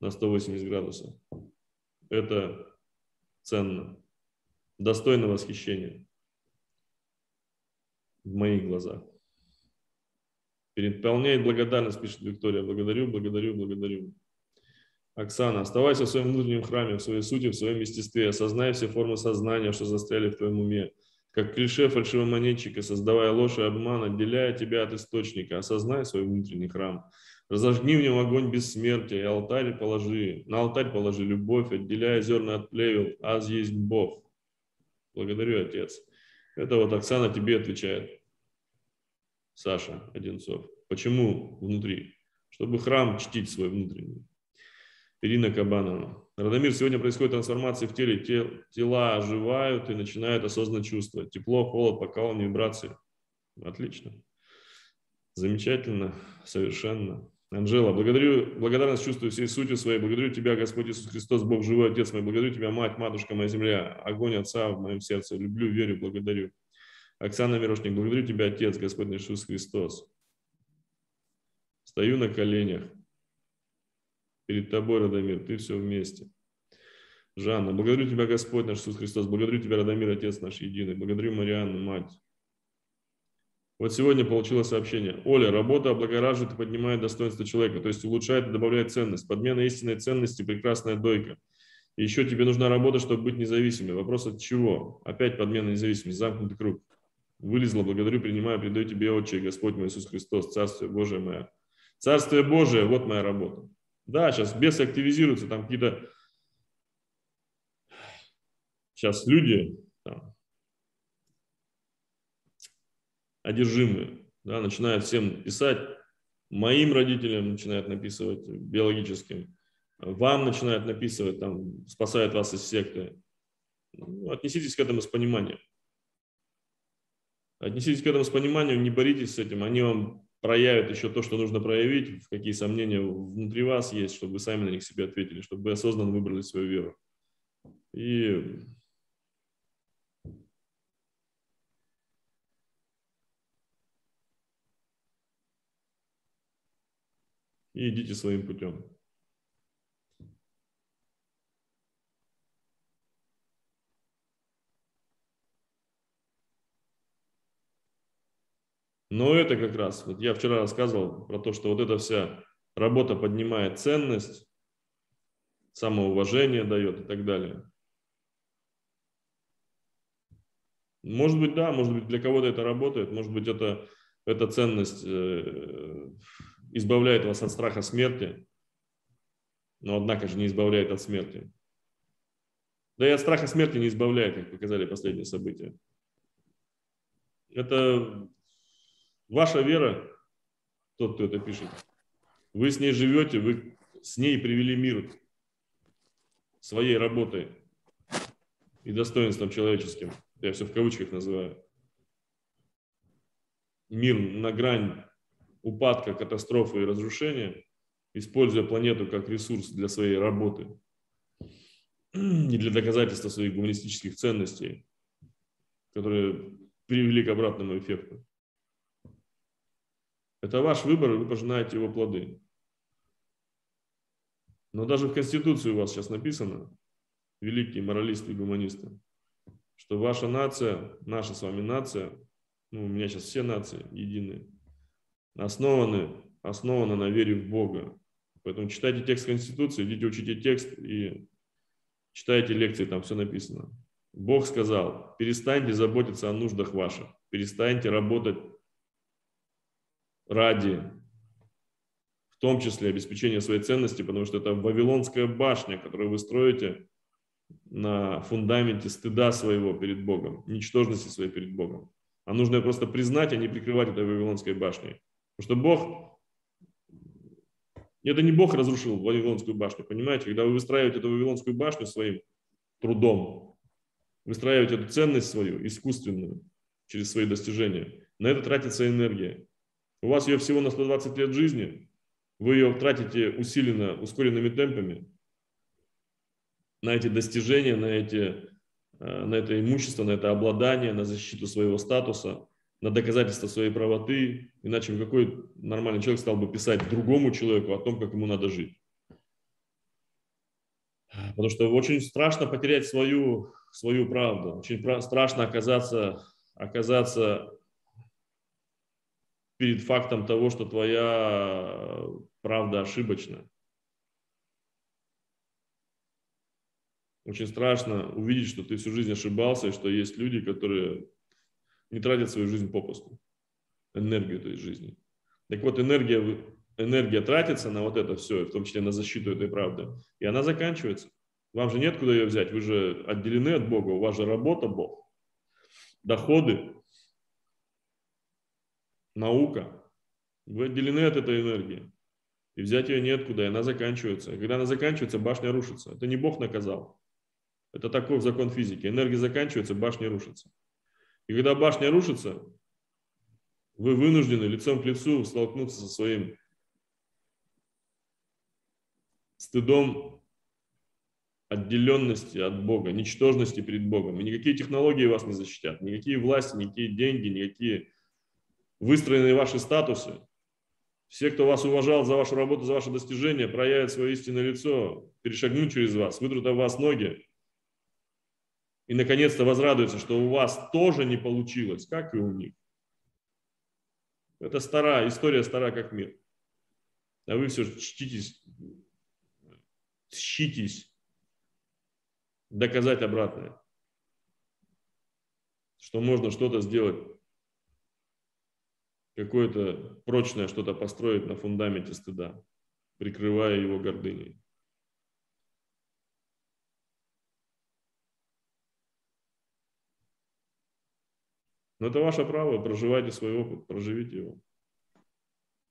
на 180 градусов. Это ценно, достойно восхищения в моих глазах. Переполняет благодарность, пишет Виктория. Благодарю, благодарю, благодарю. Оксана, оставайся в своем внутреннем храме, в своей сути, в своем естестве. Осознай все формы сознания, что застряли в твоем уме. Как клише фальшивомонетчика, создавая ложь и обман, отделяя тебя от источника. Осознай свой внутренний храм. Разожгни в нем огонь бессмертия, и алтарь положи, на алтарь положи любовь, отделяя зерна от плевел, аз есть Бог. Благодарю, Отец. Это вот Оксана тебе отвечает. Саша Одинцов. Почему внутри? Чтобы храм чтить свой внутренний. Ирина Кабанова. Радомир, сегодня происходит трансформация в теле. Тела оживают и начинают осознанно чувствовать. Тепло, холод, покалывание, вибрации. Отлично. Замечательно, совершенно. Анжела, благодарю, благодарность чувствую всей сутью своей. Благодарю Тебя, Господь Иисус Христос, Бог живой, Отец мой. Благодарю Тебя, Мать, Матушка моя земля, огонь Отца в моем сердце. Люблю, верю, благодарю. Оксана Мирошник, благодарю Тебя, Отец, Господь Иисус Христос. Стою на коленях перед Тобой, Радомир, Ты все вместе. Жанна, благодарю Тебя, Господь наш Иисус Христос. Благодарю Тебя, Радомир, Отец наш единый. Благодарю Марианну, Мать. Вот сегодня получилось сообщение. Оля, работа облагораживает и поднимает достоинство человека, то есть улучшает и добавляет ценность. Подмена истинной ценности – прекрасная дойка. Еще тебе нужна работа, чтобы быть независимой. Вопрос от чего? Опять подмена независимости, замкнутый круг. Вылезла, благодарю, принимаю, передаю тебе, Отче, Господь мой Иисус Христос, Царствие Божие мое. Царствие Божие, вот моя работа. Да, сейчас бесы активизируются, там какие-то сейчас люди, там, одержимые, да, начинают всем писать, моим родителям начинают написывать биологическим, вам начинают написывать, там, спасают вас из секты. Ну, отнеситесь к этому с пониманием. Отнеситесь к этому с пониманием, не боритесь с этим, они вам проявят еще то, что нужно проявить, какие сомнения внутри вас есть, чтобы вы сами на них себе ответили, чтобы вы осознанно выбрали свою веру. И и идите своим путем. Но это как раз, вот я вчера рассказывал про то, что вот эта вся работа поднимает ценность, самоуважение дает и так далее. Может быть, да, может быть, для кого-то это работает, может быть, это, эта ценность э, избавляет вас от страха смерти, но однако же не избавляет от смерти. Да и от страха смерти не избавляет, как показали последние события. Это ваша вера, тот, кто это пишет. Вы с ней живете, вы с ней привели мир своей работой и достоинством человеческим. Я все в кавычках называю. Мир на грань упадка, катастрофы и разрушения, используя планету как ресурс для своей работы и для доказательства своих гуманистических ценностей, которые привели к обратному эффекту. Это ваш выбор, и вы пожинаете его плоды. Но даже в Конституции у вас сейчас написано, великие моралисты и гуманисты, что ваша нация, наша с вами нация, ну, у меня сейчас все нации единые, основаны, основаны на вере в Бога. Поэтому читайте текст Конституции, идите учите текст и читайте лекции, там все написано. Бог сказал, перестаньте заботиться о нуждах ваших, перестаньте работать ради, в том числе обеспечения своей ценности, потому что это Вавилонская башня, которую вы строите на фундаменте стыда своего перед Богом, ничтожности своей перед Богом. А нужно просто признать, а не прикрывать этой Вавилонской башней. Потому что Бог, это не Бог разрушил Вавилонскую башню, понимаете? Когда вы выстраиваете эту Вавилонскую башню своим трудом, выстраиваете эту ценность свою, искусственную, через свои достижения, на это тратится энергия. У вас ее всего на 120 лет жизни, вы ее тратите усиленно, ускоренными темпами на эти достижения, на, эти, э, на это имущество, на это обладание, на защиту своего статуса, на доказательство своей правоты. Иначе какой нормальный человек стал бы писать другому человеку о том, как ему надо жить. Потому что очень страшно потерять свою, свою правду. Очень страшно оказаться, оказаться перед фактом того, что твоя правда ошибочна. Очень страшно увидеть, что ты всю жизнь ошибался, и что есть люди, которые не тратят свою жизнь попусту, энергию этой жизни. Так вот, энергия, энергия тратится на вот это все, в том числе на защиту этой правды, и она заканчивается. Вам же нет куда ее взять, вы же отделены от Бога, у вас же работа Бог, доходы, наука. Вы отделены от этой энергии. И взять ее неоткуда, и она заканчивается. И когда она заканчивается, башня рушится. Это не Бог наказал. Это такой закон физики. Энергия заканчивается, башня рушится. И когда башня рушится, вы вынуждены лицом к лицу столкнуться со своим стыдом отделенности от Бога, ничтожности перед Богом. И никакие технологии вас не защитят, никакие власти, никакие деньги, никакие выстроенные ваши статусы. Все, кто вас уважал за вашу работу, за ваши достижения, проявят свое истинное лицо, перешагнут через вас, вытрут об вас ноги и, наконец-то, возрадуются, что у вас тоже не получилось, как и у них. Это старая, история стара как мир. А вы все чтитесь, щитесь доказать обратное, что можно что-то сделать какое-то прочное что-то построить на фундаменте стыда, прикрывая его гордыней. Но это ваше право, проживайте свой опыт, проживите его.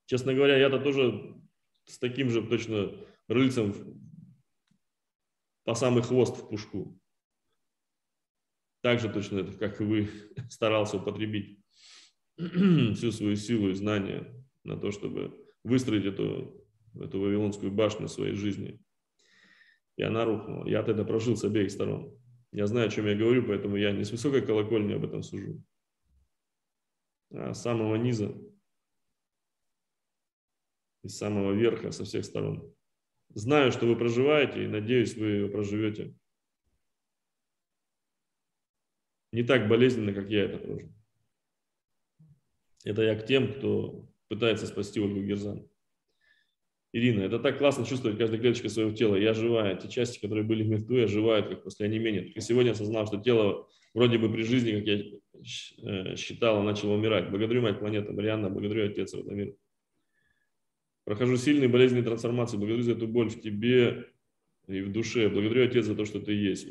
Честно говоря, я-то тоже с таким же точно рыльцем по самый хвост в пушку. Так же точно, как и вы, [LAUGHS] старался употребить [CLEARS THROAT] всю свою силу и знания на то, чтобы выстроить эту, эту Вавилонскую башню своей жизни. И она рухнула. Я тогда прожил с обеих сторон. Я знаю, о чем я говорю, поэтому я не с высокой колокольни об этом сужу, с самого низа, из самого верха, со всех сторон. Знаю, что вы проживаете, и надеюсь, вы его проживете. Не так болезненно, как я это прожил. Это я к тем, кто пытается спасти Ольгу Герзан. Ирина, это так классно чувствовать каждой клеточкой своего тела. Я живая. Те части, которые были мертвы, оживают, как после онемения. Только сегодня осознал, что тело вроде бы при жизни, как я э, считала, начало умирать. Благодарю, мать планета Марианна, благодарю, Отец Родомир. Прохожу сильные болезненные трансформации. Благодарю за эту боль в тебе и в душе. Благодарю, Отец, за то, что ты есть.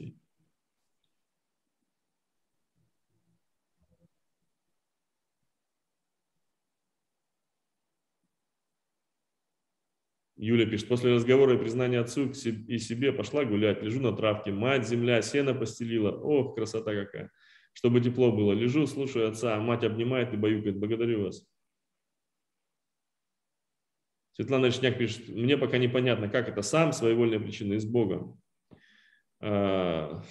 Юля пишет, после разговора и признания отцу и себе пошла гулять, лежу на травке, мать, земля, сено постелила, ох, красота какая, чтобы тепло было. Лежу, слушаю отца, мать обнимает и баюкает, благодарю вас. Светлана Речняк пишет, мне пока непонятно, как это сам, своевольная причина, и с Богом. А,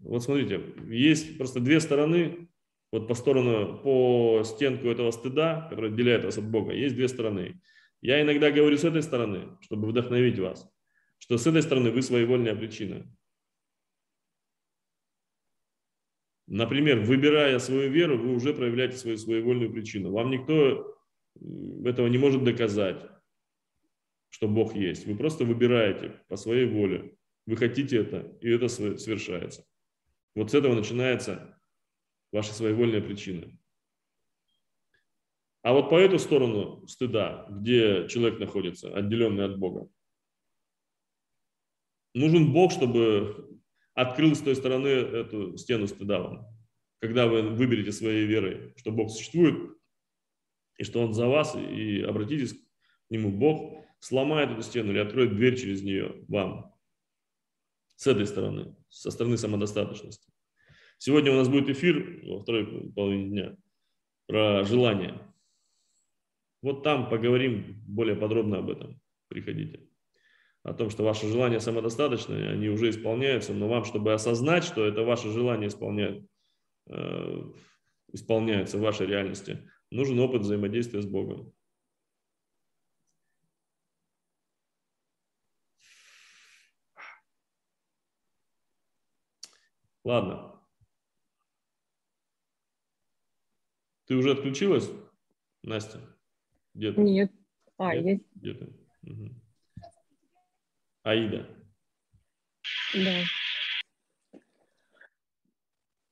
вот смотрите, есть просто две стороны, вот по сторону, по стенку этого стыда, который отделяет вас от Бога, есть две стороны. Я иногда говорю с этой стороны, чтобы вдохновить вас, что с этой стороны вы своевольная причина. Например, выбирая свою веру, вы уже проявляете свою своевольную причину. Вам никто этого не может доказать, что Бог есть. Вы просто выбираете по своей воле. Вы хотите это, и это совершается. Вот с этого начинается ваша своевольная причина. А вот по эту сторону стыда, где человек находится, отделенный от Бога, нужен Бог, чтобы открыл с той стороны эту стену стыда вам. Когда вы выберете своей верой, что Бог существует, и что Он за вас, и обратитесь к Нему, Бог сломает эту стену или откроет дверь через нее вам. С этой стороны, со стороны самодостаточности. Сегодня у нас будет эфир во второй половине дня про желание. Вот там поговорим более подробно об этом. Приходите. О том, что ваши желания самодостаточные, они уже исполняются, но вам, чтобы осознать, что это ваше желание исполняет, э, исполняется в вашей реальности, нужен опыт взаимодействия с Богом. Ладно. Ты уже отключилась, Настя? Где ты? Нет. А, Нет? есть, Где ты? Мгм. Аида. да.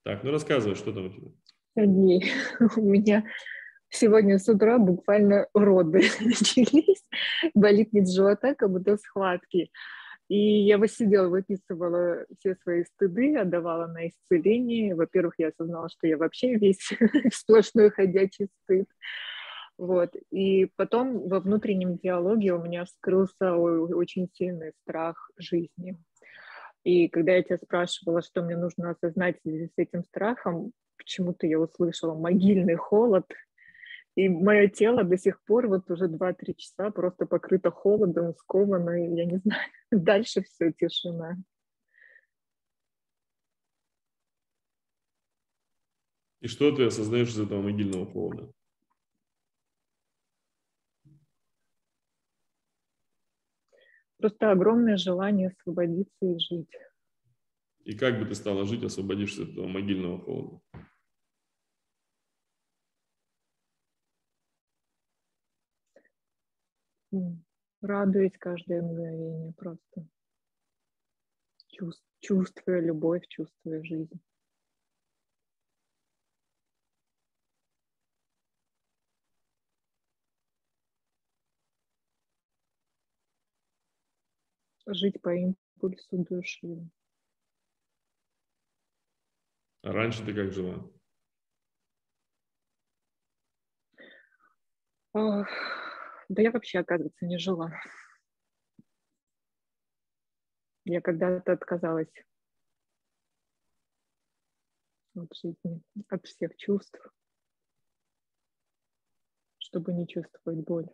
Так, ну рассказывай, что там у тебя. Сергей, [LAUGHS] у меня сегодня с утра буквально роды [LAUGHS] начались. Болит низ живота, как будто схватки. И я сидела, выписывала все свои стыды, отдавала на исцеление. Во-первых, я осознала, что я вообще весь [LAUGHS] сплошной ходячий стыд. Вот. И потом во внутреннем диалоге у меня вскрылся очень сильный страх жизни. И когда я тебя спрашивала, что мне нужно осознать с этим страхом, почему-то я услышала могильный холод, и мое тело до сих пор вот уже 2-3 часа просто покрыто холодом, сковано, и я не знаю, [LAUGHS] дальше все тишина. И что ты осознаешь из этого могильного холода? Просто огромное желание освободиться и жить. И как бы ты стала жить, освободившись от этого могильного холода? М, Радуюсь каждое мгновение просто. Чувс- Чувствуя любовь, чувствуя жизнь. Жить по импульсу души. А раньше ты как жила? Ах, Да я вообще, оказывается, не жила. Я когда-то отказалась от жизни, от всех чувств, чтобы не чувствовать боль.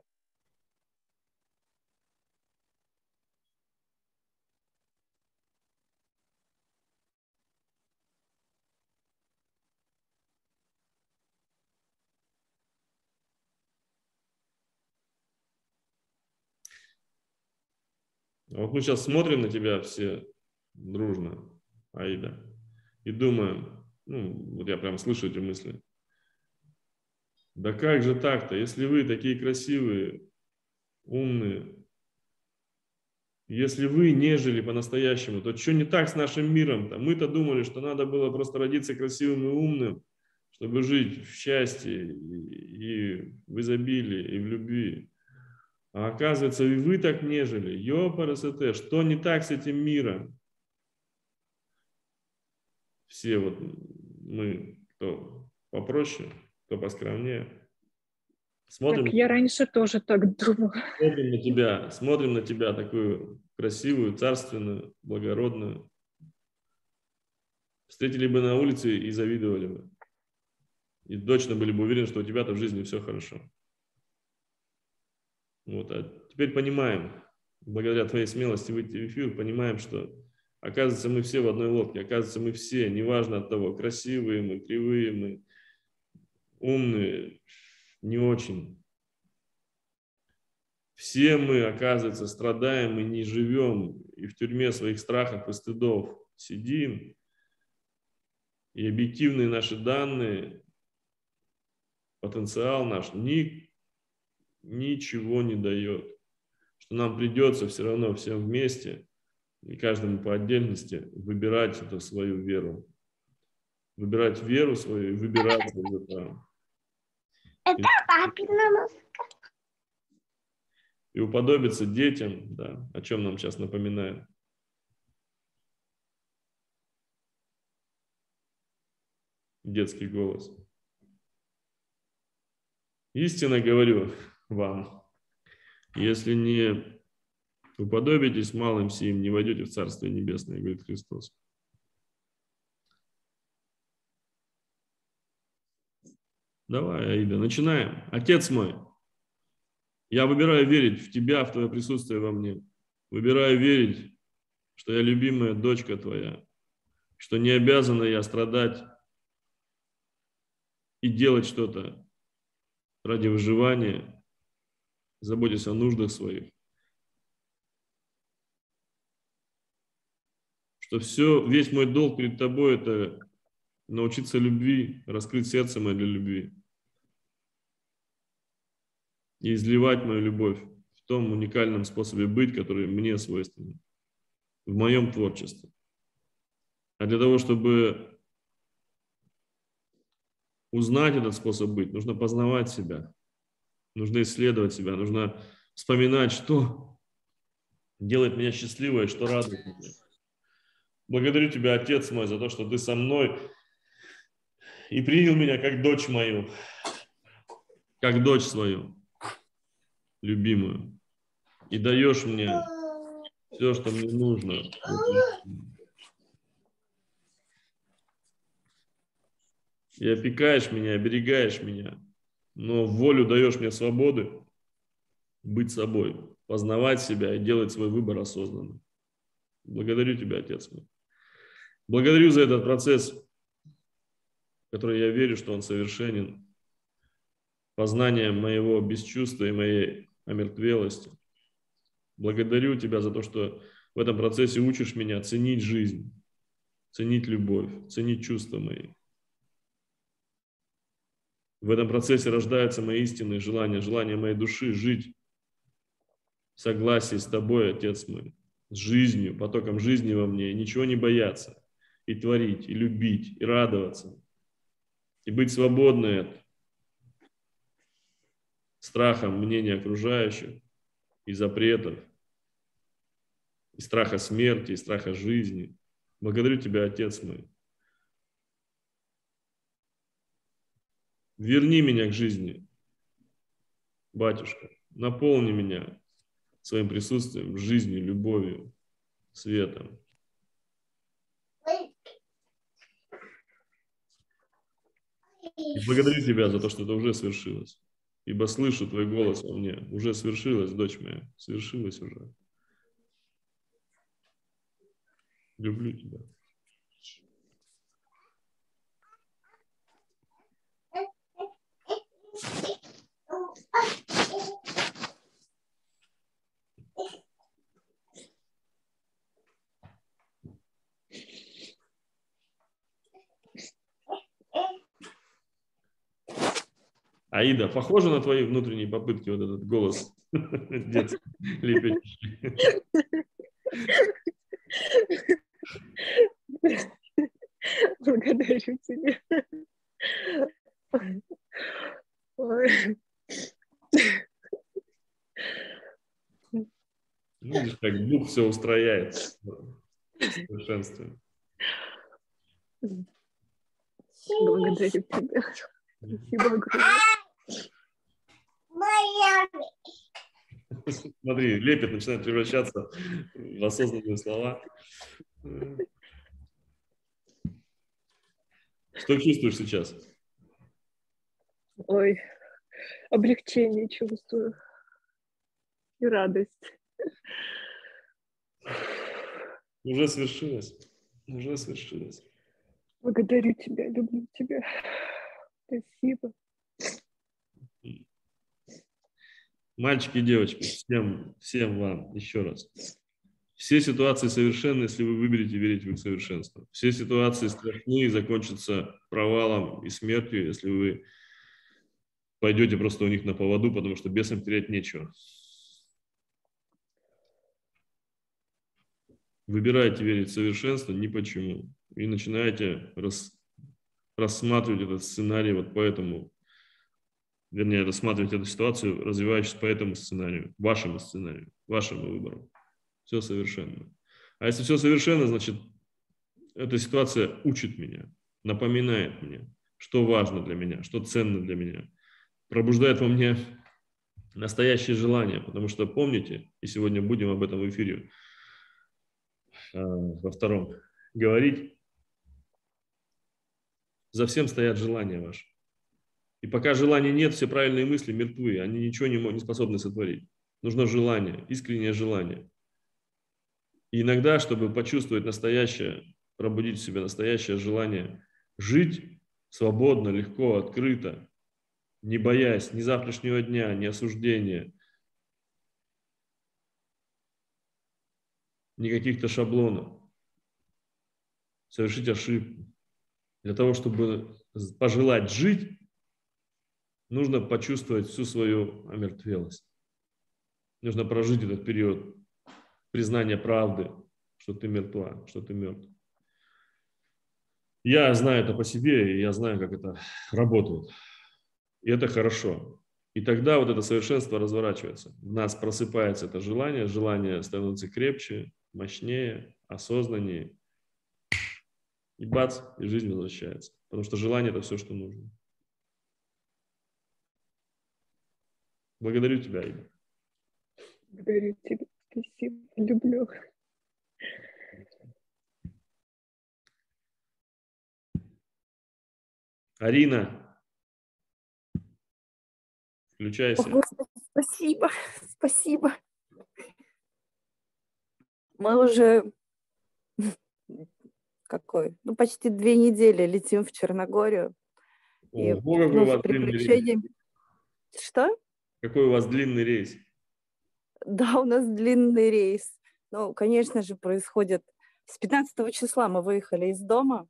Вот мы сейчас смотрим на тебя все дружно, Аида, и думаем, ну, вот я прям слышу эти мысли. Да как же так-то, если вы такие красивые, умные, если вы не жили по-настоящему, то что не так с нашим миром-то? Мы-то думали, что надо было просто родиться красивым и умным, чтобы жить в счастье и в изобилии, и в любви. А оказывается, и вы так не жили. Ёпарасоте, что не так с этим миром? Все вот мы, кто попроще, кто поскромнее. Смотрим, Так я раньше тоже так думала. смотрим на тебя, смотрим на тебя такую красивую, царственную, благородную. Встретили бы на улице и завидовали бы. И точно были бы уверены, что у тебя-то в жизни все хорошо. Вот, а теперь понимаем, благодаря твоей смелости выйти в эфир, понимаем, что оказывается мы все в одной лодке, оказывается мы все, неважно от того, красивые мы, кривые мы, умные, не очень. Все мы, оказывается, страдаем и не живем, и в тюрьме своих страхов и стыдов сидим, и объективные наши данные, потенциал наш ни, ничего не дает. Что нам придется все равно всем вместе, и каждому по отдельности, выбирать эту свою веру. Выбирать веру свою и выбирать свою там. Это папина маска. И уподобиться детям, да, о чем нам сейчас напоминает. детский голос. Истинно говорю вам, если не уподобитесь малым сим, не войдете в Царствие Небесное, говорит Христос. Давай, Аида, начинаем. Отец мой, я выбираю верить в Тебя, в Твое присутствие во мне. Выбираю верить, что я любимая дочка Твоя, что не обязана я страдать и делать что-то ради выживания, заботясь о нуждах своих. Что все, весь мой долг перед тобой – это научиться любви, раскрыть сердце мое для любви и изливать мою любовь в том уникальном способе быть, который мне свойственен, в моем творчестве. А для того, чтобы узнать этот способ быть, нужно познавать себя, нужно исследовать себя, нужно вспоминать, что делает меня счастливой, что радует меня. Благодарю тебя, Отец мой, за то, что ты со мной и принял меня как дочь мою, как дочь свою, любимую. И даешь мне все, что мне нужно. И опекаешь меня, оберегаешь меня. Но волю даешь мне свободы быть собой, познавать себя и делать свой выбор осознанно. Благодарю тебя, Отец мой. Благодарю за этот процесс который я верю, что он совершенен, познание моего бесчувства и моей омертвелости. Благодарю Тебя за то, что в этом процессе учишь меня ценить жизнь, ценить любовь, ценить чувства мои. В этом процессе рождаются мои истинные желания, желания моей души жить в согласии с Тобой, Отец мой, с жизнью, потоком жизни во мне, ничего не бояться, и творить, и любить, и радоваться – и быть свободной от страха мнения окружающих и запретов, и страха смерти, и страха жизни. Благодарю Тебя, Отец мой. Верни меня к жизни, батюшка. Наполни меня своим присутствием, жизнью, любовью, светом. И благодарю Тебя за то, что это уже свершилось. Ибо слышу Твой голос во мне. Уже свершилось, дочь моя. Свершилось уже. Люблю Тебя. Аида, похоже на твои внутренние попытки, вот этот голос [LAUGHS] детский? Благодарю тебя. Видишь, как Дух все устрояет совершенствует. Благодарю тебя. Спасибо огромное. Смотри, лепет начинает превращаться в осознанные слова. Что чувствуешь сейчас? Ой, облегчение чувствую и радость. Уже свершилось. Уже свершилось. Благодарю тебя, люблю тебя. Спасибо. Мальчики и девочки, всем, всем вам еще раз. Все ситуации совершенны, если вы выберете верить в их совершенство. Все ситуации страшные и закончатся провалом и смертью, если вы пойдете просто у них на поводу, потому что бесам терять нечего. Выбирайте верить в совершенство ни почему. И начинаете рас, рассматривать этот сценарий вот по этому вернее, рассматривать эту ситуацию, развивающись по этому сценарию, вашему сценарию, вашему выбору. Все совершенно. А если все совершенно, значит, эта ситуация учит меня, напоминает мне, что важно для меня, что ценно для меня. Пробуждает во мне настоящее желание, потому что помните, и сегодня будем об этом в эфире э, во втором говорить, за всем стоят желания ваши. И пока желания нет, все правильные мысли мертвы, они ничего не, не способны сотворить. Нужно желание, искреннее желание. И иногда, чтобы почувствовать настоящее, пробудить в себе настоящее желание жить свободно, легко, открыто, не боясь ни завтрашнего дня, ни осуждения, ни каких-то шаблонов, совершить ошибку. Для того, чтобы пожелать жить, нужно почувствовать всю свою омертвелость. Нужно прожить этот период признания правды, что ты мертва, что ты мертв. Я знаю это по себе, и я знаю, как это работает. И это хорошо. И тогда вот это совершенство разворачивается. В нас просыпается это желание, желание становится крепче, мощнее, осознаннее. И бац, и жизнь возвращается. Потому что желание – это все, что нужно. Благодарю тебя, Ида. Благодарю тебя. Спасибо. Люблю. Арина, включайся. О, Господи, спасибо, [LAUGHS] спасибо. Мы уже [LAUGHS] какой? Ну, почти две недели летим в Черногорию. И, Ого, какой ну, у вас длинный рейс. Что? Какой у вас длинный рейс? Да, у нас длинный рейс. Ну, конечно же, происходит... С 15 числа мы выехали из дома,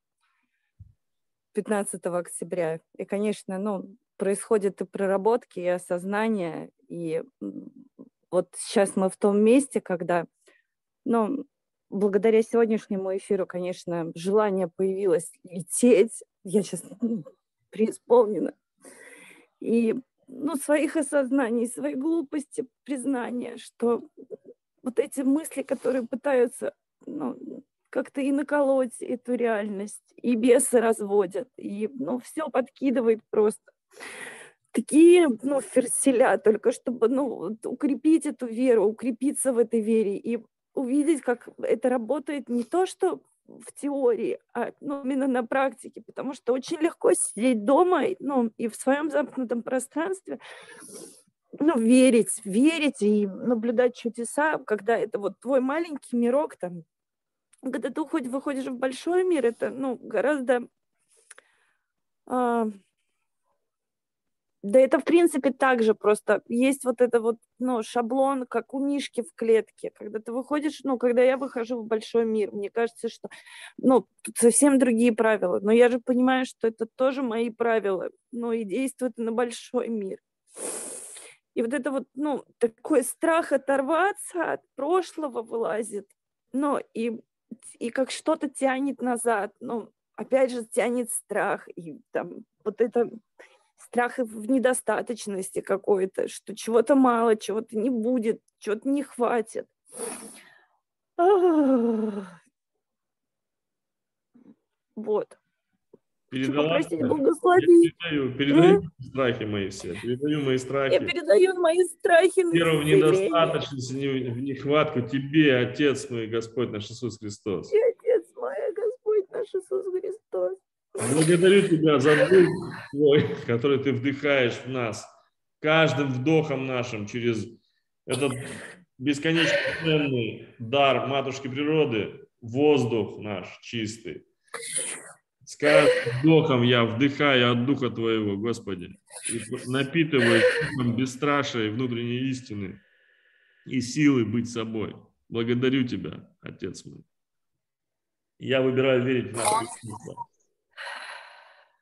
15 октября. И, конечно, ну, происходят и проработки, и осознание. И вот сейчас мы в том месте, когда, ну, благодаря сегодняшнему эфиру, конечно, желание появилось лететь. Я сейчас ну, преисполнена. И ну, своих осознаний, своей глупости, признания, что вот эти мысли, которые пытаются ну, как-то и наколоть эту реальность, и бесы разводят, и ну, все подкидывает просто. Такие ну, ферселя, только чтобы ну, укрепить эту веру, укрепиться в этой вере и увидеть, как это работает не то, что в теории, а ну, именно на практике, потому что очень легко сидеть дома ну, и в своем замкнутом пространстве, ну, верить, верить и наблюдать чудеса, когда это вот твой маленький мирок там, когда ты уходишь, выходишь в большой мир, это, ну, гораздо а, да это, в принципе, так же просто. Есть вот это вот, ну, шаблон, как у Мишки в клетке. Когда ты выходишь, ну, когда я выхожу в большой мир, мне кажется, что, ну, тут совсем другие правила. Но я же понимаю, что это тоже мои правила, ну, и действуют на большой мир. И вот это вот, ну, такой страх оторваться от прошлого вылазит, ну, и, и как что-то тянет назад, ну, опять же, тянет страх, и там вот это страх в недостаточности какой-то, что чего-то мало, чего-то не будет, чего-то не хватит. [SIGHS] Вот. Передала, благослови. Передаю, передаю а? страхи мои все. Передаю мои страхи. Я передаю мои страхи. Веру в недостаточность, в нехватку тебе, Отец мой, Господь наш Иисус Христос. И Отец мой, Господь наш Иисус Христос. Благодарю Тебя за дух Твой, который Ты вдыхаешь в нас, каждым вдохом нашим через этот бесконечно ценный дар Матушки природы, воздух наш чистый. С каждым вдохом я вдыхаю от Духа Твоего, Господи, и напитываю духом бесстрашия и внутренней истины и силы быть собой. Благодарю Тебя, Отец мой. Я выбираю верить в единство.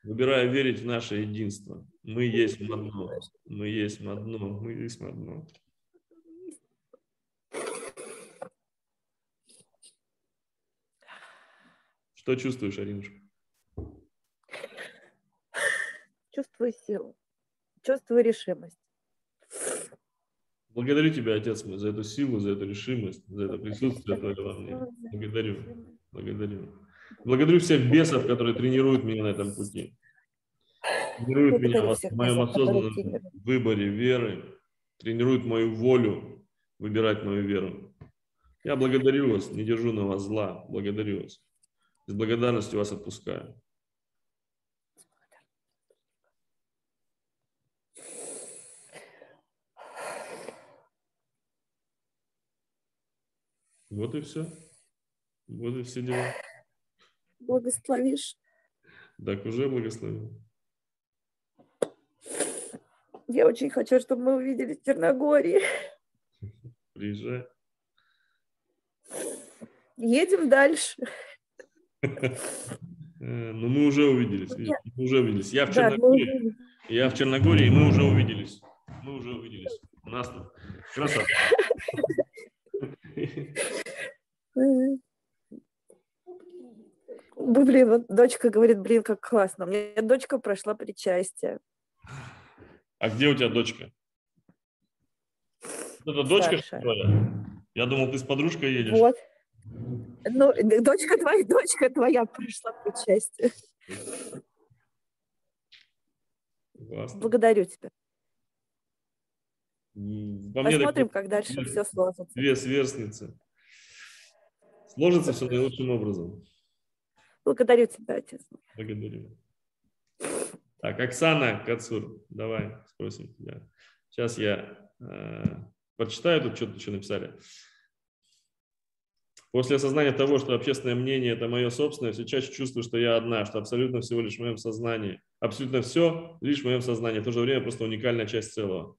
Выбираю верить в наше единство. Мы есть одно. Мы есть одно. Мы есть одно. Что чувствуешь, Аринушка? Чувствую силу. Чувствую решимость. Благодарю тебя, Отец мой, за эту силу, за эту решимость, за это присутствие Твое во мне. Благодарю. Благодарю. Благодарю всех бесов, которые тренируют меня на этом пути. тренирует меня в моем осознанном тренируют. выборе веры, тренирует мою волю выбирать мою веру. Я благодарю вас, не держу на вас зла, благодарю вас. С благодарностью вас отпускаю. Вот и все. Вот и все дела. Благословишь. Так уже благословил. Я очень хочу, чтобы мы увидели Черногории. Приезжай. Едем дальше. Э, Ну, мы уже увиделись. Мы уже увиделись. Я в Черногории. Я в Черногории, и мы уже увиделись. Мы уже увиделись. У нас красота. Блин, вот дочка говорит, блин, как классно. У меня дочка прошла причастие. А где у тебя дочка? Это дочка Старшая. твоя? Я думал, ты с подружкой едешь. Вот. Ну, дочка твоя, дочка твоя прошла причастие. Классно. Благодарю тебя. Во Посмотрим, как дальше все сложится. две сверстницы. Сложится все наилучшим образом. Благодарю тебя, отец. Благодарю. Так, Оксана Кацур, давай спросим тебя. Сейчас я э, прочитаю тут что-то еще написали. После осознания того, что общественное мнение – это мое собственное, все чаще чувствую, что я одна, что абсолютно всего лишь в моем сознании. Абсолютно все лишь в моем сознании. В то же время просто уникальная часть целого.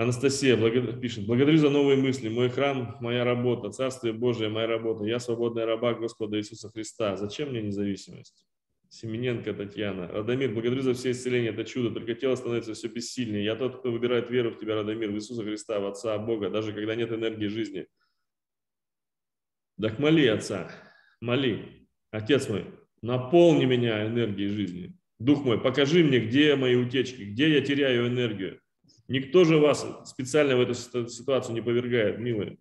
Анастасия благо- пишет, благодарю за новые мысли. Мой храм – моя работа. Царствие Божие – моя работа. Я свободная раба Господа Иисуса Христа. Зачем мне независимость? Семененко Татьяна. Радомир, благодарю за все исцеления, это чудо. Только тело становится все бессильнее. Я тот, кто выбирает веру в тебя, Радомир, в Иисуса Христа, в Отца, Бога, даже когда нет энергии жизни. Так моли Отца, моли. Отец мой, наполни меня энергией жизни. Дух мой, покажи мне, где мои утечки, где я теряю энергию. Никто же вас специально в эту ситу- ситуацию не повергает, милые.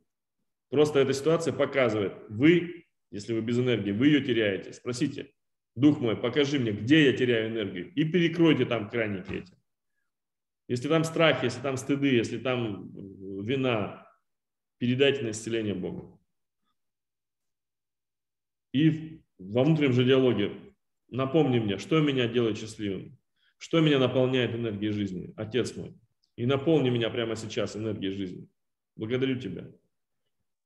Просто эта ситуация показывает, вы, если вы без энергии, вы ее теряете. Спросите, Дух мой, покажи мне, где я теряю энергию. И перекройте там краники эти. Если там страх, если там стыды, если там э, вина, передайте на исцеление Богу. И во внутреннем же диалоге напомни мне, что меня делает счастливым, что меня наполняет энергией жизни, Отец мой. И наполни меня прямо сейчас энергией жизни. Благодарю Тебя.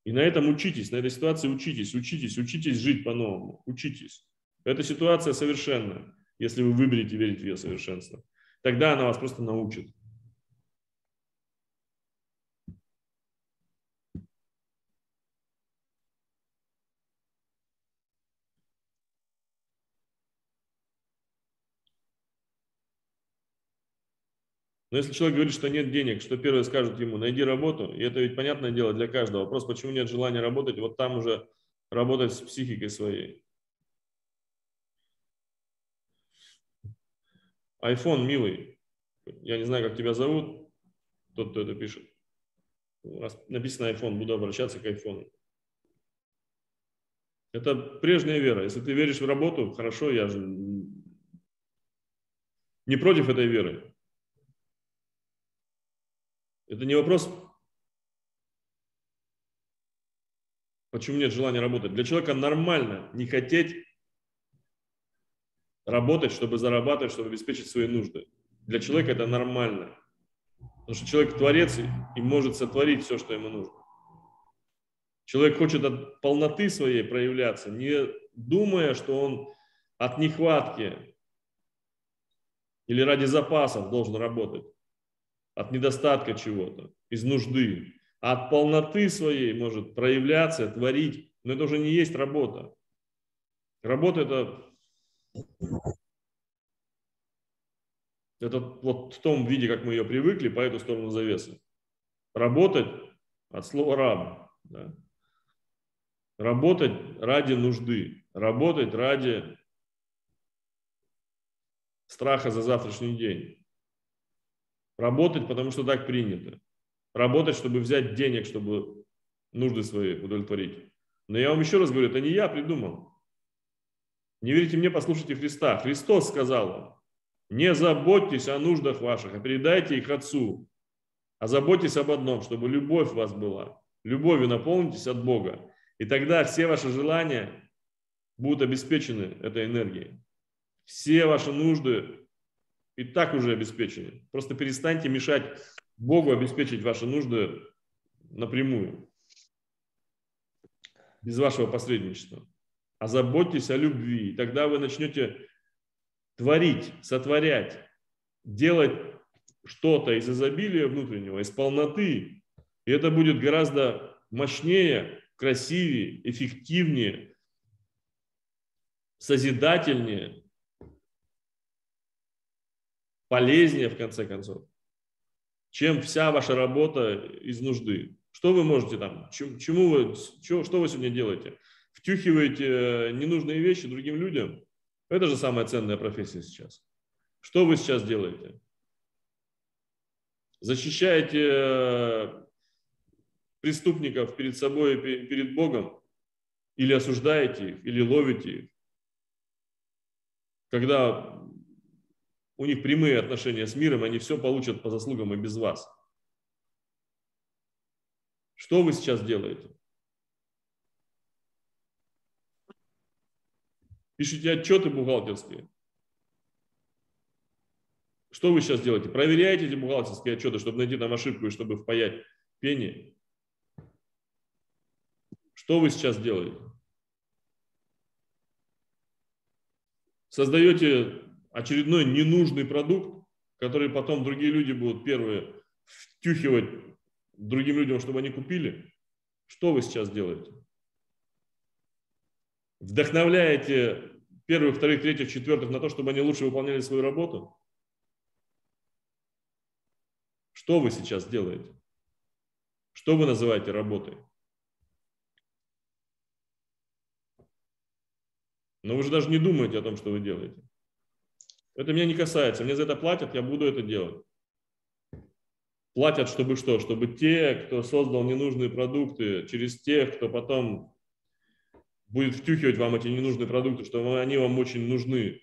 И на этом учитесь, на этой ситуации учитесь, учитесь, учитесь жить по-новому, учитесь. Эта ситуация совершенна, если вы выберете верить в ее совершенство. Тогда она вас просто научит. Но если человек говорит, что нет денег, что первое скажут ему, найди работу, и это ведь понятное дело для каждого. Вопрос, почему нет желания работать, вот там уже работать с психикой своей. iPhone, милый, я не знаю, как тебя зовут, тот, кто это пишет. Написано iPhone, буду обращаться к iPhone. Это прежняя вера. Если ты веришь в работу, хорошо, я же не против этой веры. Это не вопрос, почему нет желания работать. Для человека нормально не хотеть работать, чтобы зарабатывать, чтобы обеспечить свои нужды. Для человека это нормально. Потому что человек творец и- может сотворить все, что ему нужно. Человек хочет от полноты своей проявляться, не думая, что он от нехватки или ради запасов должен работать, от недостатка чего-то, из нужды. А от полноты своей может проявляться, творить. Но это уже не есть работа. Работа это это вот в том виде, как мы ее привыкли, по эту сторону завесы. Работать от слова раб. да. Работать ради нужды. Работать ради страха за завтрашний день. Работать, потому что так принято. Работать, чтобы взять денег, чтобы нужды свои удовлетворить. Но я вам еще раз говорю, это не я придумал. Не верите мне, послушайте Христа. Христос сказал вам, Не заботьтесь о нуждах ваших, а передайте их Отцу. А заботьтесь об одном, чтобы любовь у вас была. Любовью наполнитесь от Бога. И тогда все ваши желания будут обеспечены этой энергией. Все ваши нужды и так уже обеспечены. Просто перестаньте мешать Богу обеспечить ваши нужды напрямую, без вашего посредничества. А заботьтесь о любви. И тогда вы начнете творить, сотворять, делать что-то из изобилия внутреннего, из полноты. И это будет гораздо мощнее, красивее, эффективнее, созидательнее, полезнее, в конце концов, чем вся ваша работа из нужды. Что вы можете там, чему вы, что, вы сегодня делаете? Втюхиваете э, ненужные вещи другим людям? Это же самая ценная профессия сейчас. Что вы сейчас делаете? Защищаете э, преступников перед собой и перед Богом? Или осуждаете их, или ловите их? Когда у них прямые отношения с миром, они все получат по заслугам и без вас. Что вы сейчас делаете? Пишите отчеты бухгалтерские. Что вы сейчас делаете? Проверяете эти бухгалтерские отчеты, чтобы найти там ошибку и чтобы впаять пени? Что вы сейчас делаете? Создаете очередной ненужный продукт, который потом другие люди будут первые втюхивать другим людям, чтобы они купили. Что вы сейчас делаете? Вдохновляете первых, вторых, третьих, четвертых на то, чтобы они лучше выполняли свою работу? Что вы сейчас делаете? Что вы называете работой? Но вы же даже не думаете о том, что вы делаете. Это меня не касается. Мне за это платят, я буду это делать. Платят, чтобы что? Чтобы те, кто создал ненужные продукты, через тех, кто потом будет втюхивать вам эти ненужные продукты, что они вам очень нужны.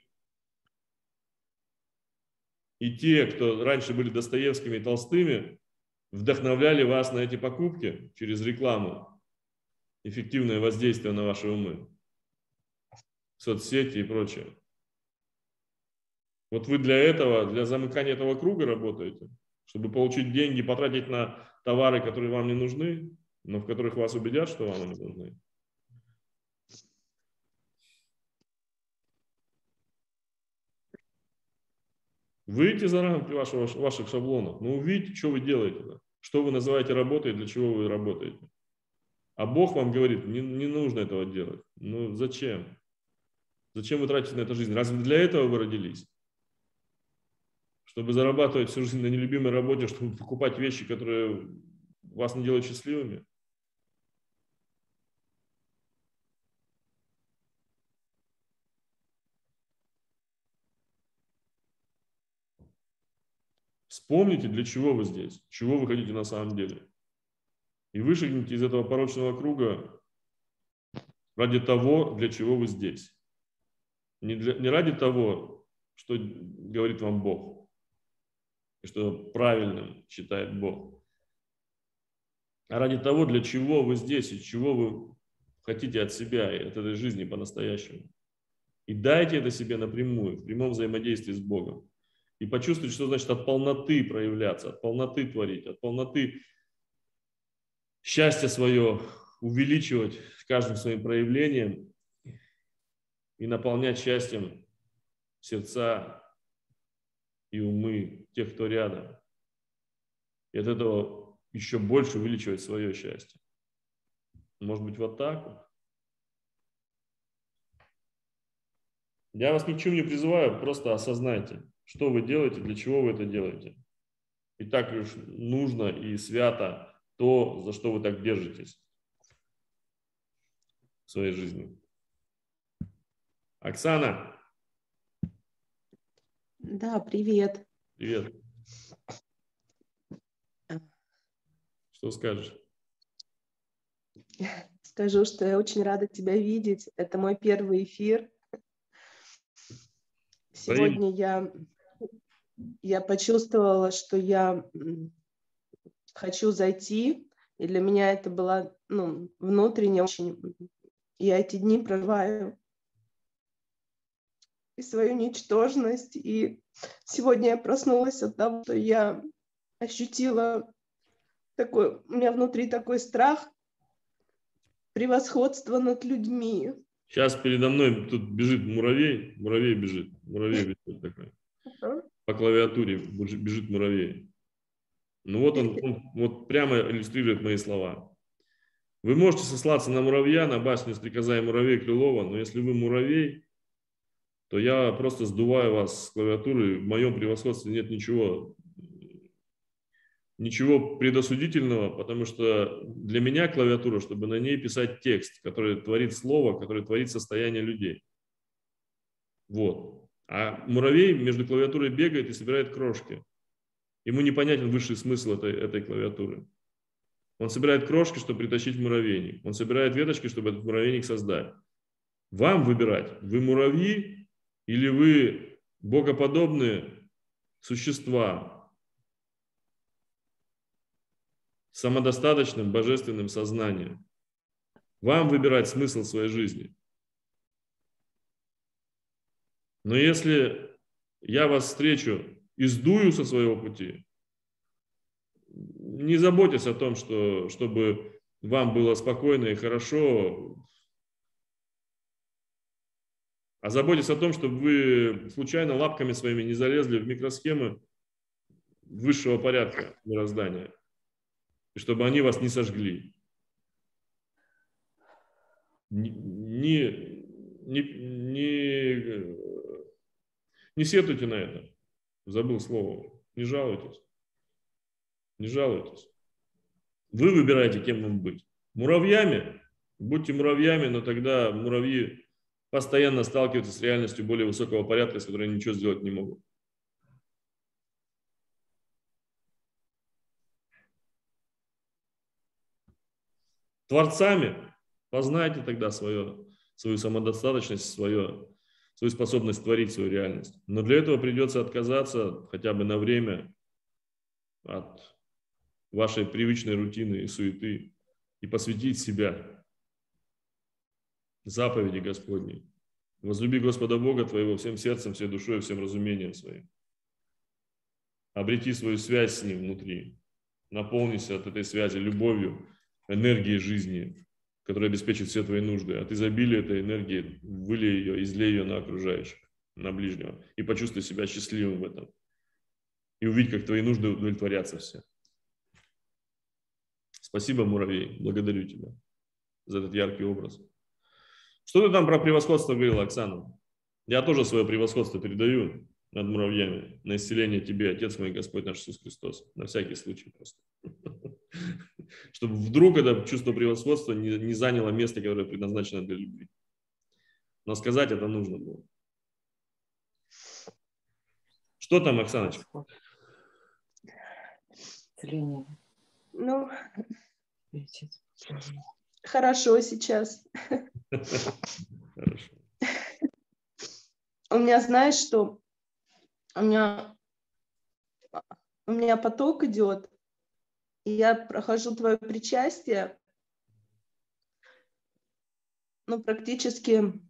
И те, кто раньше были Достоевскими и Толстыми, вдохновляли вас на эти покупки через рекламу, эффективное воздействие на ваши умы, соцсети и прочее. Вот вы для этого, для замыкания этого круга работаете, чтобы получить деньги, потратить на товары, которые вам не нужны, но в которых вас убедят, что вам они нужны. Выйдите за рамки вашего, ваших шаблонов, но увидите, что вы делаете, что вы называете работой, для чего вы работаете. А Бог вам говорит, не, не нужно этого делать. Ну зачем? Зачем вы тратите на это жизнь? Разве для этого вы родились? Чтобы зарабатывать всю жизнь на нелюбимой работе, чтобы покупать вещи, которые вас не делают счастливыми? Вспомните, для чего вы здесь, чего вы хотите на самом деле. И вышагните из этого порочного круга ради того, для чего вы здесь. Не, для, не ради того, что говорит вам Бог, и что правильным считает Бог, а ради того, для чего вы здесь и чего вы хотите от себя и от этой жизни по-настоящему. И дайте это себе напрямую, в прямом взаимодействии с Богом и почувствовать, что значит от полноты проявляться, от полноты творить, от полноты счастье свое увеличивать каждым своим проявлением и наполнять счастьем сердца и умы тех, кто рядом. И от этого еще больше увеличивать свое счастье. Может быть, так вот. Я вас ни к чему не призываю, просто осознайте – что вы делаете, для чего вы это делаете. И так лишь нужно и свято то, за что вы так держитесь в своей жизни. Оксана. Да, привет. Привет. Что скажешь? [LAUGHS] Скажу, что я очень рада тебя видеть. Это мой первый эфир. Сегодня я я почувствовала, что я хочу зайти, и для меня это было ну, внутренне очень... Я эти дни проживаю и свою ничтожность. И сегодня я проснулась от того, что я ощутила такой, у меня внутри такой страх превосходства над людьми. Сейчас передо мной тут бежит муравей, муравей бежит, муравей бежит такой. По клавиатуре бежит муравей. Ну вот он, он вот прямо иллюстрирует мои слова. Вы можете сослаться на муравья, на басню «Стрекоза и муравей» Крылова, но если вы муравей, то я просто сдуваю вас с клавиатуры. В моем превосходстве нет ничего, ничего предосудительного, потому что для меня клавиатура, чтобы на ней писать текст, который творит слово, который творит состояние людей. Вот. А муравей между клавиатурой бегает и собирает крошки. Ему непонятен высший смысл этой, этой клавиатуры. Он собирает крошки, чтобы притащить муравейник. Он собирает веточки, чтобы этот муравейник создать. Вам выбирать, вы муравьи или вы богоподобные существа самодостаточным божественным сознанием. Вам выбирать смысл своей жизни. Но если я вас встречу и сдую со своего пути, не заботьтесь о том, что, чтобы вам было спокойно и хорошо, а заботьтесь о том, чтобы вы случайно лапками своими не залезли в микросхемы высшего порядка мироздания, и чтобы они вас не сожгли. Не, не, не, не сетуйте на это. Забыл слово. Не жалуйтесь. Не жалуйтесь. Вы выбираете, кем вам быть. Муравьями? Будьте муравьями, но тогда муравьи постоянно сталкиваются с реальностью более высокого порядка, с которой ничего сделать не могут. Творцами познайте тогда свое, свою самодостаточность, свое свою способность творить свою реальность. Но для этого придется отказаться хотя бы на время от вашей привычной рутины и суеты и посвятить себя заповеди Господней. Возлюби Господа Бога твоего всем сердцем, всей душой, всем разумением своим. Обрети свою связь с Ним внутри. Наполнись от этой связи любовью, энергией жизни, который обеспечит все твои нужды. От изобилия этой энергии вылей ее, излей ее на окружающих, на ближнего. И почувствуй себя счастливым в этом. И увидь, как твои нужды удовлетворятся все. Спасибо, муравей. Благодарю тебя за этот яркий образ. Что ты там про превосходство говорила, Оксана? Я тоже свое превосходство передаю над муравьями на исцеление тебе, Отец мой, Господь наш Иисус Христос. На всякий случай просто. [LAUGHS] чтобы вдруг это чувство превосходства не, не заняло место, которое предназначено для любви. Но сказать это нужно было. Что там, Оксаночка? Ну, хорошо сейчас. Хорошо. [LAUGHS] У меня, знаешь, что у меня, у меня поток идет, и я прохожу твое причастие, ну, практически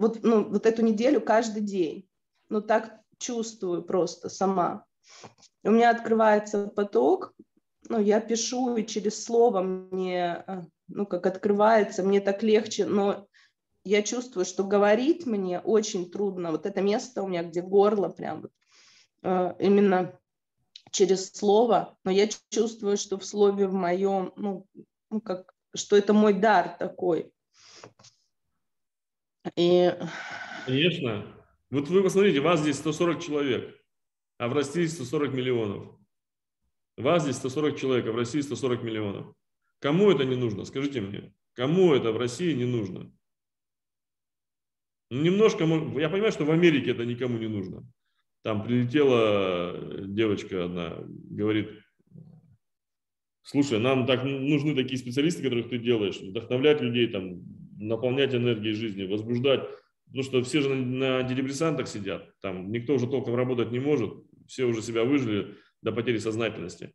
вот, ну, вот эту неделю каждый день. Ну, так чувствую просто сама. У меня открывается поток, ну, я пишу, и через слово мне, э, ну, как открывается, мне так легче, но я чувствую, что говорить мне очень трудно. Вот это место у меня, где горло прям вот, э, именно через слово, но я чувствую, что в слове в моем, ну, ну как, что это мой дар такой. И... Конечно. Вот вы посмотрите, вас здесь 140 человек, а в России 140 миллионов. Вас здесь 140 человек, а в России 140 миллионов. Кому это не нужно? Скажите мне. Кому это в России не нужно? Ну, немножко, я понимаю, что в Америке это никому не нужно. Там прилетела девочка одна, говорит, слушай, нам так нужны такие специалисты, которых ты делаешь, вдохновлять людей, там, наполнять энергией жизни, возбуждать. Потому что все же на, на антидепрессантах сидят, там никто уже толком работать не может, все уже себя выжили до потери сознательности.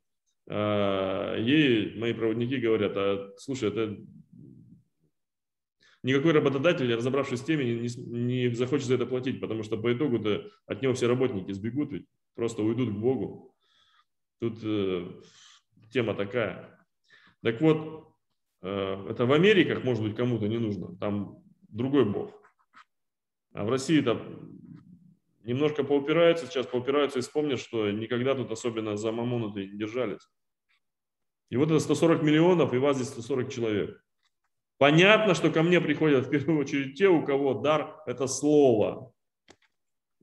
А ей мои проводники говорят, а слушай, это никакой работодатель, разобравшись с теме, не, не захочет за это платить, потому что по итогу-то от него все работники сбегут, ведь просто уйдут к Богу. Тут э, тема такая. Так вот, э, это в Америках, может быть, кому-то не нужно, там другой Бог. А в России там немножко поупираются, сейчас поупираются и вспомнят, что никогда тут особенно за мамону не держались. И вот это 140 миллионов, и вас здесь 140 человек. Понятно, что ко мне приходят в первую очередь те, у кого дар – это слово.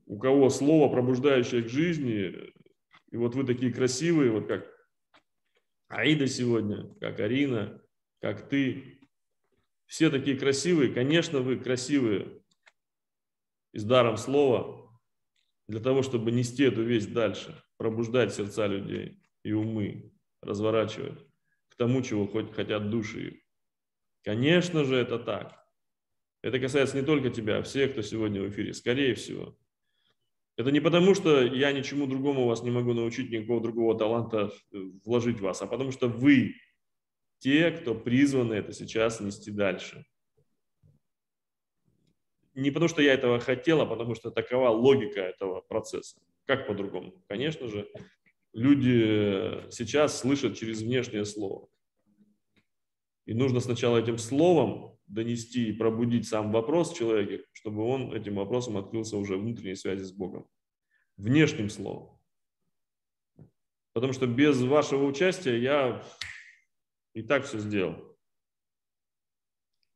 У кого слово, пробуждающее к жизни. И вот вы такие красивые, вот как Аида сегодня, как Арина, как ты. Все такие красивые. Конечно, вы красивые и с даром слова для того, чтобы нести эту весть дальше, пробуждать сердца людей и умы, разворачивать к тому, чего хотят души их. Конечно же, это так. Это касается не только тебя, а всех, кто сегодня в эфире, скорее всего. Это не потому, что я ничему другому вас не могу научить, никакого другого таланта э, вложить в вас, а потому что вы те, кто призваны это сейчас нести дальше. Не потому, что я этого хотел, а потому что такова логика этого процесса. Как по-другому? Конечно же, люди сейчас слышат через внешнее слово. И нужно сначала этим словом донести и пробудить сам вопрос в человеке, чтобы он этим вопросом открылся уже внутренней связи с Богом. Внешним словом. Потому что без вашего участия я и так все сделал.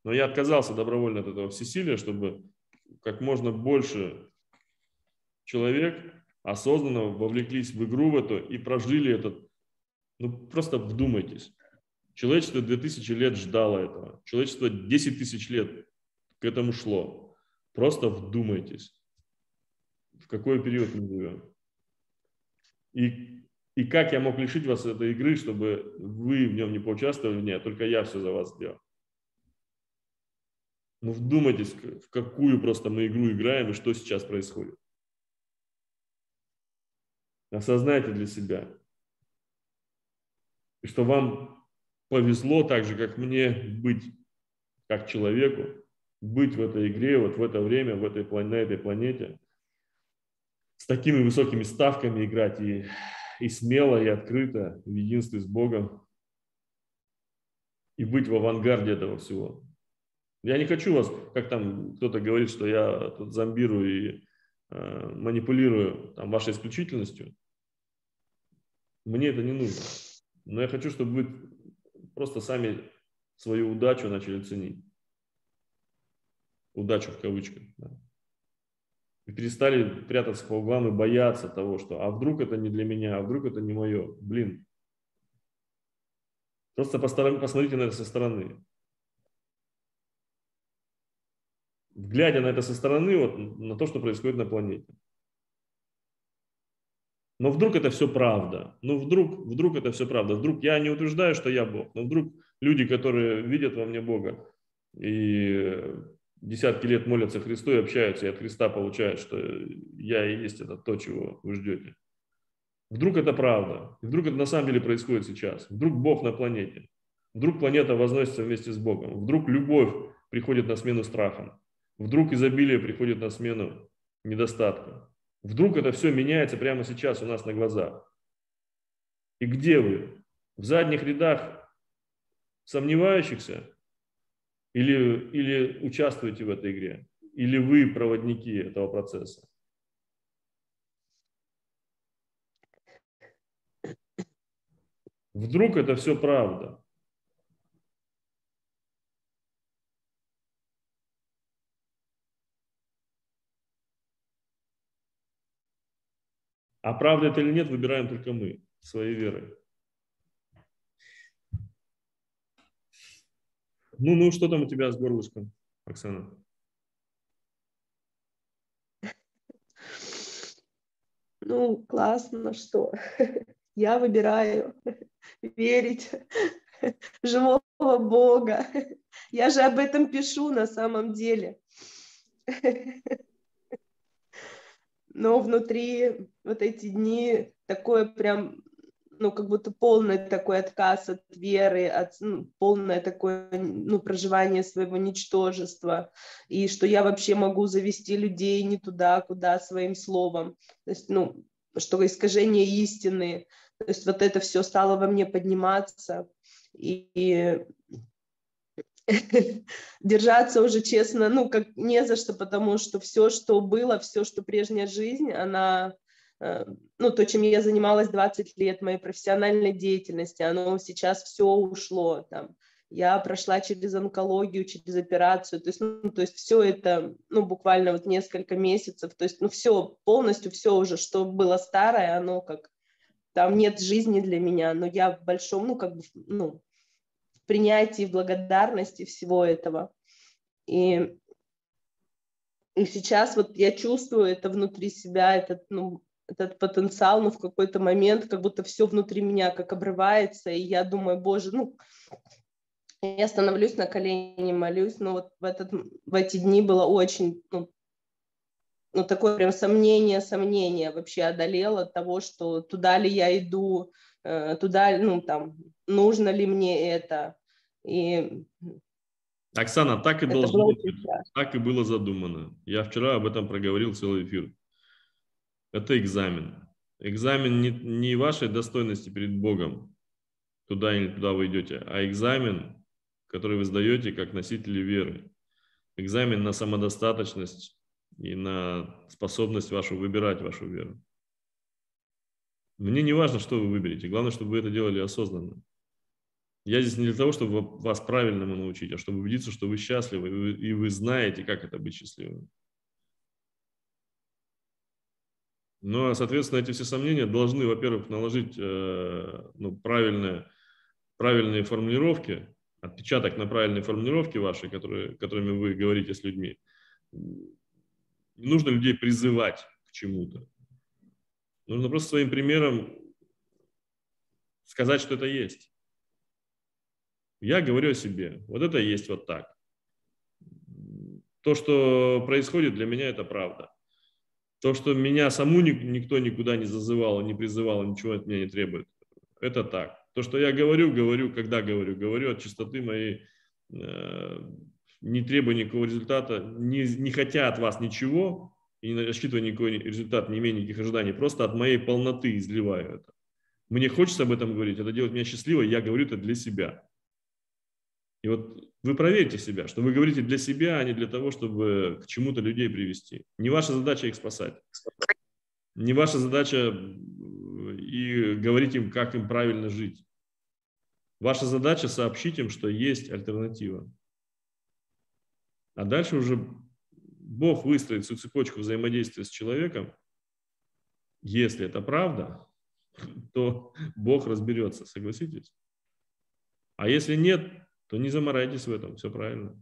Но я отказался добровольно от этого всесилия, чтобы как можно больше человек осознанно вовлеклись в игру в эту и прожили этот, ну просто вдумайтесь. Человечество 2000 лет ждало этого. Человечество 10 тысяч лет к этому шло. Просто вдумайтесь, в какой период мы живем. И, и как я мог лишить вас этой игры, чтобы вы в нем не поучаствовали а только я все за вас сделал. Ну вдумайтесь, в какую просто мы игру играем и что сейчас происходит. Осознайте для себя. И что вам повезло так же, как мне быть как человеку, быть в этой игре, вот в это время, в этой, на этой планете, с такими высокими ставками играть и, и смело, и открыто, в единстве с Богом, и быть в авангарде этого всего. Я не хочу вас, как там кто-то говорит, что я тут зомбирую и э, манипулирую там, вашей исключительностью. Мне это не нужно. Но я хочу, чтобы вы просто сами свою удачу начали ценить. Удачу в кавычках. Да. И перестали прятаться по углам и бояться того, что а вдруг это не для меня, а вдруг это не мое. Блин. Просто посмотрите на это со стороны. Глядя на это со стороны, вот на то, что происходит на планете. Но вдруг это все правда. Ну вдруг, вдруг это все правда. Вдруг я не утверждаю, что я Бог, но вдруг люди, которые видят во мне Бога и десятки лет молятся Христу и общаются, и от Христа получают, что я и есть это то, чего вы ждете. Вдруг это правда. вдруг это на самом деле происходит сейчас. Вдруг Бог на планете. Вдруг планета возносится вместе с Богом. Вдруг любовь приходит на смену страхам. Вдруг изобилие приходит на смену недостаткам. Вдруг это все меняется прямо сейчас у нас на глазах. И где вы? В задних рядах сомневающихся? Или, или участвуете в этой игре? Или вы проводники этого процесса? Вдруг это все правда? А правда это или нет, выбираем только мы, своей верой. Ну, ну, что там у тебя с горлышком, Оксана? Ну, классно, что [LAUGHS] я выбираю верить [LAUGHS] живого Бога. [LAUGHS] Я же об этом пишу на самом деле. Но внутри вот эти дни такое прям, ну, как будто полный такой отказ от веры, от, ну, полное такое, ну, проживание своего ничтожества, и что я вообще могу завести людей не туда, куда своим словом. То есть, ну, что искажение истины, то есть вот это все стало во мне подниматься, и [LAUGHS] держаться уже честно, ну, как не за что, потому что все, что было, все, что прежняя жизнь, она, э, ну, то, чем я занималась 20 лет моей профессиональной деятельности, оно сейчас все ушло, там, я прошла через онкологию, через операцию, то есть, ну, то есть все это, ну, буквально вот несколько месяцев, то есть, ну, все, полностью все уже, что было старое, оно как, там нет жизни для меня, но я в большом, ну, как бы, ну, принятии, в благодарности всего этого. И, и сейчас вот я чувствую это внутри себя, этот, ну, этот потенциал, но в какой-то момент как будто все внутри меня как обрывается, и я думаю, боже, ну, я становлюсь на колени, молюсь, но вот в, этот, в эти дни было очень, ну, ну, такое прям сомнение, сомнение вообще одолело того, что туда ли я иду, э, туда, ну, там, нужно ли мне это, и Оксана, так и это должно быть. Так и было задумано. Я вчера об этом проговорил целый эфир. Это экзамен. Экзамен не, не вашей достойности перед Богом, туда или туда вы идете, а экзамен, который вы сдаете как носители веры. Экзамен на самодостаточность и на способность вашу выбирать вашу веру. Мне не важно, что вы выберете. Главное, чтобы вы это делали осознанно. Я здесь не для того, чтобы вас правильному научить, а чтобы убедиться, что вы счастливы, и вы, и вы знаете, как это быть счастливым. Ну, а, соответственно, эти все сомнения должны, во-первых, наложить э, ну, правильные, правильные формулировки, отпечаток на правильные формулировки ваши, которые, которыми вы говорите с людьми. Не нужно людей призывать к чему-то. Нужно просто своим примером сказать, что это есть. Я говорю о себе. Вот это есть вот так. То, что происходит, для меня это правда. То, что меня саму никто никуда не зазывал, не призывал, ничего от меня не требует, это так. То, что я говорю, говорю, когда говорю, говорю от чистоты моей, э, не требуя никакого результата, не, не хотя от вас ничего, и не рассчитывая никакой результат, не имея никаких ожиданий, просто от моей полноты изливаю это. Мне хочется об этом говорить, это делает меня счастливой, я говорю это для себя. И вот вы проверьте себя, что вы говорите для себя, а не для того, чтобы к чему-то людей привести. Не ваша задача их спасать. Не ваша задача и говорить им, как им правильно жить. Ваша задача сообщить им, что есть альтернатива. А дальше уже Бог выстроит всю цепочку взаимодействия с человеком. Если это правда, [LAUGHS] то Бог разберется, согласитесь? А если нет, то не заморайтесь в этом, все правильно.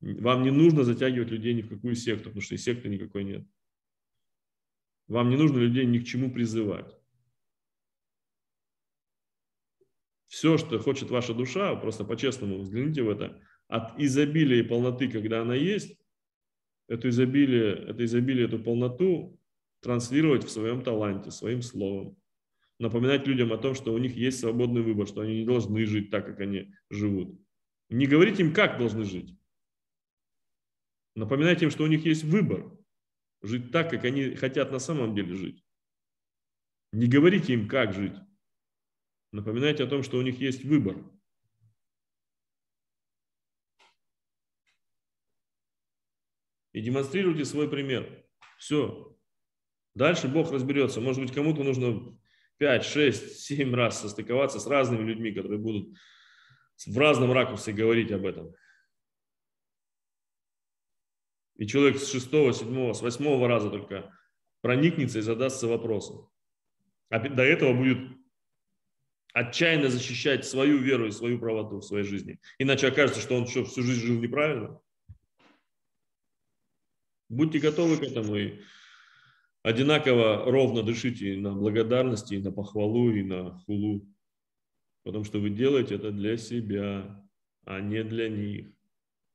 Вам не нужно затягивать людей ни в какую секту, потому что и секты никакой нет. Вам не нужно людей ни к чему призывать. Все, что хочет ваша душа, просто по-честному взгляните в это, от изобилия и полноты, когда она есть, это изобилие, это изобилие, эту полноту транслировать в своем таланте, своим словом напоминать людям о том, что у них есть свободный выбор, что они не должны жить так, как они живут. Не говорить им, как должны жить. Напоминать им, что у них есть выбор жить так, как они хотят на самом деле жить. Не говорите им, как жить. Напоминайте о том, что у них есть выбор. И демонстрируйте свой пример. Все. Дальше Бог разберется. Может быть, кому-то нужно 5, 6, 7 раз состыковаться с разными людьми, которые будут в разном ракурсе говорить об этом. И человек с шестого, седьмого, с восьмого раза только проникнется и задастся вопросом. А до этого будет отчаянно защищать свою веру и свою правоту в своей жизни. Иначе окажется, что он что, всю жизнь жил неправильно. Будьте готовы к этому и одинаково ровно дышите и на благодарности, и на похвалу, и на хулу. Потому что вы делаете это для себя, а не для них.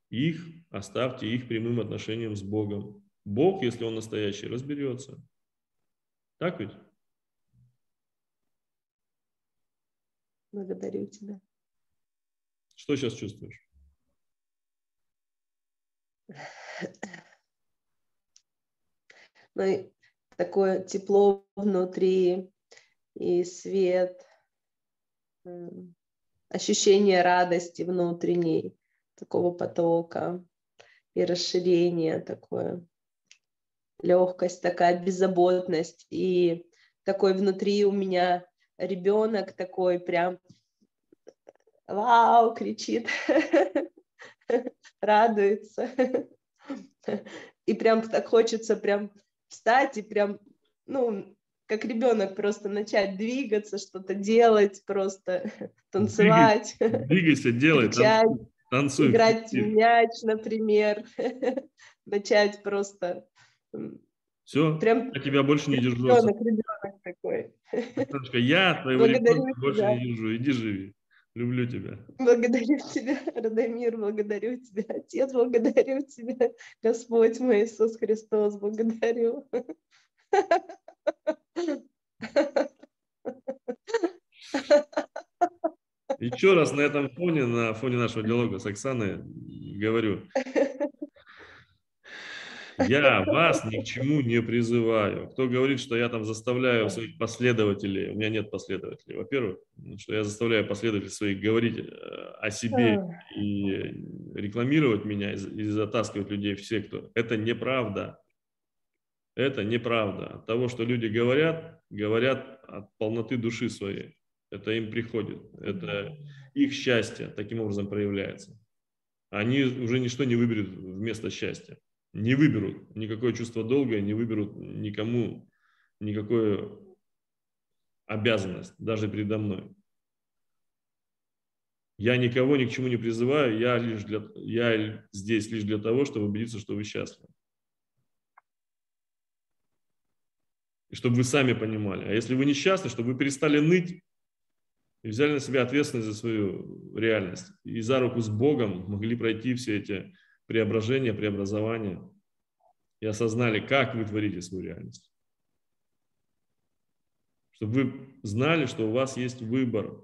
их оставьте их прямым отношением с Богом. Бог, если Он настоящий, разберется. Так ведь? Благодарю тебя. Что сейчас чувствуешь? Ну, такое тепло внутри и свет, м, ощущение радости внутренней, такого потока и расширение такое, легкость, такая беззаботность. И такой внутри у меня ребенок такой прям вау, кричит, [LAUGHS] радуется. [LAUGHS] И прям так хочется прям встать и прям, ну, как ребенок просто начать двигаться, что-то делать, просто [LAUGHS] танцевать. Двигайся, делай, кричать, танцуй. играть в мяч, например, [LAUGHS] начать просто. Все, Прям я тебя больше не держу. ребенок, ребенок такой. Сашка, я твоего Благодарю ребенка больше тебя. не держу. Иди живи. Люблю тебя. Благодарю тебя, [LAUGHS] Радомир, благодарю тебя, Отец, благодарю тебя, Господь мой Иисус Христос, благодарю. Еще раз на этом фоне, на фоне нашего диалога с Оксаной, говорю, [LAUGHS] я вас ни к чему не призываю. Кто говорит, что я там заставляю своих последователей, у меня нет последователей. Во-первых, что я заставляю последователей своих говорить э, о себе и рекламировать меня и за- и затаскивать людей в секту. Это неправда. Это неправда. От того, что люди говорят, говорят от полноты души своей. Это им приходит. Это их счастье таким образом проявляется. Они уже ничто не выберут вместо счастья. Не выберут никакое чувство долга, не выберут никому никакую обязанность, даже передо мной. Я никого ни к чему не призываю, я, лишь для, я здесь лишь для того, чтобы убедиться, что вы счастливы. И чтобы вы сами понимали. А если вы несчастны, чтобы вы перестали ныть и взяли на себя ответственность за свою реальность. И за руку с Богом могли пройти все эти преображения, преобразования и осознали, как вы творите свою реальность. Чтобы вы знали, что у вас есть выбор.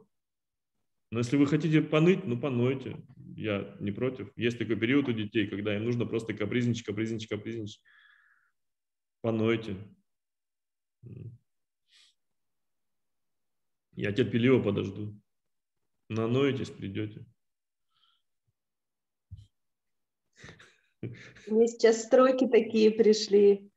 Но если вы хотите поныть, ну понойте. Я не против. Есть такой период у детей, когда им нужно просто капризничать, капризничать, капризничать. Понойте. Я терпеливо подожду. Наноетесь, придете. Мне сейчас строки такие пришли.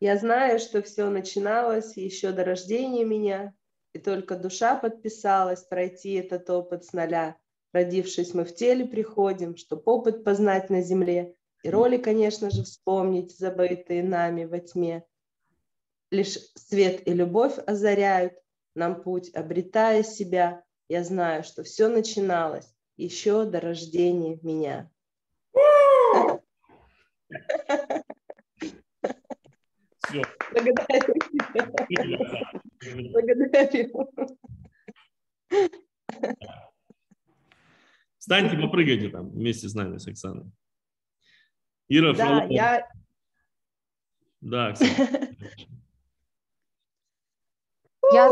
Я знаю, что все начиналось еще до рождения меня, и только душа подписалась пройти этот опыт с нуля. Родившись, мы в теле приходим, чтоб опыт познать на земле, и роли, конечно же, вспомнить, забытые нами во тьме. Лишь свет и любовь озаряют нам путь, обретая себя. Я знаю, что все начиналось еще до рождения меня. Все. Благодарю. Благодарю. Встаньте, попрыгайте там вместе с нами, с Оксаной. Ира Да, Фролова. я Да, Оксана. Я,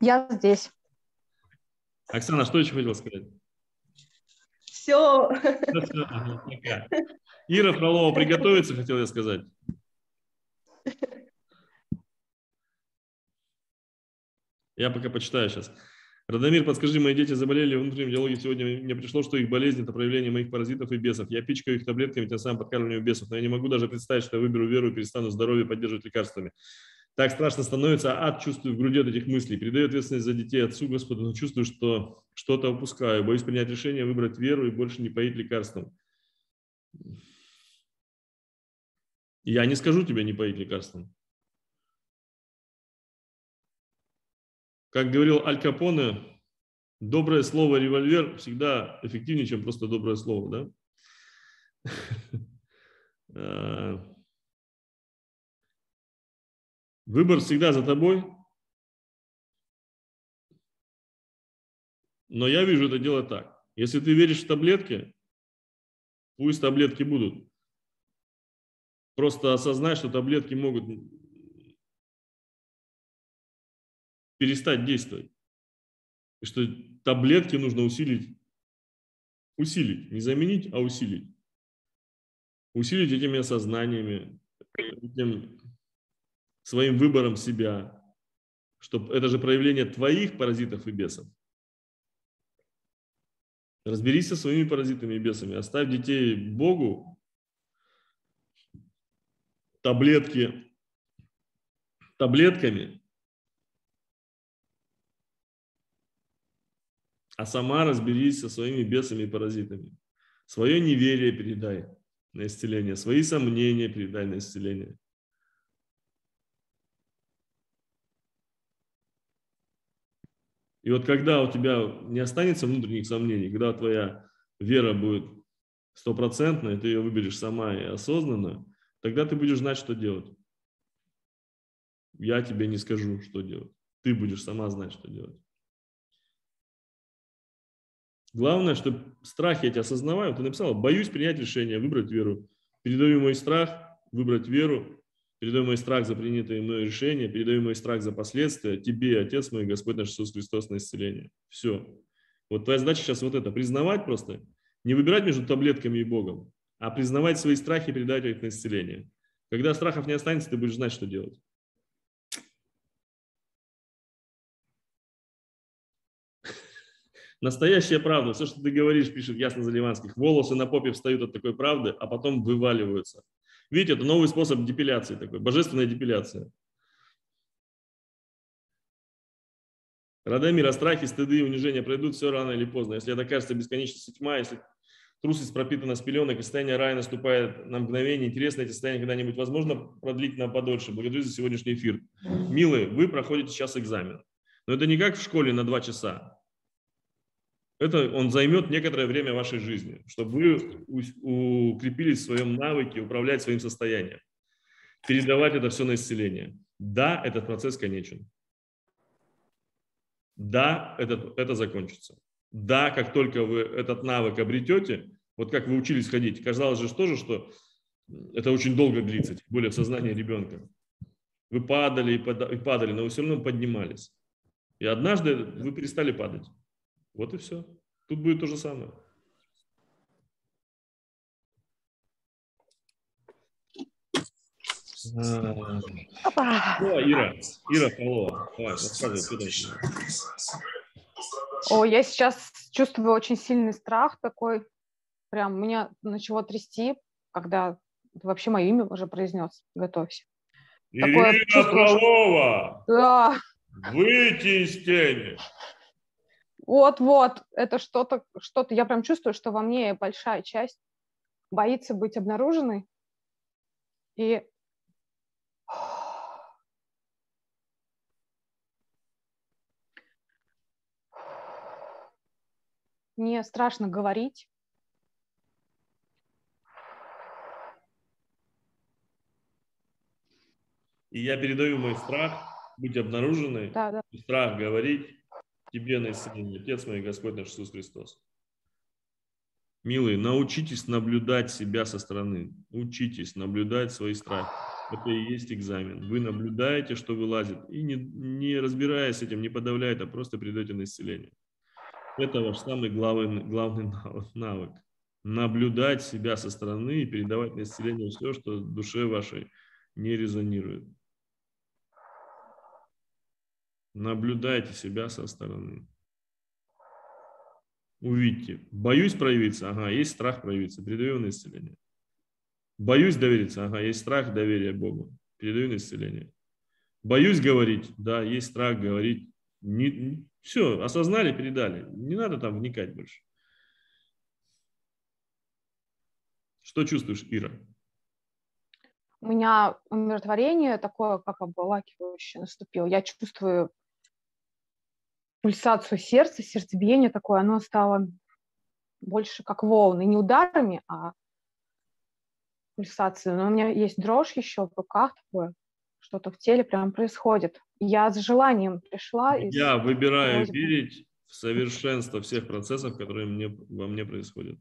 я здесь. Оксана, что еще хотел сказать? Все. [LAUGHS] Ира Фролова приготовиться, хотел я сказать. Я пока почитаю сейчас. Радомир, подскажи, мои дети заболели в внутреннем диалоге. Сегодня мне пришло, что их болезнь – это проявление моих паразитов и бесов. Я пичкаю их таблетками, тем самым подкармливаю бесов. Но я не могу даже представить, что я выберу веру и перестану здоровье поддерживать лекарствами. Так страшно становится, а ад чувствую в груди от этих мыслей. Передаю ответственность за детей отцу Господу, но чувствую, что что-то упускаю. Боюсь принять решение, выбрать веру и больше не поить лекарством. Я не скажу тебе не поить лекарством. Как говорил Аль Капоне, доброе слово револьвер всегда эффективнее, чем просто доброе слово, да? [LAUGHS] Выбор всегда за тобой, но я вижу это дело так. Если ты веришь в таблетки, пусть таблетки будут. Просто осознай, что таблетки могут перестать действовать. И что таблетки нужно усилить. Усилить. Не заменить, а усилить. Усилить этими осознаниями, этим своим выбором себя. Что это же проявление твоих паразитов и бесов. Разберись со своими паразитами и бесами. Оставь детей Богу. Таблетки таблетками а сама разберись со своими бесами и паразитами. Свое неверие передай на исцеление, свои сомнения передай на исцеление. И вот когда у тебя не останется внутренних сомнений, когда твоя вера будет стопроцентная, ты ее выберешь сама и осознанно, тогда ты будешь знать, что делать. Я тебе не скажу, что делать. Ты будешь сама знать, что делать. Главное, чтобы страхи эти осознаваю. Ты написала, боюсь принять решение, выбрать веру. Передаю мой страх, выбрать веру. Передаю мой страх за принятое мной решение. Передаю мой страх за последствия. Тебе, Отец мой, Господь наш Иисус Христос на исцеление. Все. Вот твоя задача сейчас вот это. Признавать просто. Не выбирать между таблетками и Богом, а признавать свои страхи и передать их на исцеление. Когда страхов не останется, ты будешь знать, что делать. Настоящая правда, все, что ты говоришь, пишет Ясно Заливанских, волосы на попе встают от такой правды, а потом вываливаются. Видите, это новый способ депиляции такой, божественная депиляция. Радамир, а страхи, стыды и унижения пройдут все рано или поздно. Если это кажется бесконечностью тьма, если трусость пропитана с пеленок, и состояние рая наступает на мгновение, интересно эти состояния когда-нибудь возможно продлить на подольше. Благодарю за сегодняшний эфир. Милые, вы проходите сейчас экзамен. Но это не как в школе на два часа это он займет некоторое время вашей жизни, чтобы вы укрепились в своем навыке управлять своим состоянием, передавать это все на исцеление. Да, этот процесс конечен. Да, это, это закончится. Да, как только вы этот навык обретете, вот как вы учились ходить, казалось же тоже, что это очень долго длится, тем более в сознании ребенка. Вы падали и падали, но вы все равно поднимались. И однажды вы перестали падать. Вот и все. Тут будет то же самое. Опа. О, Ира, Ира Фролова, давай, рассказывай. О, я сейчас чувствую очень сильный страх такой. Прям меня начало трясти, когда вообще мое имя уже произнес. Готовься. Ирина Фролова! Да. Выйти из тени! Вот-вот, это что-то, что-то, я прям чувствую, что во мне большая часть боится быть обнаруженной. И мне страшно говорить. И я передаю мой страх быть обнаруженной, да, да. страх говорить, Тебе на исцеление, Отец мой, Господь наш Иисус Христос. Милые, научитесь наблюдать себя со стороны. Учитесь наблюдать свои страхи. Это и есть экзамен. Вы наблюдаете, что вылазит, и не, не разбираясь этим, не подавляет, а просто придаете на исцеление. Это ваш самый главный, главный навык. Наблюдать себя со стороны и передавать на исцеление все, что в душе вашей не резонирует. Наблюдайте себя со стороны. Увидьте. Боюсь проявиться? Ага, есть страх проявиться. Передаю на исцеление. Боюсь довериться? Ага, есть страх доверия Богу. Передаю на исцеление. Боюсь говорить? Да, есть страх говорить. Не, не, все, осознали, передали. Не надо там вникать больше. Что чувствуешь, Ира? У меня умиротворение такое, как обволакивающее наступило. Я чувствую пульсацию сердца, сердцебиение такое, оно стало больше как волны, не ударами, а пульсацией. Но у меня есть дрожь еще в руках такое, что-то в теле прям происходит. Я с желанием пришла. Я выбираю просьбы. верить в совершенство всех процессов, которые мне, во мне происходят.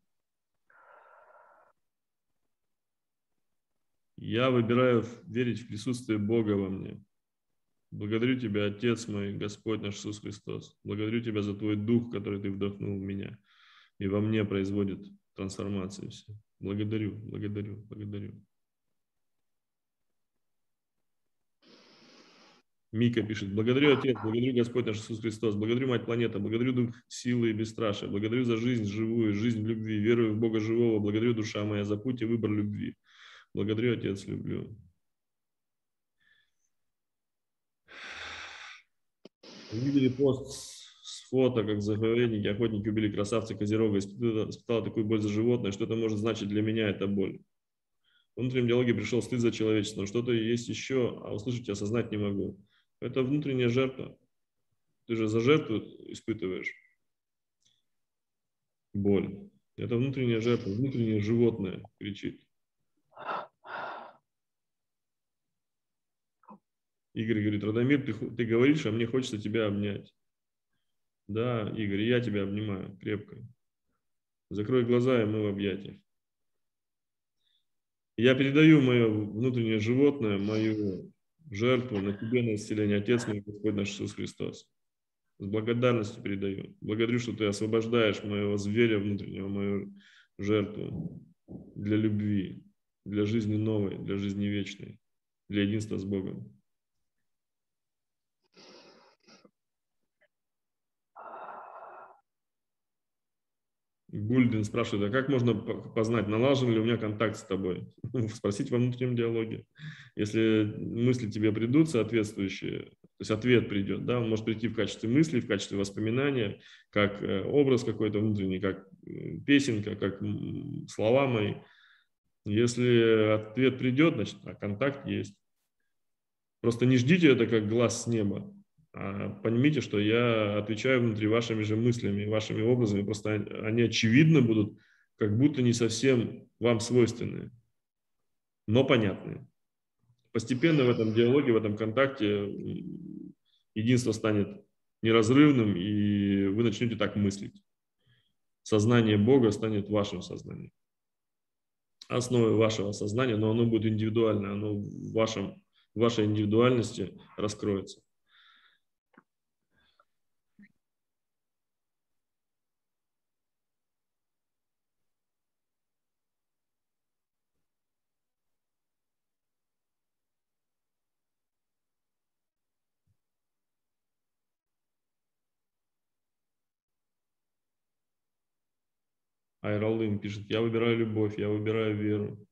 Я выбираю верить в присутствие Бога во мне. Благодарю Тебя, Отец мой, Господь наш Иисус Христос. Благодарю Тебя за Твой Дух, который Ты вдохнул в меня и во мне производит трансформацию все. Благодарю, благодарю, благодарю. Мика пишет, благодарю Отец, благодарю Господь наш Иисус Христос, благодарю Мать Планета, благодарю Дух силы и бесстрашия, благодарю за жизнь живую, жизнь любви, верую в Бога живого, благодарю душа моя за путь и выбор любви. Благодарю Отец, люблю. Увидели пост с фото, как заповедники, охотники убили красавца Козерога, испытала, такую боль за животное, что это может значить для меня, это боль. В внутреннем диалоге пришел стыд за человечество, но что-то есть еще, а услышать осознать не могу. Это внутренняя жертва. Ты же за жертву испытываешь боль. Это внутренняя жертва, внутреннее животное кричит. Игорь говорит, Радомир, ты, ты говоришь, а мне хочется тебя обнять. Да, Игорь, я тебя обнимаю крепко. Закрой глаза, и мы в объятиях. Я передаю мое внутреннее животное, мою жертву на тебе на исцеление, Отец мой, Господь наш Иисус Христос. С благодарностью передаю. Благодарю, что ты освобождаешь моего зверя внутреннего, мою жертву для любви, для жизни новой, для жизни вечной, для единства с Богом. Гульдин спрашивает, а как можно познать, налажен ли у меня контакт с тобой? [LAUGHS] Спросить во внутреннем диалоге. Если мысли тебе придут соответствующие, то есть ответ придет, да, он может прийти в качестве мысли, в качестве воспоминания, как э, образ какой-то внутренний, как э, песенка, как слова мои. Если ответ придет, значит, а контакт есть. Просто не ждите это как глаз с неба. А поймите, что я отвечаю внутри вашими же мыслями, вашими образами, просто они очевидно будут как будто не совсем вам свойственные, но понятные. Постепенно в этом диалоге, в этом контакте единство станет неразрывным, и вы начнете так мыслить. Сознание Бога станет вашим сознанием. Основой вашего сознания, но оно будет индивидуально, оно в, вашем, в вашей индивидуальности раскроется. Айралым пишет, я выбираю любовь, я выбираю веру.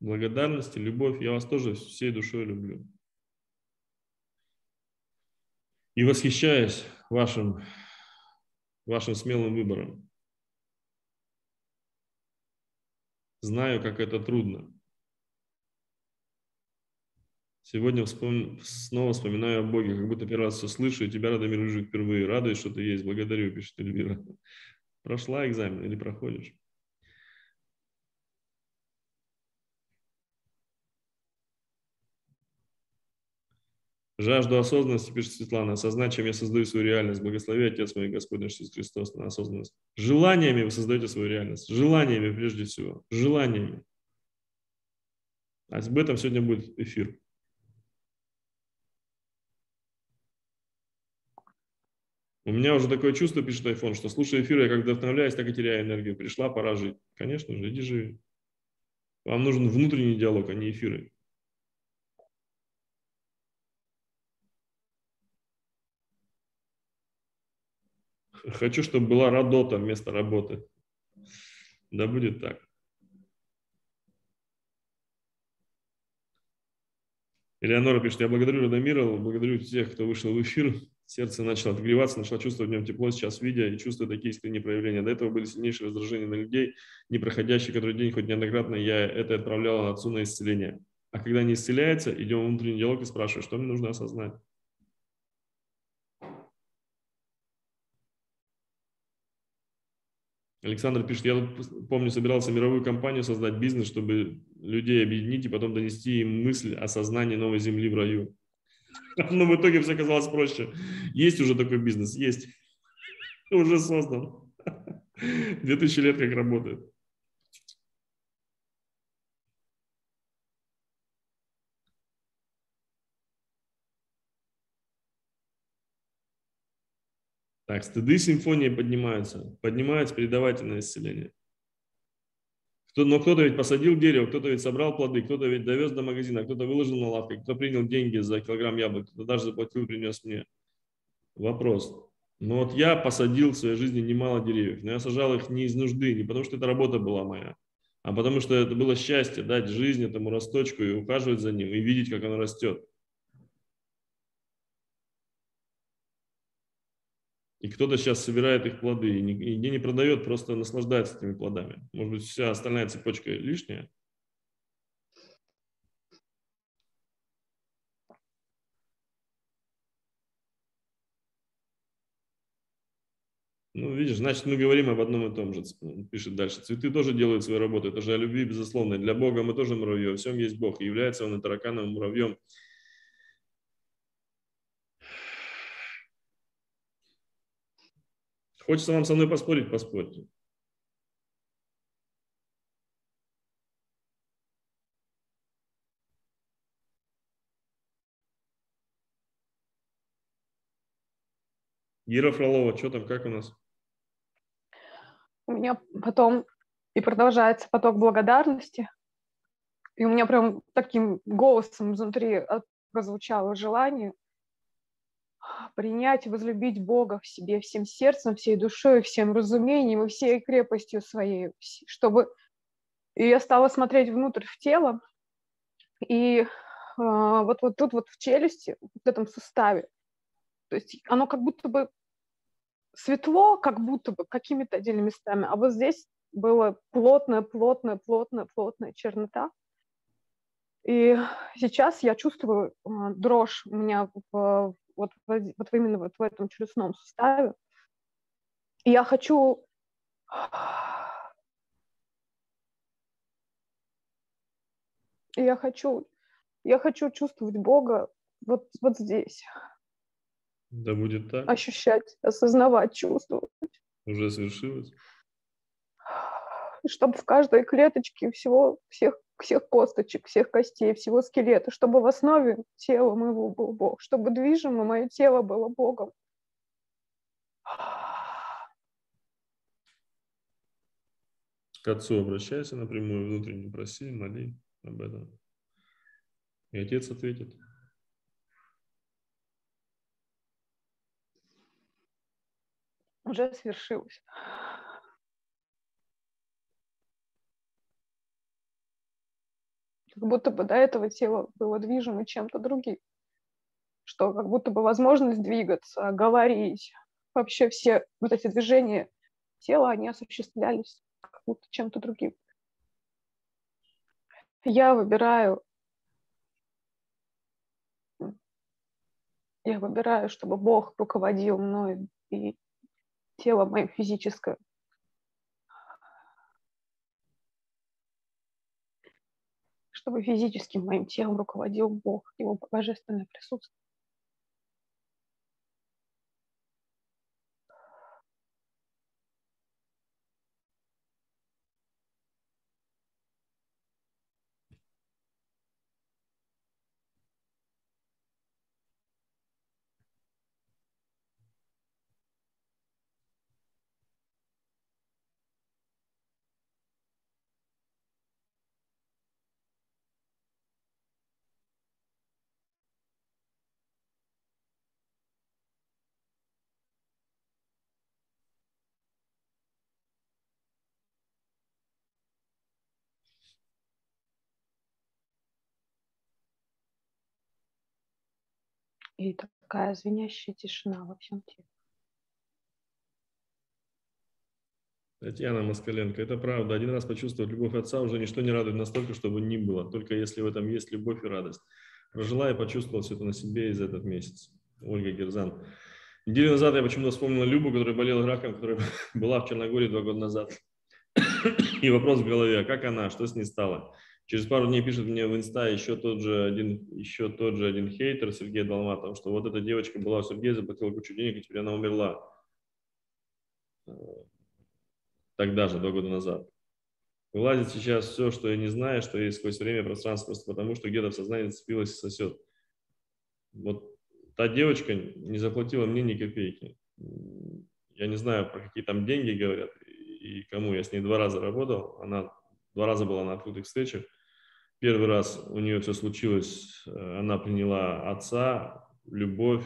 Благодарность и любовь, я вас тоже всей душой люблю. И восхищаюсь вашим, вашим смелым выбором. Знаю, как это трудно. Сегодня вспом... снова вспоминаю о Боге, как будто первый раз все слышу, и тебя, Радомир, вижу впервые. Радуюсь, что ты есть. Благодарю, пишет Эльвира. Прошла экзамен или проходишь? Жажду осознанности, пишет Светлана, осознать, чем я создаю свою реальность. Благослови, Отец мой, Господь наш Иисус Христос, на осознанность. Желаниями вы создаете свою реальность. Желаниями, прежде всего. Желаниями. А об этом сегодня будет эфир. У меня уже такое чувство, пишет iPhone, что слушая эфир, я как вдохновляюсь, так и теряю энергию. Пришла, пора жить. Конечно же, иди живи. Вам нужен внутренний диалог, а не эфиры. Хочу, чтобы была работа вместо работы. Да будет так. Элеонора пишет, я благодарю Радомира, благодарю тех, кто вышел в эфир. Сердце начало отогреваться, начало чувствовать в нем тепло, сейчас видя и чувствуя такие искренние проявления. До этого были сильнейшие раздражения на людей, не проходящие который день, хоть неоднократно я это отправлял отцу на исцеление. А когда не исцеляется, идем в внутренний диалог и спрашиваем, что мне нужно осознать. Александр пишет, я помню, собирался мировую компанию создать бизнес, чтобы людей объединить и потом донести им мысль о сознании новой земли в раю. [LAUGHS] Но в итоге все оказалось проще. Есть уже такой бизнес, есть. [LAUGHS] Уже создан. [LAUGHS] Две тысячи лет как работает. Так, стыды симфонии поднимаются. Поднимается передавательное исцеление. Кто, но кто-то ведь посадил дерево, кто-то ведь собрал плоды, кто-то ведь довез до магазина, кто-то выложил на лавке, кто принял деньги за килограмм яблок, кто даже заплатил, принес мне. Вопрос. Но вот я посадил в своей жизни немало деревьев, но я сажал их не из нужды, не потому что это работа была моя, а потому что это было счастье дать жизнь этому росточку и ухаживать за ним, и видеть, как оно растет. И кто-то сейчас собирает их плоды и нигде не продает, просто наслаждается этими плодами. Может быть, вся остальная цепочка лишняя. Ну, видишь, значит, мы говорим об одном и том же. Пишет дальше. Цветы тоже делают свою работу. Это же о любви безусловной. Для Бога мы тоже муравьи. Во всем есть Бог. И является он и тараканом, и муравьем. Хочется вам со мной поспорить, поспорьте. Ира Фролова, что там, как у нас? У меня потом и продолжается поток благодарности. И у меня прям таким голосом внутри прозвучало желание принять возлюбить Бога в себе всем сердцем, всей душой, всем разумением и всей крепостью своей, чтобы... И я стала смотреть внутрь в тело, и э, вот, вот тут вот в челюсти, в этом суставе, то есть оно как будто бы светло, как будто бы какими-то отдельными местами, а вот здесь было плотная, плотная, плотная, плотная чернота. И сейчас я чувствую э, дрожь у меня в, вот, вот именно вот в этом челюстном суставе. И я хочу я хочу, я хочу чувствовать Бога вот, вот здесь. Да будет так. Ощущать, осознавать, чувствовать. Уже свершилось. Чтобы в каждой клеточке всего, всех всех косточек, всех костей, всего скелета, чтобы в основе тела моего был Бог, чтобы движимо мое тело было Богом. К Отцу обращайся напрямую, внутренне проси, моли об этом. И Отец ответит. Уже свершилось. Как будто бы до этого тело было движимо чем-то другим, что как будто бы возможность двигаться, говорить, вообще все вот эти движения тела, они осуществлялись как будто чем-то другим. Я выбираю я выбираю, чтобы Бог руководил мной и тело мое физическое чтобы физическим моим телом руководил Бог, Его божественное присутствие. И такая звенящая тишина во всем теле. Татьяна Москаленко, это правда. Один раз почувствовать любовь отца уже ничто не радует настолько, чтобы ни было. Только если в этом есть любовь и радость. Прожила и почувствовала все это на себе из этот месяц. Ольга Герзан. Неделю назад я почему-то вспомнила Любу, которая болела раком, которая [LAUGHS] была в Черногории два года назад. И вопрос в голове, а как она, что с ней стало? Через пару дней пишет мне в инста еще тот же один, еще тот же один хейтер Сергей Долматов, что вот эта девочка была у Сергея, заплатила кучу денег, и теперь она умерла. Э, тогда же, два года назад. Вылазит сейчас все, что я не знаю, что есть сквозь время, пространство, просто потому что где-то в сознании зацепилось и сосет. Вот та девочка не заплатила мне ни копейки. Я не знаю, про какие там деньги говорят и кому. Я с ней два раза работал. Она два раза была на открытых встречах. Первый раз у нее все случилось, э, она приняла отца, любовь,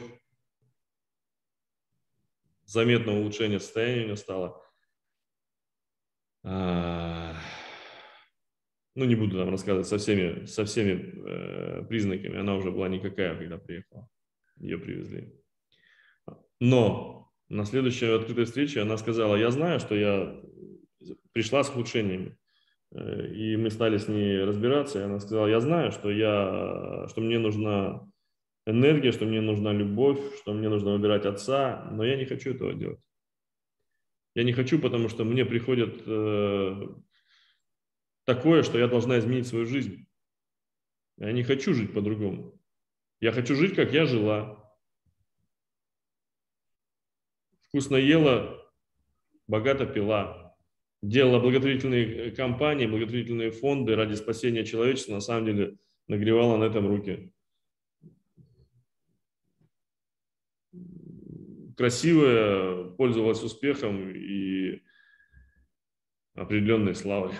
заметное улучшение состояния у нее стало. А, ну, не буду там рассказывать со всеми, со всеми э, признаками. Она уже была никакая, когда приехала. Ее привезли. Но на следующей открытой встрече она сказала, я знаю, что я пришла с ухудшениями. Э, и мы стали с ней разбираться, и она сказала, я знаю, что, я, что мне нужна энергия, что мне нужна любовь, что мне нужно выбирать отца, но я не хочу этого делать. Я не хочу, потому что мне приходит э, такое, что я должна изменить свою жизнь. Я не хочу жить по-другому. Я хочу жить, как я жила. Вкусно ела, богато пила делала благотворительные э, кампании, благотворительные фонды ради спасения человечества, на самом деле нагревала на этом руки. Красивая, пользовалась успехом и определенной славой.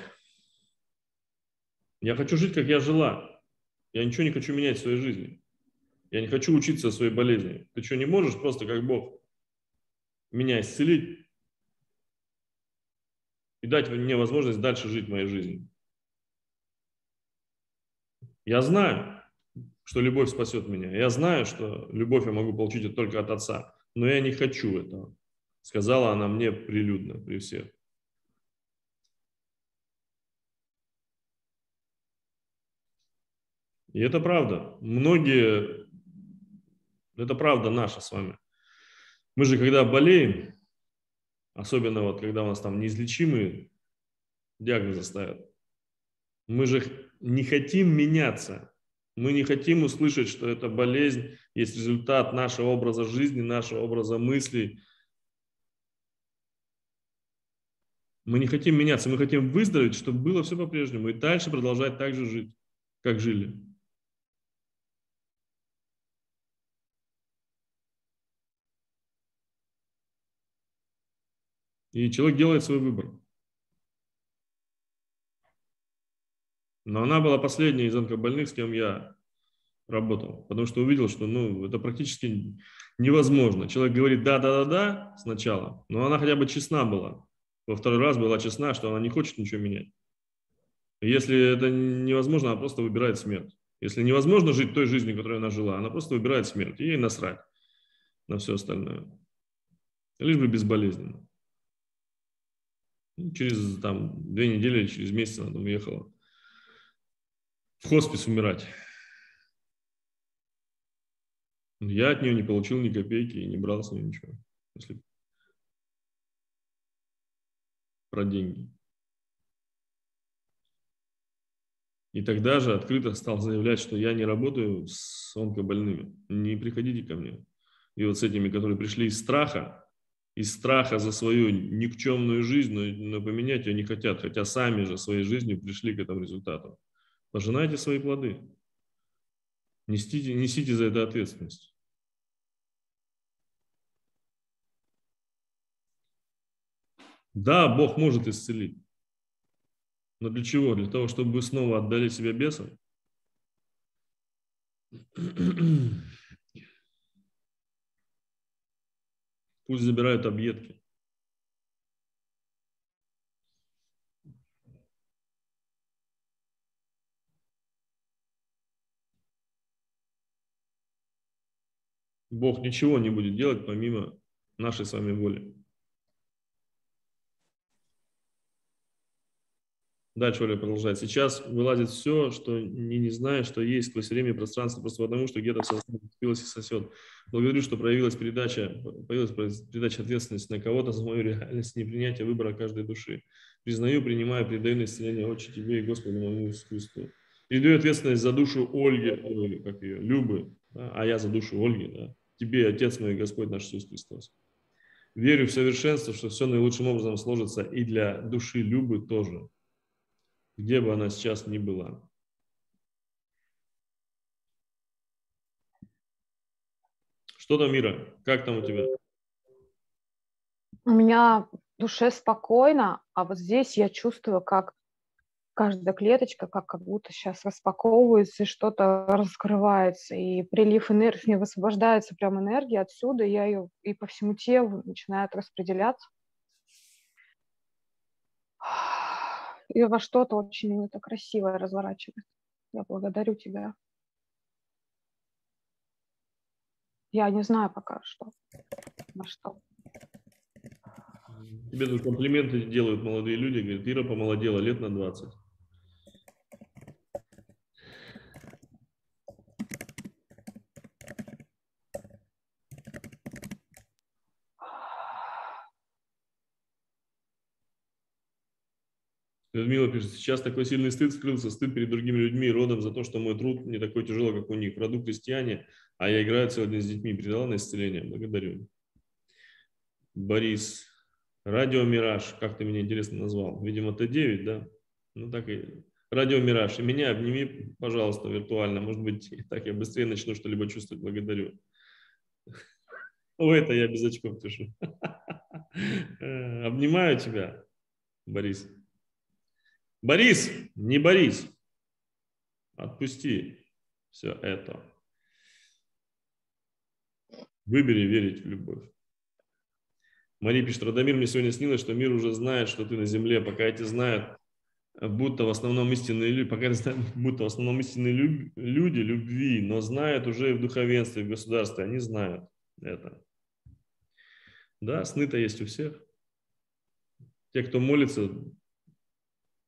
Я хочу жить, как я жила. Я ничего не хочу менять в своей жизни. Я не хочу учиться о своей болезни. Ты что, не можешь просто как Бог меня исцелить? И дать мне возможность дальше жить моей жизнью. Я знаю, что любовь спасет меня. Я знаю, что любовь я могу получить только от Отца, но я не хочу этого. Сказала она мне прилюдно при всех. И это правда. Многие, это правда наша с вами. Мы же, когда болеем, Особенно вот, когда у нас там неизлечимые диагнозы ставят. Мы же не хотим меняться. Мы не хотим услышать, что эта болезнь есть результат нашего образа жизни, нашего образа мыслей. Мы не хотим меняться, мы хотим выздороветь, чтобы было все по-прежнему и дальше продолжать так же жить, как жили. И человек делает свой выбор. Но она была последняя из онкобольных, с кем я работал, потому что увидел, что ну, это практически невозможно. Человек говорит да-да-да-да сначала, но она хотя бы честна была. Во второй раз была честна, что она не хочет ничего менять. И если это невозможно, она просто выбирает смерть. Если невозможно жить той жизнью, которой она жила, она просто выбирает смерть. ей насрать на все остальное. Лишь бы безболезненно. Ну, через там, две недели, через месяц она там уехала в хоспис умирать. Я от нее не получил ни копейки и не брал с нее ничего. Если про деньги. И тогда же открыто стал заявлять, что я не работаю с онкобольными. Не приходите ко мне. И вот с этими, которые пришли из страха, из страха за свою никчемную жизнь, но, поменять ее не хотят, хотя сами же своей жизнью пришли к этому результату. Пожинайте свои плоды. Несите, несите за это ответственность. Да, Бог может исцелить. Но для чего? Для того, чтобы вы снова отдали себя бесам? Пусть забирают объедки. Бог ничего не будет делать помимо нашей с вами воли. Дальше Оля продолжает. Сейчас вылазит все, что не, не зная, что есть сквозь время и пространство, просто потому, что где-то в сознании и сосет. Благодарю, что проявилась передача, появилась передача ответственности на кого-то за мою реальность, непринятие выбора каждой души. Признаю, принимаю, передаю на исцеление Отче Тебе и Господу моему искусству. Передаю ответственность за душу Ольги, Ольги как ее, Любы, да, а я за душу Ольги, да. Тебе, Отец мой, Господь наш Иисус Христос. Верю в совершенство, что все наилучшим образом сложится и для души Любы тоже где бы она сейчас ни была. Что там, Мира? Как там у тебя? У меня в душе спокойно, а вот здесь я чувствую, как каждая клеточка, как, как будто сейчас распаковывается, и что-то раскрывается, и прилив энергии, высвобождается прям энергия отсюда, я ее и по всему телу начинает распределяться и во что-то очень это красивое разворачивает. Я благодарю тебя. Я не знаю пока что. Во что. Тебе тут комплименты делают молодые люди, говорят, Ира помолодела лет на 20. Пишет, сейчас такой сильный стыд скрылся, стыд перед другими людьми родом за то, что мой труд не такой тяжелый, как у них. Роду крестьяне, а я играю день с детьми. Передала на исцеление. Благодарю. Борис. Радио Мираж. Как ты меня интересно назвал? Видимо, Т9, да? Ну так и... Радио Мираж. И меня обними, пожалуйста, виртуально. Может быть, [LAUGHS] так я быстрее начну что-либо чувствовать. Благодарю. О, это я без очков пишу. [LAUGHS] Обнимаю тебя, Борис. Борис, не Борис. Отпусти все это. Выбери верить в любовь. Мария пишет, Радомир, мне сегодня снилось, что мир уже знает, что ты на земле, пока эти знают, будто в основном истинные люди, пока знают, [LAUGHS] будто в основном истинные люди любви, но знают уже и в духовенстве, и в государстве, они знают это. Да, сны-то есть у всех. Те, кто молится,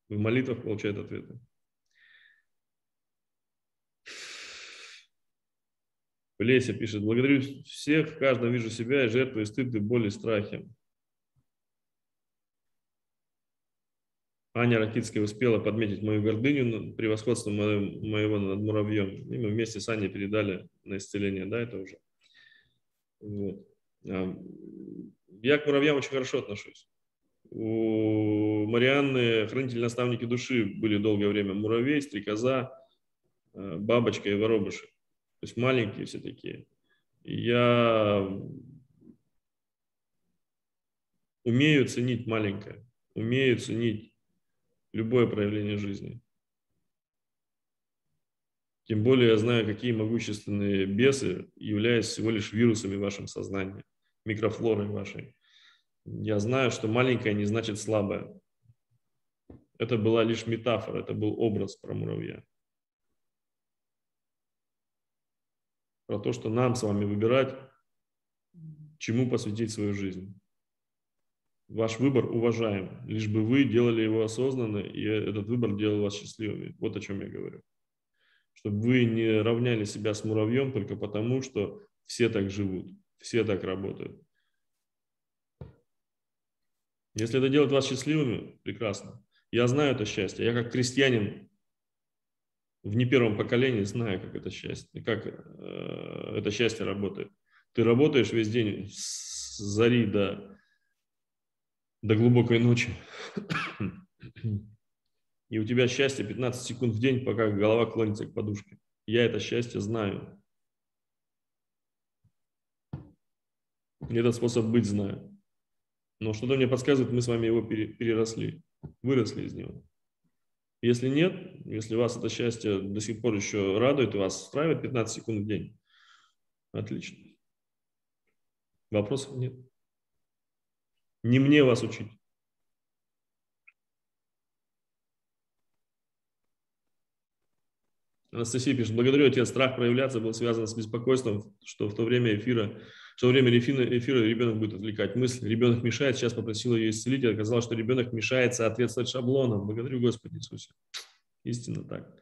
в молитвах получает ответы. Леся пишет, благодарю всех, в каждом вижу себя и жертвую стыд и боль и страхи. Аня Ракитская успела подметить мою гордыню, превосходство моего над муравьем. И мы вместе с Аней передали на исцеление, да, это уже. Вот. Я к муравьям очень хорошо отношусь. У Марианны хранители-наставники души были долгое время муравей, стрекоза, э, бабочка и воробушек. То есть маленькие все такие. Я умею ценить маленькое, умею ценить любое проявление жизни. Тем более я знаю, какие могущественные бесы являются всего лишь вирусами в вашем сознании, микрофлорой вашей. Я знаю, что маленькая не значит слабая. Это была лишь метафора, это был образ про муравья. Про то, что нам с вами выбирать, чему посвятить свою жизнь. Ваш выбор уважаем, лишь бы вы делали его осознанно, и этот выбор делал вас счастливыми. Вот о чем я говорю. Чтобы вы не равняли себя с муравьем только потому, что все так живут, все так работают. Если это делает вас счастливыми, прекрасно. Я знаю это счастье. Я как крестьянин в не первом поколении знаю, как это счастье, как э, это счастье работает. Ты работаешь весь день с зари до, до глубокой ночи. И у тебя счастье 15 секунд в день, пока голова клонится к подушке. Я это счастье знаю. Этот способ быть знаю. Но что-то мне подсказывает, мы с вами его переросли, выросли из него. Если нет, если вас это счастье до сих пор еще радует и вас устраивает 15 секунд в день, отлично. Вопросов нет. Не мне вас учить. Анастасия пишет, благодарю, отец, страх проявляться был связан с беспокойством, что в то время эфира что во время эфира, эфира ребенок будет отвлекать мысль. Ребенок мешает, сейчас попросил ее исцелить, и оказалось, что ребенок мешает соответствовать шаблонам. Благодарю Господи Иисусе. Истинно так.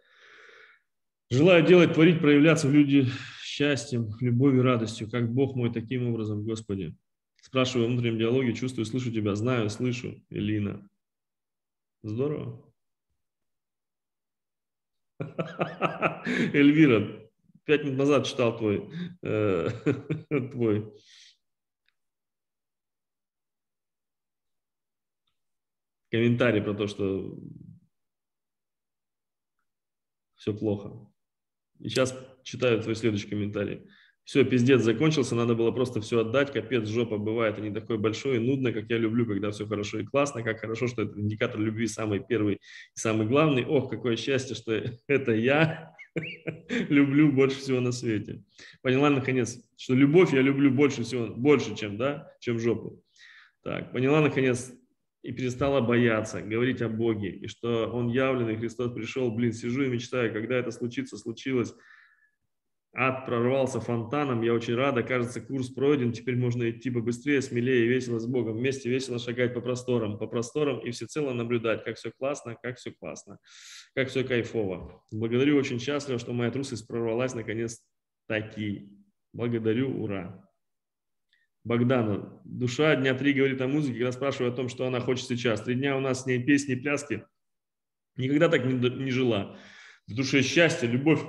Желаю делать, творить, проявляться в люди счастьем, любовью, радостью, как Бог мой таким образом, Господи. Спрашиваю в внутреннем диалоге, чувствую, слышу тебя, знаю, слышу, Элина. Здорово. [LAUGHS] Эльвира, пять минут назад читал твой, э, [LAUGHS] твой комментарий про то, что все плохо. И сейчас читаю твой следующий комментарий. Все, пиздец закончился, надо было просто все отдать, капец, жопа бывает, и не такой большой и нудно, как я люблю, когда все хорошо и классно, как хорошо, что это индикатор любви самый первый и самый главный. Ох, какое счастье, что [LAUGHS] это я [LAUGHS] люблю больше всего на свете. Поняла, наконец, что любовь я люблю больше всего, больше, чем, да, чем жопу. Так, поняла, наконец, и перестала бояться, говорить о Боге, и что Он явленный, Христос пришел, блин, сижу и мечтаю, когда это случится, случилось, ад прорвался фонтаном, я очень рада, кажется, курс пройден, теперь можно идти побыстрее, смелее, весело с Богом, вместе весело шагать по просторам, по просторам и всецело наблюдать, как все классно, как все классно, как все кайфово. Благодарю, очень счастлива, что моя трусость прорвалась наконец таки. Благодарю, ура. Богдана, душа дня три говорит о музыке, когда спрашиваю о том, что она хочет сейчас. Три дня у нас с ней песни, пляски. Никогда так не, не жила. В душе счастье, любовь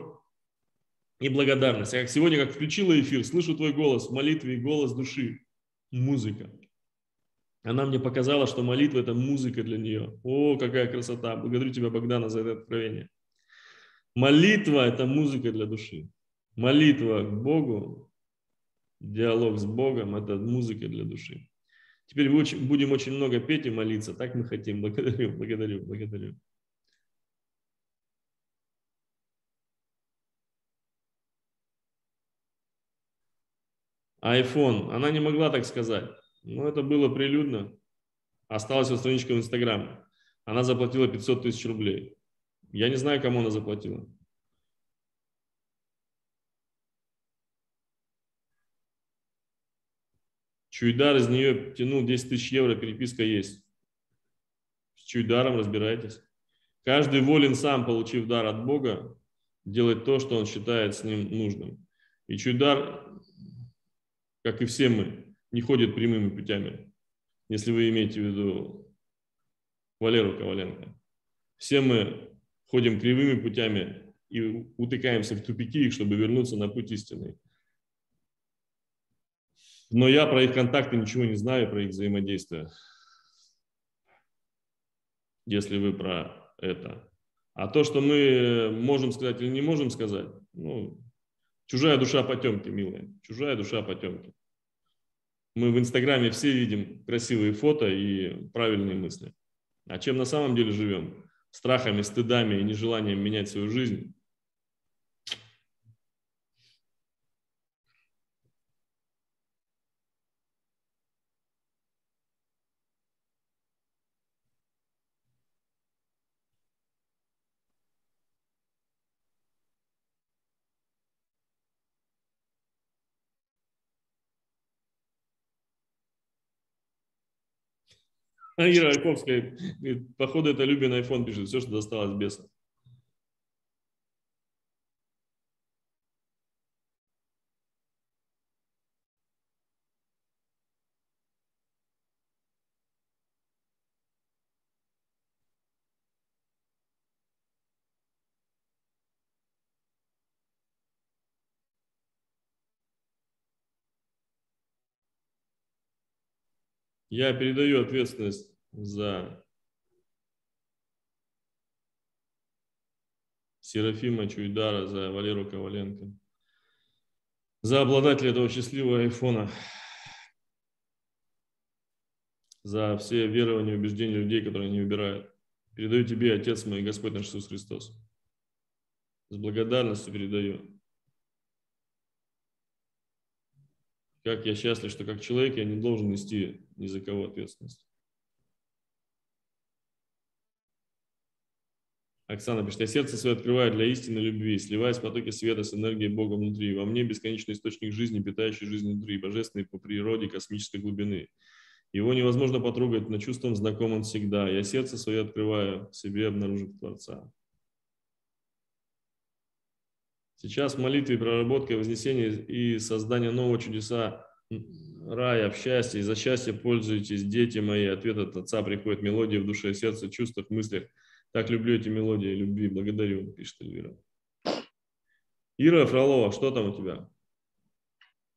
и благодарность. Я как сегодня, как включила эфир, слышу твой голос в молитве и голос души. Музыка. Она мне показала, что молитва – это музыка для нее. О, какая красота! Благодарю тебя, Богдана, за это откровение. Молитва – это музыка для души. Молитва к Богу, диалог с Богом – это музыка для души. Теперь будем очень много петь и молиться. Так мы хотим. Благодарю, благодарю, благодарю. iPhone. Она не могла так сказать. Но это было прилюдно. Осталась вот страничка в Инстаграме. Она заплатила 500 тысяч рублей. Я не знаю, кому она заплатила. Чуйдар из нее тянул 10 тысяч евро, переписка есть. С Чуйдаром разбирайтесь. Каждый волен сам, получив дар от Бога, делать то, что он считает с ним нужным. И Чуйдар как и все мы, не ходит прямыми путями, если вы имеете в виду Валеру Коваленко. Все мы ходим кривыми путями и утыкаемся в тупики, чтобы вернуться на путь истинный. Но я про их контакты ничего не знаю, про их взаимодействие. Если вы про это. А то, что мы можем сказать или не можем сказать, ну, чужая душа потемки, милая. Чужая душа потемки. Мы в Инстаграме все видим красивые фото и правильные мысли. А чем на самом деле живем? Страхами, стыдами и нежеланием менять свою жизнь. [LAUGHS] Ира Айковская, походу, это Любин iPhone пишет, все, что досталось беса. Я передаю ответственность за Серафима Чуйдара, за Валеру Коваленко, за обладателя этого счастливого айфона, за все верования и убеждения людей, которые они выбирают. Передаю тебе, Отец мой, Господь наш Иисус Христос. С благодарностью передаю. Как я счастлив, что как человек я не должен нести ни за кого ответственность. Оксана пишет, я сердце свое открываю для истины любви, сливаясь в потоке света с энергией Бога внутри. Во мне бесконечный источник жизни, питающий жизнь внутри, божественный по природе космической глубины. Его невозможно потрогать, но чувством знаком он всегда. Я сердце свое открываю, себе обнаружив Творца. Сейчас в молитве, проработке, вознесении и создания нового чудеса рая, в счастье. И за счастье пользуйтесь, дети мои. Ответ от Отца приходит мелодия в душе, сердце, чувствах, мыслях. Так люблю эти мелодии любви. Благодарю, пишет Эльвира. Ира Фролова, что там у тебя?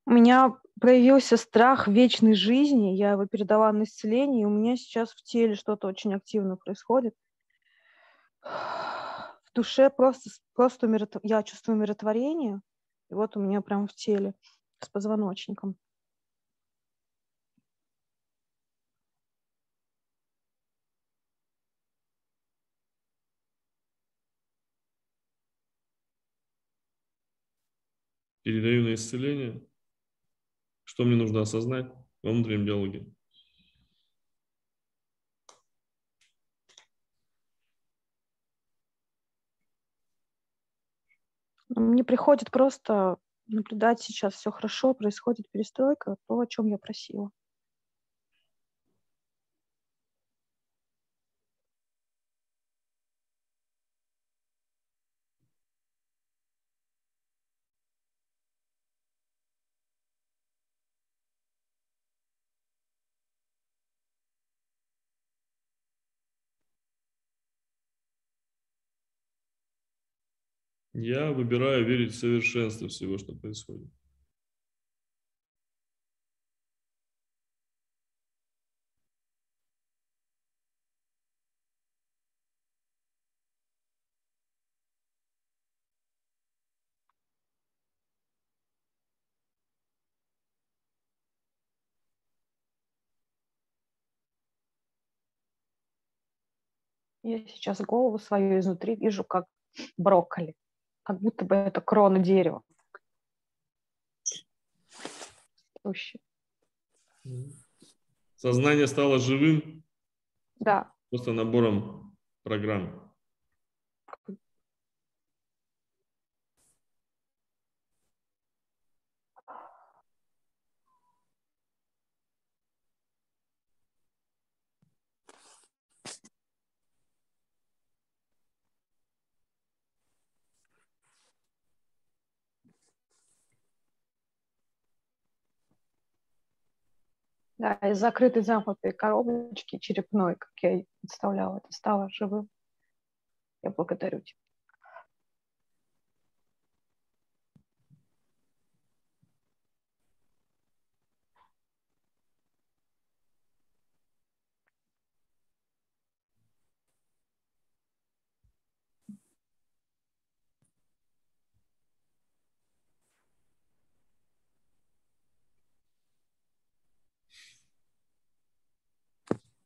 У меня проявился страх вечной жизни, я его передала на исцеление, и у меня сейчас в теле что-то очень активно происходит. В душе просто, просто умиротв... я чувствую умиротворение, и вот у меня прямо в теле с позвоночником. Передаю на исцеление. Что мне нужно осознать во внутреннем диалоге? Мне приходит просто наблюдать сейчас все хорошо, происходит перестройка, то, о чем я просила. Я выбираю верить в совершенство всего, что происходит. Я сейчас голову свою изнутри вижу, как брокколи как будто бы это крона дерева. Сознание стало живым? Да. Просто набором программ. Да, из закрытой замкнутой коробочки черепной, как я представляла, это стало живым. Я благодарю тебя.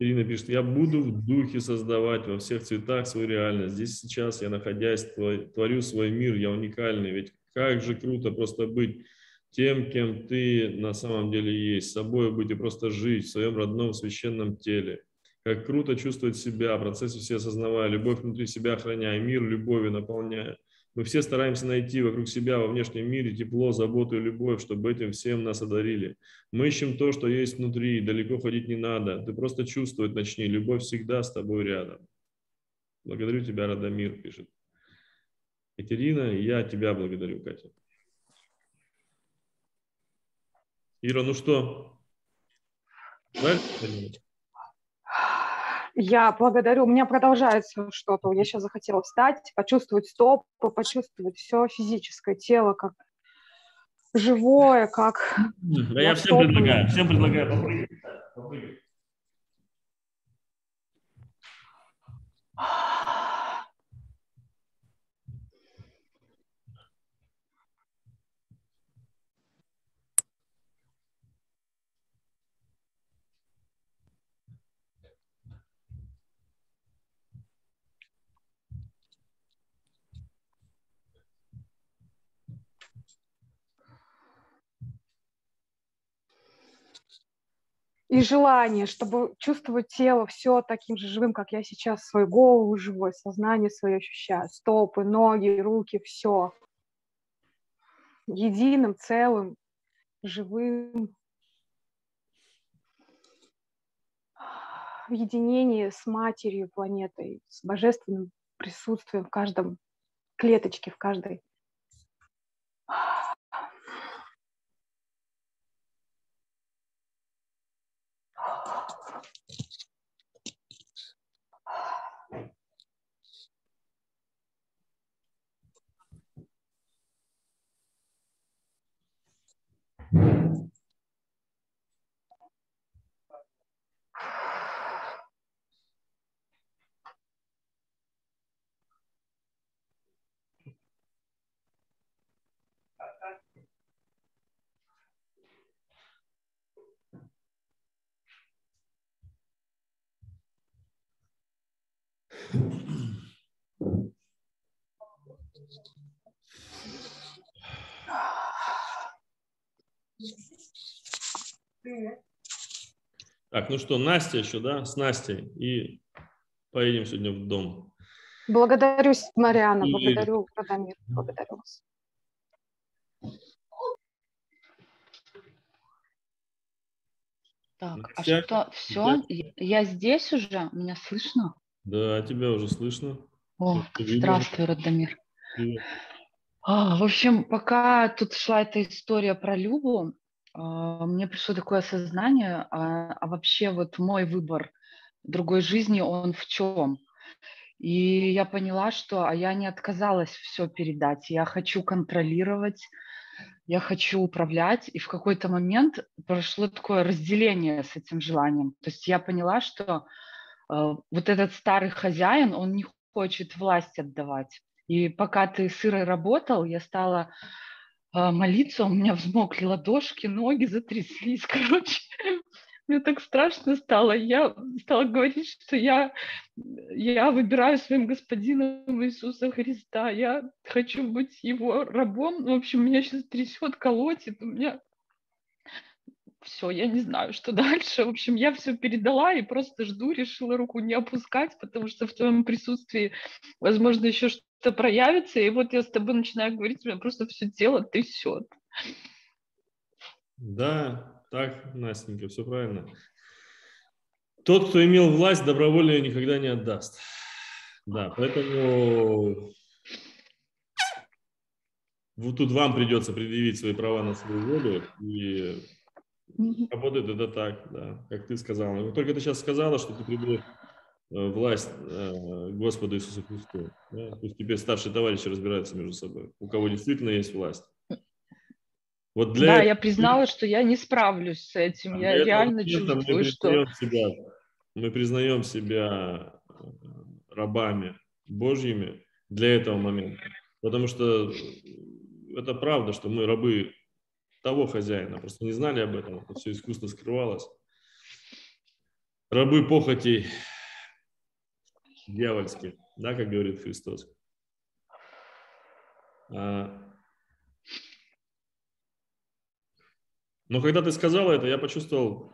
Ирина пишет, я буду в духе создавать во всех цветах свою реальность. Здесь сейчас я, находясь, творю свой мир, я уникальный. Ведь как же круто просто быть тем, кем ты на самом деле есть, собой быть и просто жить в своем родном священном теле. Как круто чувствовать себя, процессы все осознавая, любовь внутри себя охраняя, мир любовью наполняя. Мы все стараемся найти вокруг себя во внешнем мире тепло, заботу и любовь, чтобы этим всем нас одарили. Мы ищем то, что есть внутри, далеко ходить не надо. Ты просто чувствовать начни, любовь всегда с тобой рядом. Благодарю тебя, Радомир, пишет. Екатерина, я тебя благодарю, Катя. Ира, ну что? Давай я благодарю. У меня продолжается что-то. Я сейчас захотела встать, почувствовать стопы, почувствовать все физическое тело, как живое, как... Да я всем предлагаю, всем предлагаю попрыгать. попрыгать. И желание, чтобы чувствовать тело все таким же живым, как я сейчас, свою голову живой, сознание свое ощущаю, стопы, ноги, руки, все единым, целым, живым, в единении с матерью планетой, с божественным присутствием в каждом клеточке, в каждой. Так, ну что, Настя еще, да, с Настей. И поедем сегодня в дом. Благодарю, Мариана, И- благодарю, Радомир, благодарю вас. Так, а что, все? Я здесь уже? Меня слышно? Да, тебя уже слышно. О, здравствуй, Радомир. Привет. А, в общем, пока тут шла эта история про Любу, а, мне пришло такое осознание, а, а вообще вот мой выбор другой жизни, он в чем? И я поняла, что а я не отказалась все передать, я хочу контролировать, я хочу управлять, и в какой-то момент прошло такое разделение с этим желанием. То есть я поняла, что вот этот старый хозяин, он не хочет власть отдавать. И пока ты с Ирой работал, я стала э, молиться, у меня взмокли ладошки, ноги затряслись, [LAUGHS] короче. Мне так страшно стало. Я стала говорить, что я, я выбираю своим господином Иисуса Христа. Я хочу быть его рабом. В общем, меня сейчас трясет, колотит. У меня все, я не знаю, что [LAUGHS] дальше. В общем, я все передала и просто жду, решила руку не опускать, потому что в твоем присутствии, возможно, еще что-то проявится. И вот я с тобой начинаю говорить, у меня просто все тело трясет. Да, так, Настенька, все правильно. Тот, кто имел власть, добровольно ее никогда не отдаст. Да, поэтому вот тут вам придется предъявить свои права на свою волю. И работает это так, да, как ты сказала. Только ты сейчас сказала, что ты придешь власть э, Господу Иисусу Христу. Да? Пусть теперь старшие товарищи разбираются между собой, у кого действительно есть власть. Вот для да, этого- я признала, что я не справлюсь с этим. Я Для этого реально чувствую, мы что... себя, мы признаем себя э, рабами Божьими для этого момента. Потому что это правда, что мы рабы того хозяина, просто не знали об этом, это все искусно скрывалось. Рабы похотей дьявольских, да, как говорит Христос. А, Но когда ты сказала это, я почувствовал.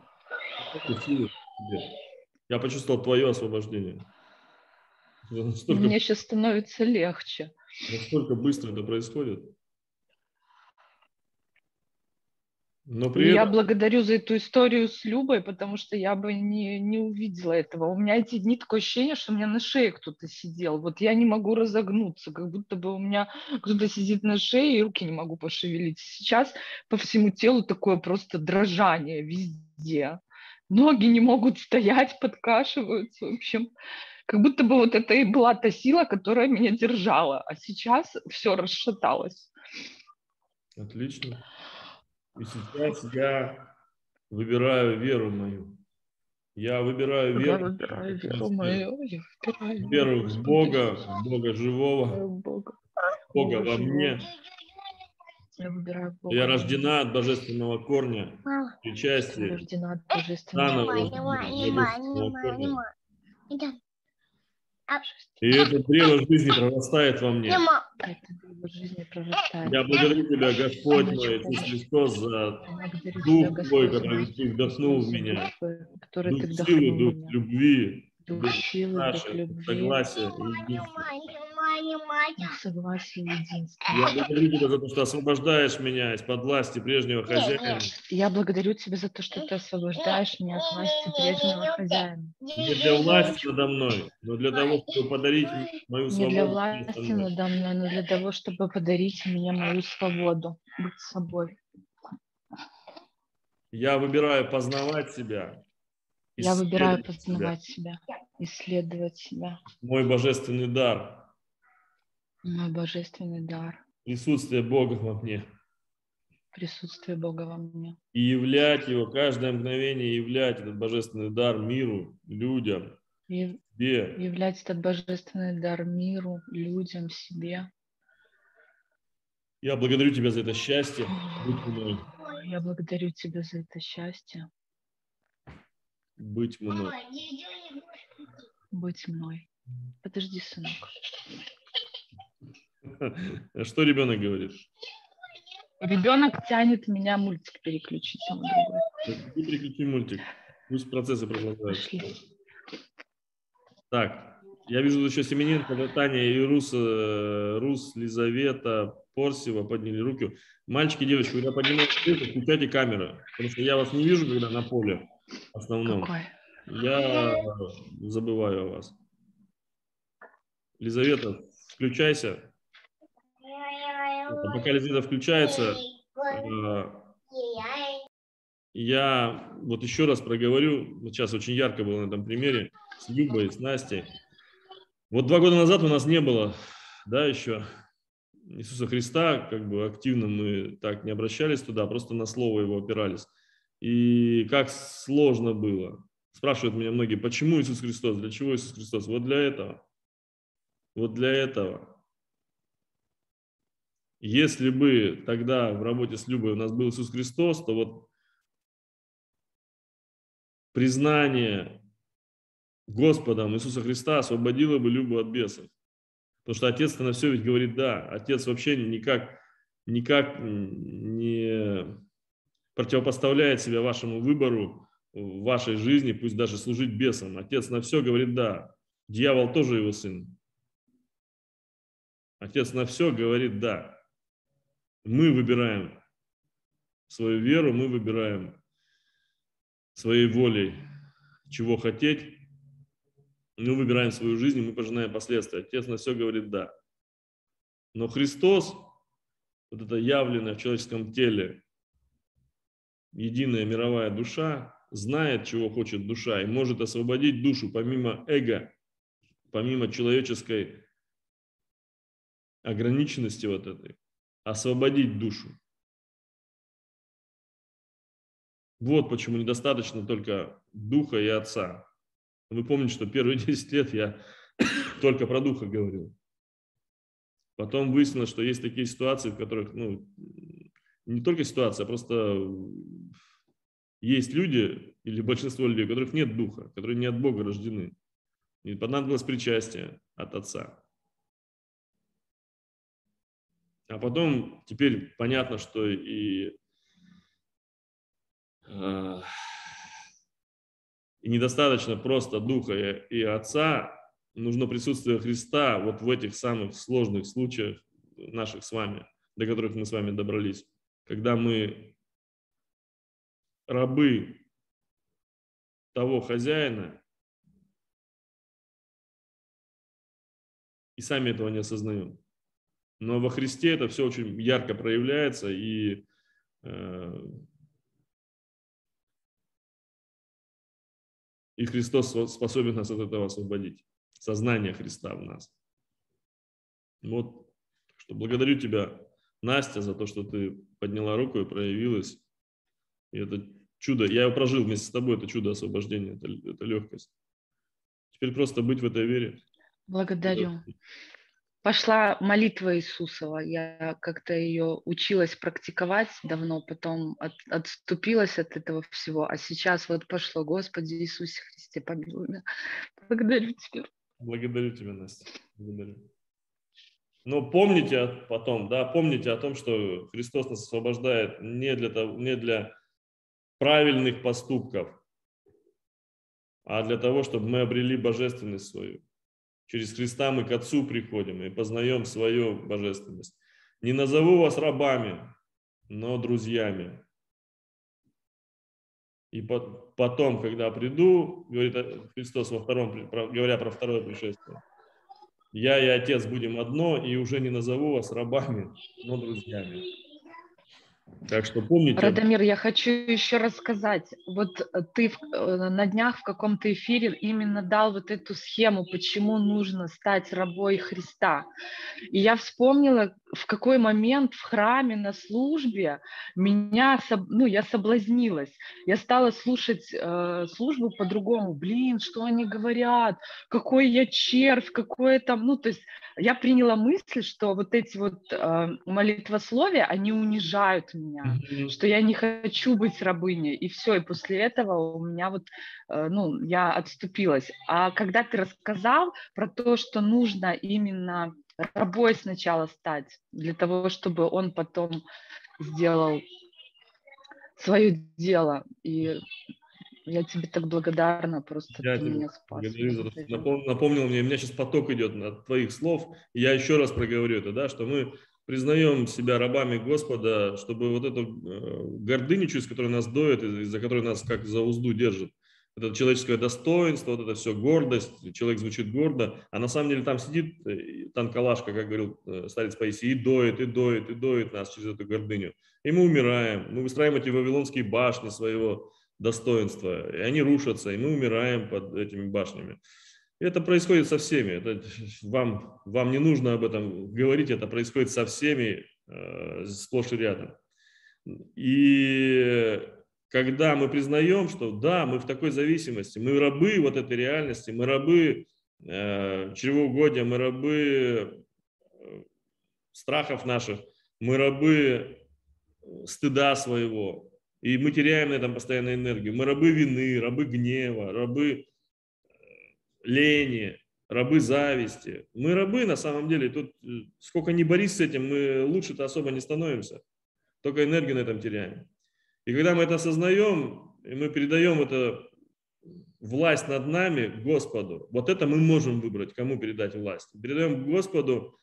Я почувствовал твое освобождение. Настолько, Мне сейчас становится легче. настолько быстро это происходит. Но при я благодарю за эту историю с Любой, потому что я бы не, не увидела этого. У меня эти дни такое ощущение, что у меня на шее кто-то сидел. Вот я не могу разогнуться, как будто бы у меня кто-то сидит на шее, и руки не могу пошевелить. Сейчас по всему телу такое просто дрожание везде. Ноги не могут стоять, подкашиваются. В общем, как будто бы вот это и была та сила, которая меня держала. А сейчас все расшаталось. Отлично. И сейчас я выбираю веру мою. Я выбираю Я веру. выбираю в веру мою, я выбираю Веру в Бога, в Бога живого, Бога. Бога во мне. Я выбираю Бога. Я рождена от божественного корня, Мама, Я причастие, рождена от божественного заново И это древо жизни прорастает во мне. Я благодарю Тебя, Господь мой, Иисус Христос, за Дух Твой, который Ты вдохнул в меня. Дух силы, Дух любви, Дух Дух силы, дух нашей, любви, согласия и единства. Согласия и единства. Я благодарю Тебя за то, что освобождаешь меня из-под власти прежнего хозяина. Я благодарю Тебя за то, что Ты освобождаешь меня от власти прежнего хозяина. Не для власти надо мной, но для того, чтобы подарить мою Не свободу. для всем власти надо мной, но для того, чтобы подарить мне мою свободу, быть собой. Я выбираю познавать себя. Я выбираю познавать себя, исследовать себя. Мой божественный дар, Мой божественный дар, присутствие Бога во мне. присутствие Бога во мне. И являть его, каждое мгновение являть этот божественный дар миру, людям, И себе. являть этот божественный дар миру, людям, себе. Я благодарю Тебя за это счастье. Я благодарю Тебя за это счастье, Быть мной. быть мной. Подожди, сынок. [LAUGHS] Что ребенок говорит? Ребенок тянет меня мультик переключить а он другой. Ты переключи мультик. Пусть процессы продолжаются. Пошли. Так, я вижу еще Семененко, Таня и Рус, э, Рус, Лизавета, Порсева подняли руки. Мальчики, девочки, когда поднимаете руку, включайте камеру, потому что я вас не вижу, когда на поле основном. Какой? Я забываю о вас. Лизавета, включайся. А Пока Лизавета включается, я вот еще раз проговорю, сейчас очень ярко было на этом примере, с Любой, с Настей. Вот два года назад у нас не было, да, еще Иисуса Христа, как бы активно мы так не обращались туда, просто на слово его опирались. И как сложно было. Спрашивают меня многие, почему Иисус Христос, для чего Иисус Христос? Вот для этого. Вот для этого. Если бы тогда в работе с Любой у нас был Иисус Христос, то вот признание Господом Иисуса Христа освободило бы Любу от бесов. Потому что Отец на все ведь говорит «да». Отец вообще никак, никак не противопоставляет себя вашему выбору в вашей жизни, пусть даже служить бесам. Отец на все говорит «да». Дьявол тоже его сын. Отец на все говорит «да». Мы выбираем свою веру, мы выбираем своей волей, чего хотеть. Мы выбираем свою жизнь, мы пожинаем последствия. Отец на все говорит «да». Но Христос, вот это явленное в человеческом теле, единая мировая душа, знает, чего хочет душа, и может освободить душу помимо эго, помимо человеческой ограниченности вот этой, освободить душу. Вот почему недостаточно только Духа и Отца. Вы помните, что первые [LAUGHS] 10 лет я [COUGHS] только про Духа говорил. Потом выяснилось, что есть такие ситуации, в которых, ну, не только ситуация, а просто есть люди или большинство людей, у которых нет Духа, которые не от Бога рождены. И понадобилось причастие от Отца. А потом теперь понятно, что и и недостаточно просто Духа и Отца, нужно присутствие Христа вот в этих самых сложных случаях наших с вами, до которых мы с вами добрались, когда мы рабы того хозяина и сами этого не осознаем. Но во Христе это все очень ярко проявляется, и э, И Христос способен нас от этого освободить. Сознание Христа в нас. Вот, что благодарю тебя, Настя, за то, что ты подняла руку и проявилась. И это чудо, я его прожил вместе с тобой, это чудо освобождения, это, это легкость. Теперь просто быть в этой вере. Благодарю. Пошла молитва Иисусова. Я как-то ее училась практиковать давно, потом от, отступилась от этого всего. А сейчас вот пошло, Господи Иисусе Христе, помилуй меня. [LAUGHS] Благодарю Тебя. Благодарю тебя, Настя. Благодарю. Но помните потом, да, помните о том, что Христос нас освобождает не для, того, не для правильных поступков, а для того, чтобы мы обрели божественность свою. Через Христа мы к Отцу приходим и познаем свою божественность. Не назову вас рабами, но друзьями. И потом, когда приду, говорит Христос во втором, говоря про второе пришествие, я и Отец будем одно, и уже не назову вас рабами, но друзьями. Так что помните. Радомир, я хочу еще рассказать. Вот э, ты в, э, на днях в каком-то эфире именно дал вот эту схему, почему нужно стать рабой Христа. И я вспомнила, в какой момент в храме на службе меня, ну, я соблазнилась. Я стала слушать э, службу по-другому. Блин, что они говорят? Какой я червь, какое там, ну, то есть я приняла мысль, что вот эти вот э, молитвословия, они унижают меня, mm-hmm. что я не хочу быть рабыней, и все, и после этого у меня вот, э, ну, я отступилась. А когда ты рассказал про то, что нужно именно рабой сначала стать, для того, чтобы он потом сделал свое дело, и я тебе так благодарна, просто я ты меня спас. Благодарю за то, что напом- напомнил мне, у меня сейчас поток идет от твоих слов, и я еще раз проговорю это, да, что мы признаем себя рабами Господа, чтобы вот эту э, гордыню, через которую нас доет, из-за которой нас как за узду держит, это человеческое достоинство, вот это все гордость, человек звучит гордо, а на самом деле там сидит э, танкалашка, как говорил э, старец Паисий, и доет, и доет, и доет нас через эту гордыню. И мы умираем, мы выстраиваем эти вавилонские башни своего достоинства, и они рушатся, и мы умираем под этими башнями. Это происходит со всеми. Это, вам, вам не нужно об этом говорить, это происходит со всеми э, сплошь и рядом. И когда мы признаем, что да, мы в такой зависимости, мы рабы вот этой реальности, мы рабы э, чревоугодия, мы рабы э, страхов наших, мы рабы стыда своего, и мы теряем на этом постоянно энергию. Мы рабы вины, рабы гнева, рабы э, лени, рабы зависти. Мы рабы на самом деле. Тут э, сколько не борись с этим, мы лучше-то особо не становимся. Только энергию на этом теряем. И когда мы это осознаем, и мы передаем это власть над нами Господу, вот это мы можем выбрать, кому передать власть. Передаем Господу,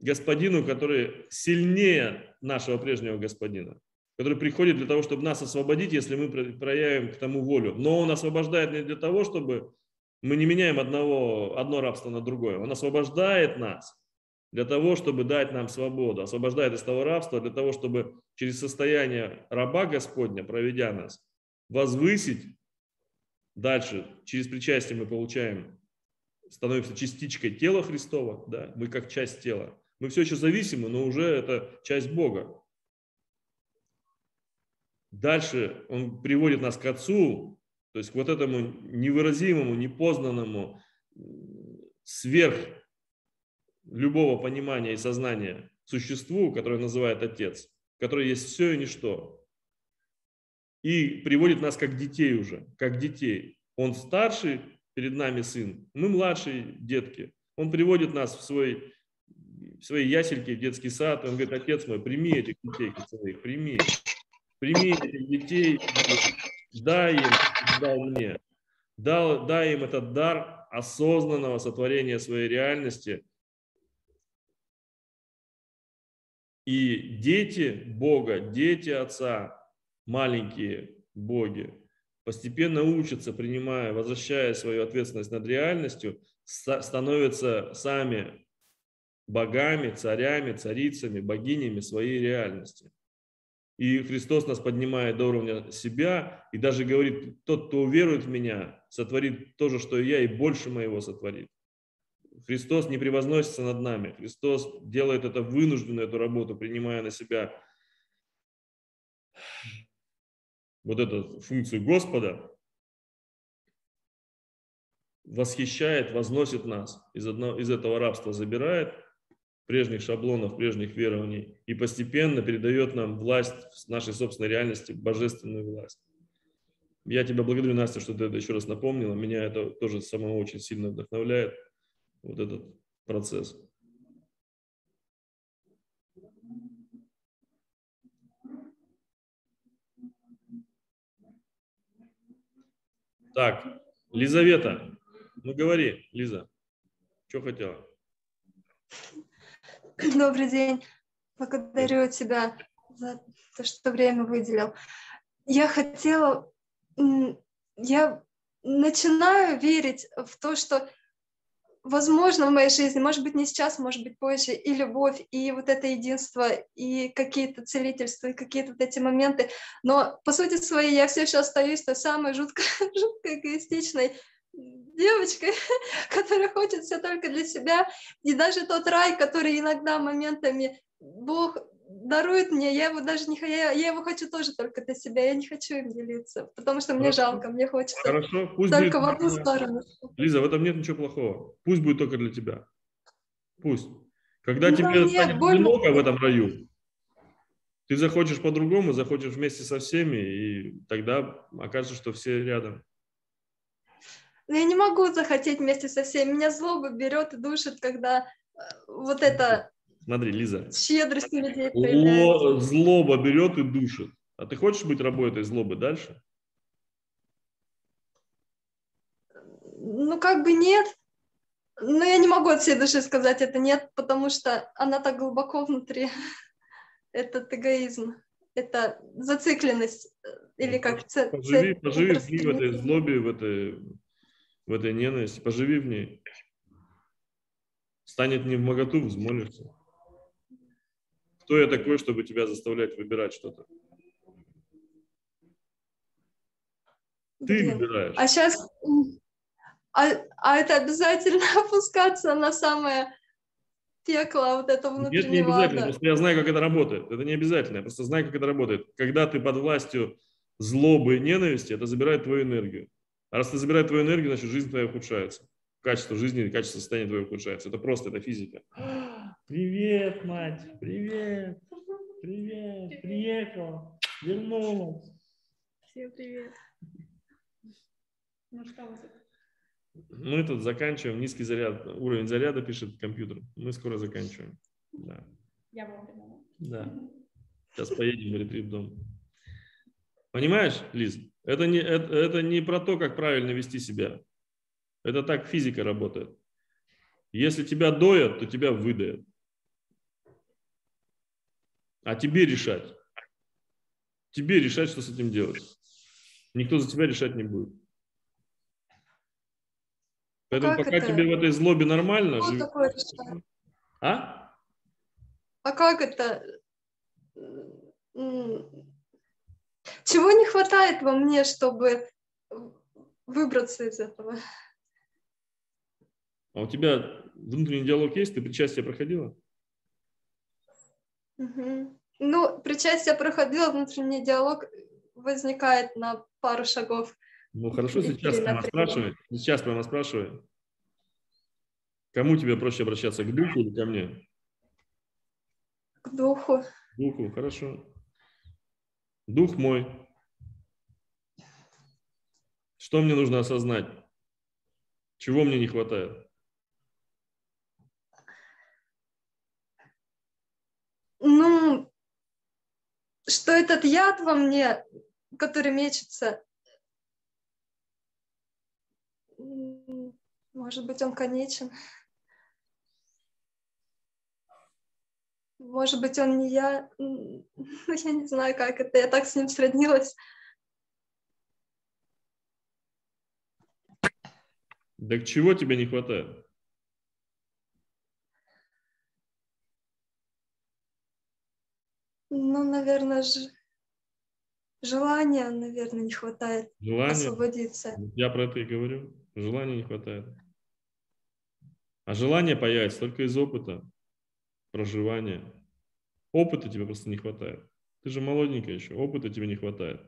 господину, который сильнее нашего прежнего господина который приходит для того, чтобы нас освободить, если мы проявим к тому волю. Но он освобождает не для того, чтобы мы не меняем одного, одно рабство на другое. Он освобождает нас для того, чтобы дать нам свободу. Освобождает из того рабства для того, чтобы через состояние раба Господня, проведя нас, возвысить дальше. Через причастие мы получаем, становимся частичкой тела Христова. Да? Мы как часть тела. Мы все еще зависимы, но уже это часть Бога. Дальше он приводит нас к Отцу, то есть вот этому невыразимому, непознанному, сверх любого понимания и сознания существу, которое называет Отец, который есть все и ничто. И приводит нас как детей уже, как детей. Он старший, перед нами сын, мы младшие детки. Он приводит нас в свой в свои ясельки, в детский сад, он говорит, отец мой, прими этих детей своих, прими. Прими этих детей, дай им, дай мне, дай, дай им этот дар осознанного сотворения своей реальности. И дети Бога, дети Отца, маленькие боги, постепенно учатся, принимая, возвращая свою ответственность над реальностью, становятся сами богами, царями, царицами, богинями своей реальности. И Христос нас поднимает до уровня себя и даже говорит, тот, кто уверует в меня, сотворит то же, что и я, и больше моего сотворит. Христос не превозносится над нами. Христос делает это вынужденную эту работу, принимая на себя вот эту функцию Господа, восхищает, возносит нас, из, одного, из этого рабства забирает – прежних шаблонов, прежних верований и постепенно передает нам власть в нашей собственной реальности, божественную власть. Я тебя благодарю, Настя, что ты это еще раз напомнила. Меня это тоже самого очень сильно вдохновляет. вот этот процесс. Так, Лизавета, ну говори, Лиза, что хотела? [LAUGHS] Добрый день. Благодарю тебя за то, что время выделил. Я хотела, я начинаю верить в то, что возможно в моей жизни, может быть, не сейчас, может быть, позже, и любовь, и вот это единство, и какие-то целительства, и какие-то вот эти моменты. Но по сути своей я все еще остаюсь той самой жутко, [LAUGHS] жутко эгоистичной девочкой, [LAUGHS] которая хочет все только для себя. И даже тот рай, который иногда моментами Бог дарует мне, я его даже не я, я его хочу тоже только для себя, я не хочу им делиться, потому что мне Хорошо. жалко, мне хочется Хорошо, пусть только будет в одну сторону. Лиза, в этом нет ничего плохого. Пусть будет только для тебя. Пусть. Когда Ну, тебе нет, станет больно. одиноко в этом раю, ты захочешь по-другому, захочешь вместе со всеми, и тогда окажется, что все рядом. Но я не могу захотеть вместе со всеми, меня злоба берет и душит, когда э, вот это Смотри, Лиза, щедрость у людей. Ло- злоба берет и душит. А ты хочешь быть рабой этой злобы дальше? Ну, как бы нет. Но я не могу от всей души сказать это нет, потому что она так глубоко внутри. [LAUGHS] Этот эгоизм, это зацикленность э, или как ц- Поживи, поживи в этой злобе, в этой, в этой ненависти, поживи в ней. Станет не в моготу, взмолишься. Кто я такой, чтобы тебя заставлять выбирать что-то? Ты Блин. выбираешь. А сейчас... А, а это обязательно [LAUGHS] опускаться на самое пекло вот этого Нет, не внутреннего обязательно. ада. Просто я знаю, как это работает. Это не обязательно. Я просто знаю, как это работает. Когда ты под властью злобы и ненависти, это забирает твою энергию. А раз это забирает твою энергию, значит, жизнь твоя ухудшается. Качество жизни, качество состояния твоего ухудшается. Это просто, это физика. [GASPS] Привет, мать. Привет. Привет. Приехала. Вернулась. Всем привет. Ну что вы Мы тут заканчиваем. Низкий заряд, уровень заряда пишет компьютер. Мы скоро заканчиваем. Да. Я вовремя. Да. [LAUGHS] Сейчас поедем в ретрит дом. Понимаешь, Лиз? Это не, это, это не про то, как правильно вести себя. Это так физика работает. Если тебя доят, то тебя выдают. А тебе решать. Тебе решать, что с этим делать. Никто за тебя решать не будет. Поэтому как пока это? тебе в этой злобе нормально, Что живи- такое решать? А? А как это? Чего не хватает во мне, чтобы выбраться из этого? А у тебя внутренний диалог есть? Ты причастие проходила? Мгм. Ну, причастие проходило, внутренний диалог возникает на пару шагов. Ну хорошо, сейчас прямо спрашивай. Сейчас прямо спрашивай. Кому тебе проще обращаться, к духу или ко мне? К духу. К духу, хорошо. Дух мой. Что мне нужно осознать? Чего мне не хватает? Ну, что этот яд во мне, который мечется, может быть, он конечен. Может быть, он не я. Ну, [LAUGHS] я не знаю, как это. Я так с ним сроднилась. Так чего тебе не хватает? Ну, наверное, ж... желания, наверное, не хватает Желание? освободиться. Я про это и говорю. Желания не хватает. А желание появится только из опыта, проживания. Опыта тебе просто не хватает. Ты же молоденькая еще, опыта тебе не хватает.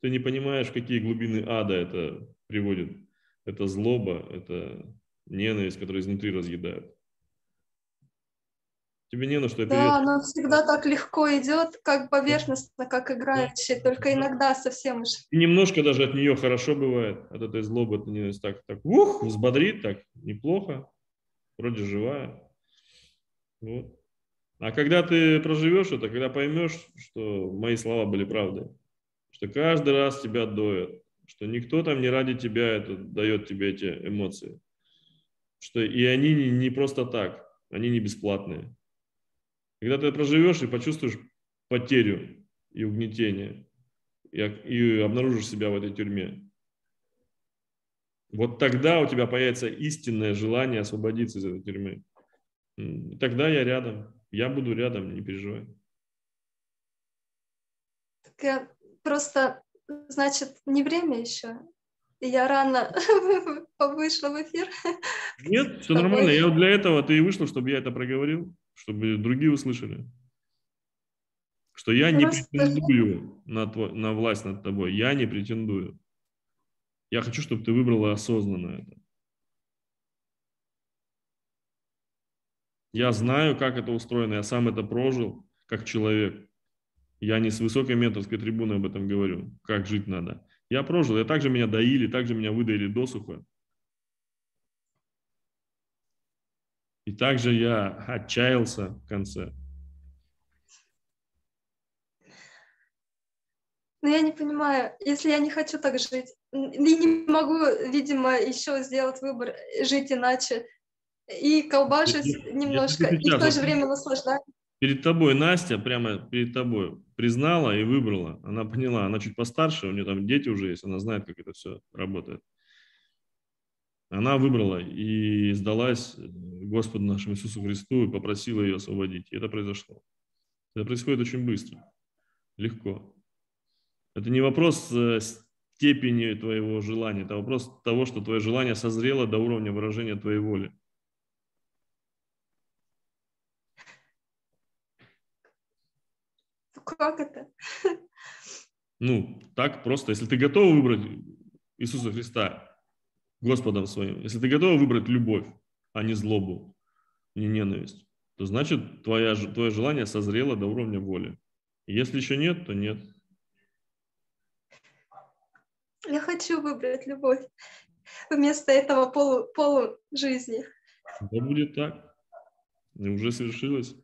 Ты не понимаешь, какие глубины ада это приводит. Это злоба, это ненависть, которая изнутри разъедает. Тебе не на что Да, оно всегда так легко идет, как поверхностно, как играющий, только иногда совсем уж. И немножко даже от нее хорошо бывает, от этой злобы, от ненависти. Так, так, ух, взбодрит, так, неплохо. вроде живая. Вот. А когда ты проживешь это, когда поймешь, что мои слова были правдой, что каждый раз тебя доят, что никто там не ради тебя это дает тебе эти эмоции, что и они не, просто так, они не бесплатные. Когда ты проживешь и почувствуешь потерю и угнетение, и, обнаружишь себя в этой тюрьме, вот тогда у тебя появится истинное желание освободиться из этой тюрьмы. Тогда я рядом, я буду рядом, не переживай. Так я просто, значит, не время еще. И я рано [LAUGHS] вышла в эфир. Нет, все нормально. Я для этого ты и вышла, чтобы я это проговорил, чтобы другие услышали. Что я не Просто- претендую на, тво- на власть над тобой. Я не претендую. Я хочу, чтобы ты выбрала осознанно это. Я знаю, как это устроено. Я сам это прожил как человек. Я не с высокой менторской трибуны об этом говорю, как жить надо. Я прожил. Я также меня доили, также меня выдаили досуха. И также я отчаялся в конце. Но я не понимаю, если я не хочу так жить, и не могу, видимо, еще сделать выбор, жить иначе, и Я- я немножко, и в то же время наслаждаться. Перед тобой Настя, прямо перед тобой, признала и выбрала. Она поняла, она чуть постарше, у нее там дети уже есть, она знает, как это все работает. Она выбрала и сдалась э, Господу нашему Иисусу Христу и попросила ее освободить. И это произошло. Это происходит очень быстро, легко. Это не вопрос э, степени твоего желания, это вопрос того, что твое желание созрело до уровня выражения твоей воли. Как это? Ну, так просто. Если ты готов выбрать Иисуса Христа Господом своим, если ты готов выбрать любовь, а не злобу, не ненависть, то значит твоя, твое желание созрело до уровня воли. Если еще нет, то нет. Я хочу выбрать любовь вместо этого полу, полу жизни. Да будет так. И уже свершилось.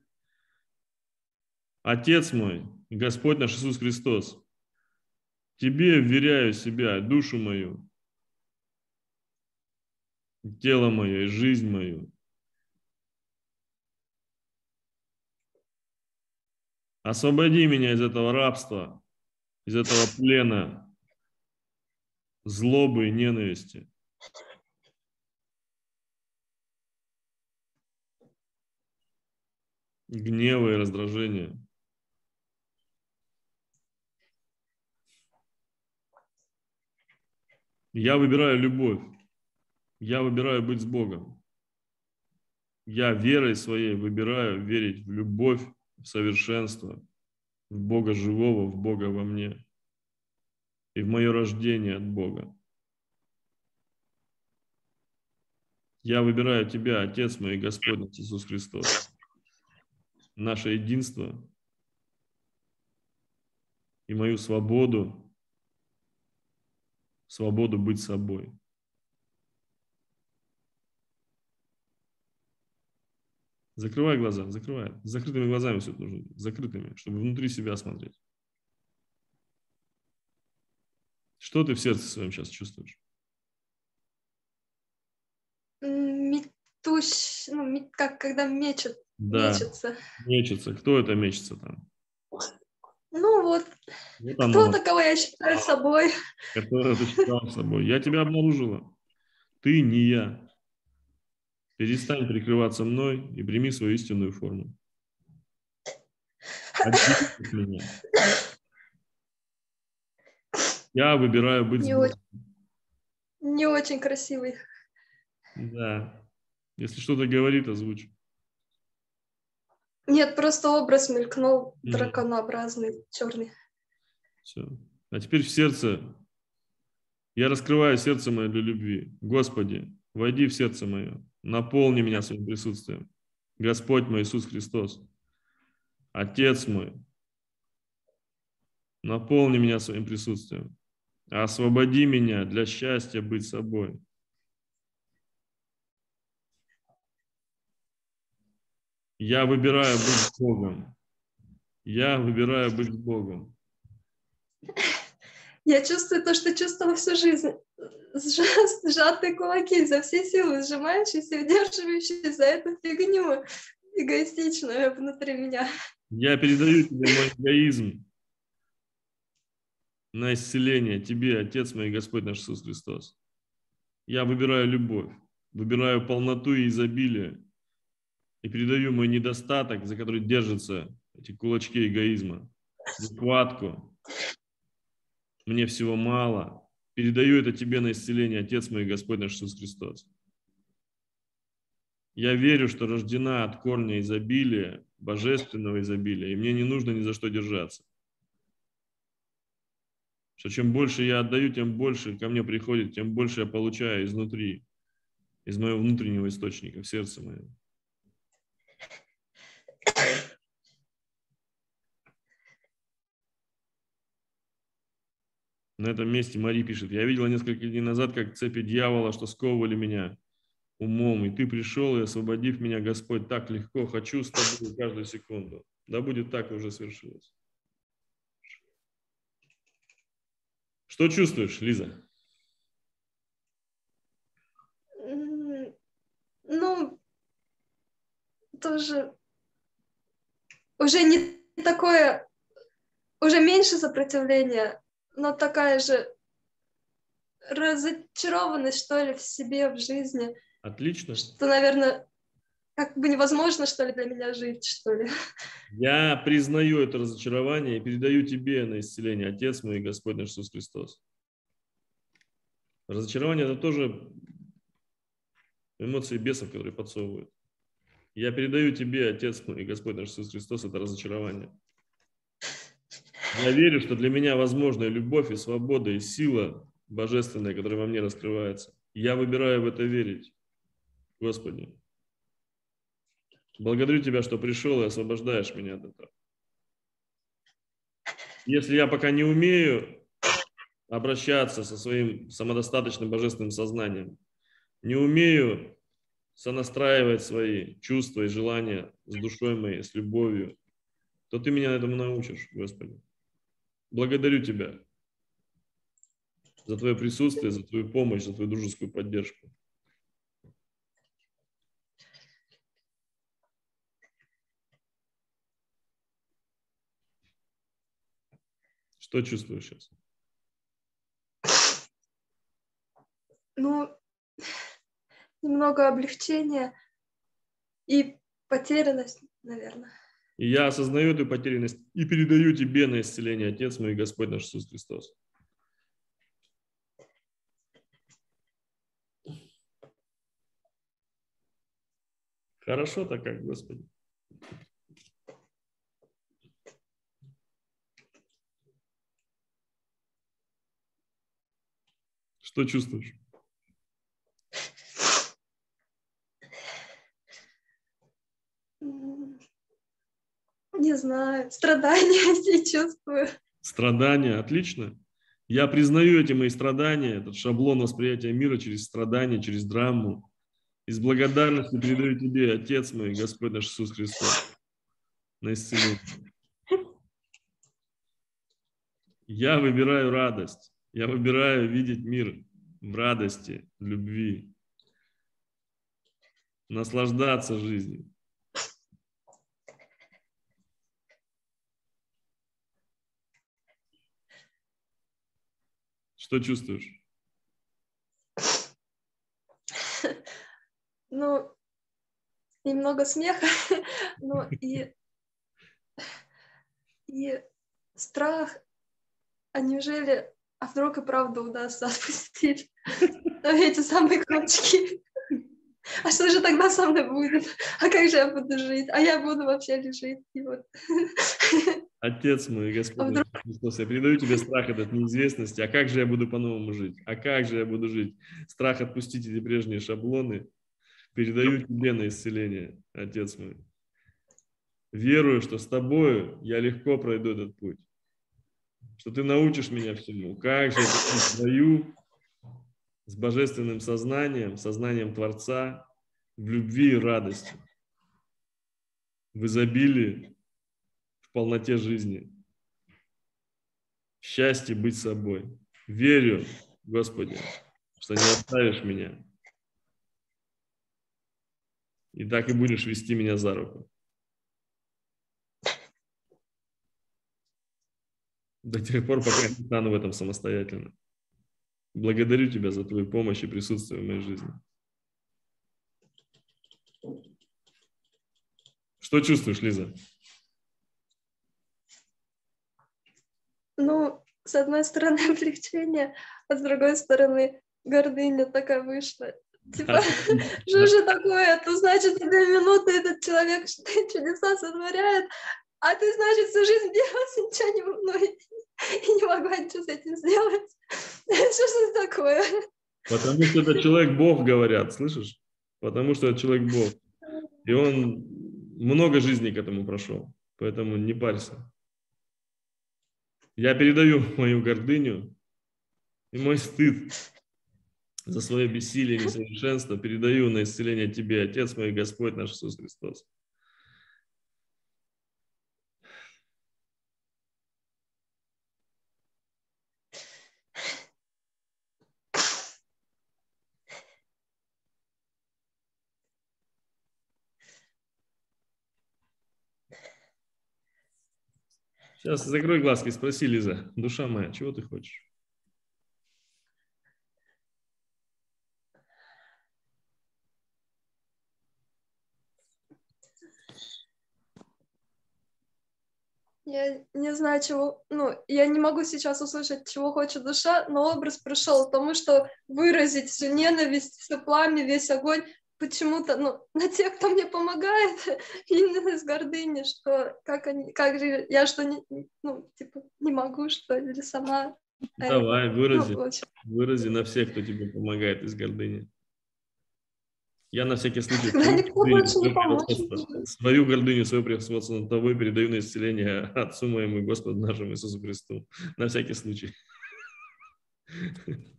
Отец мой, Господь наш Иисус Христос, Тебе вверяю себя, душу мою, тело мое и жизнь мою. Освободи меня из этого рабства, из этого плена, злобы и ненависти. гнева и раздражения. Я выбираю любовь. Я выбираю быть с Богом. Я верой своей выбираю верить в любовь, в совершенство, в Бога живого, в Бога во мне и в мое рождение от Бога. Я выбираю Тебя, Отец мой и Господь Иисус Христос наше единство и мою свободу, свободу быть собой. Закрывай глаза, закрывай. С закрытыми глазами все нужно, закрытыми, чтобы внутри себя смотреть. Что ты в сердце своем сейчас чувствуешь? Метущ, ну, как когда мечет, Да, мечется. мечется. Кто это мечется там? Ну вот, Вот кто-то, кого я считаю собой. которое ты считал собой. Я тебя обнаружила. Ты не я. Перестань прикрываться мной и прими свою истинную форму. От меня. Я выбираю быть Не очень, не очень красивый. Да. Если что-то говорит, озвучь. Нет, просто образ мелькнул Мгм. драконообразный, черный. Все. А теперь в сердце. Я раскрываю сердце мое для любви. Господи, войди в сердце мое. Наполни меня своим присутствием. Господь мой Иисус Христос. Отец мой. Наполни меня своим присутствием. Освободи меня для счастья быть собой. Я выбираю быть с Богом. Я выбираю быть с Богом. Я чувствую то, что чувствовала всю жизнь. Сжа- Сжатые кулаки, за все силы сжимающиеся, удерживающие за эту фигню эгоистичную внутри меня. Я передаю тебе мой эгоизм на исцеление тебе, Отец мой, Господь наш Иисус Христос. Я выбираю любовь, выбираю полноту и изобилие и передаю мой недостаток, за который держатся эти кулачки эгоизма, нехватку. Мне всего мало. Передаю это тебе на исцеление, Отец мой, Господь наш Иисус Христос. Я верю, что рождена от корня изобилия, божественного изобилия, и мне не нужно ни за что держаться. Что чем больше я отдаю, тем больше ко мне приходит, тем больше я получаю изнутри, из моего внутреннего источника, в сердце моем. На этом месте Мари пишет, я видела несколько дней назад, как цепи дьявола, что сковывали меня умом, и ты пришел, и освободив меня, Господь, так легко, хочу с тобой каждую секунду. Да будет так, уже свершилось. Что чувствуешь, Лиза? Ну, тоже уже не такое, уже меньше сопротивления, но такая же разочарованность, что ли, в себе, в жизни, Отлично. что, наверное, как бы невозможно, что ли, для меня жить, что ли. Я признаю это разочарование и передаю тебе на исцеление, Отец мой и Господь наш Иисус Христос. Разочарование – это тоже эмоции бесов, которые подсовывают. Я передаю тебе, Отец мой и Господь наш Иисус Христос, это разочарование. Я верю, что для меня возможна и любовь, и свобода, и сила божественная, которая во мне раскрывается. Я выбираю в это верить. Господи, благодарю Тебя, что пришел и освобождаешь меня от этого. Если я пока не умею обращаться со своим самодостаточным божественным сознанием, не умею сонастраивать свои чувства и желания с душой моей, с любовью, то Ты меня этому научишь, Господи. Благодарю Тебя за Твое присутствие, за Твою помощь, за Твою дружескую поддержку. Что чувствуешь сейчас? Ну, немного облегчения и потерянность, наверное. И я осознаю эту потерянность и передаю тебе на исцеление, Отец мой Господь наш Иисус Христос. Хорошо-то как, Господи. Что чувствуешь? Не знаю, страдания [LAUGHS] все чувствую. Страдания, отлично. Я признаю эти мои страдания, этот шаблон восприятия мира через страдания, через драму. И с благодарностью передаю тебе, Отец мой, Господь наш Иисус Христос, на исцеление. Я выбираю радость. Я выбираю видеть мир в радости, в любви. Наслаждаться жизнью. Что чувствуешь? [LAUGHS] Ну, немного смеха, [LAUGHS] но и, [LAUGHS] и страх, а неужели, а вдруг и правда удастся отпустить эти самые крючки? А что же тогда со мной будет? А как же я буду жить? А я буду вообще ли жить? И вот. Отец мой, Господь А наш Христос, я передаю тебе страх этот неизвестности. А как же я буду по-новому жить? А как же я буду жить? Страх отпустить эти прежние шаблоны. Передаю тебе на исцеление, Отец мой. Верую, что с тобою я легко пройду этот путь. Что ты научишь меня всему. Как же я свою с божественным сознанием, сознанием Творца, в любви и радости. в изобилии, в полноте жизни. Счастье быть собой. Верю, Господи, что не оставишь меня. И так и будешь вести меня за руку. До тех пор, пока я не стану в этом самостоятельно. Благодарю тебя за твою помощь и присутствие в моей жизни. Что чувствуешь, Лиза? Ну, с одной стороны [LAUGHS] облегчение, а с другой стороны гордыня такая вышла. Типа, [LAUGHS] что же такое? Это значит, две минуты этот человек [LAUGHS] чудеса сотворяет, а ты, значит, всю жизнь делать, ничего не волнует и не могла ничего с этим сделать. Что же такое? Потому что это человек Бог, говорят, слышишь? Потому что это человек Бог. И он много жизней к этому прошел. Поэтому не парься. Я передаю мою гордыню и мой стыд за свое бессилие и несовершенство передаю на исцеление Тебе, Отец мой, Господь наш Иисус Христос. Сейчас закрой глазки, спроси, Лиза, душа моя, чего ты хочешь? Я не знаю, чего, ну, я не могу сейчас услышать, чего хочет душа, но образ пришел к тому, что выразить всю ненависть, все пламя, весь огонь почему-то, ну, на тех, кто мне помогает, именно из гордыни, что как они, как же, я что, не, ну, типа, не могу, что ли, сама. Давай, вырази, Ну, вырази на всех, кто тебе помогает из гордыни. Я на всякий случай [LAUGHS] гордыню, свою гордыню, свое превосходство над тобой передаю на исцеление Отцу моему и Господу нашему Иисусу Христу. На всякий случай. [LAUGHS]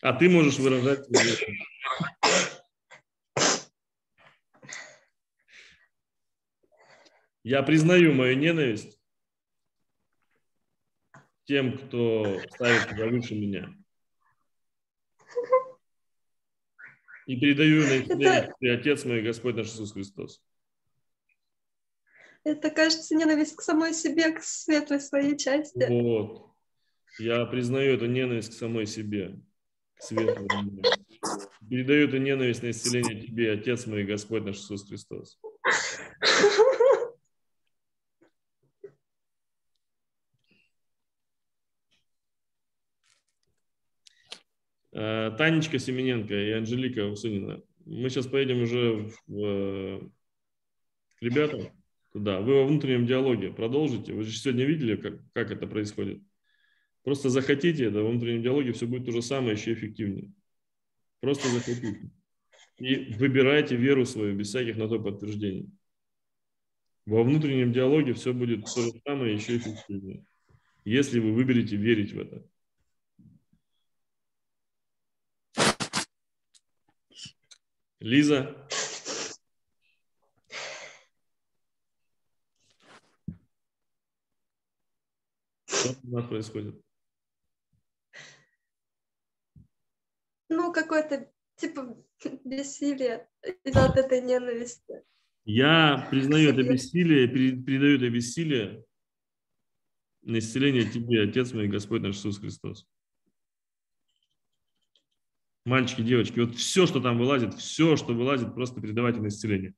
А ты можешь выражать Я признаю мою ненависть тем, кто ставит себя выше меня. И передаю на исцеление тебе, Отец мой, и Господь наш Иисус Христос. Это, кажется, ненависть к самой себе, к светлой своей части. Вот. Я признаю эту ненависть к самой себе, к светлому. Передаю эту ненависть на исцеление тебе, Отец мой, Господь наш Иисус Христос. Э, Танечка Семененко и Анжелика Усынина. Мы сейчас поедем уже в, к ребятам туда. Вы во внутреннем диалоге продолжите. Вы же сегодня видели, как, как это происходит. Просто захотите это, во внутреннем диалоге все будет то же самое, еще эффективнее. Просто захотите. И выбирайте веру свою без всяких на то подтверждений. Во внутреннем диалоге все будет то же самое, еще эффективнее. Если вы выберете верить в это. Лиза. Что у нас происходит? Ну, какое-то, типа, [LAUGHS] бессилие из-за вот этой ненависти. Я признаю это бессилие, пере- передаю это бессилие на исцеление тебе, Отец мой, Господь наш Иисус Христос. Мальчики, девочки, вот все, что там вылазит, все, что вылазит, просто передавайте на исцеление.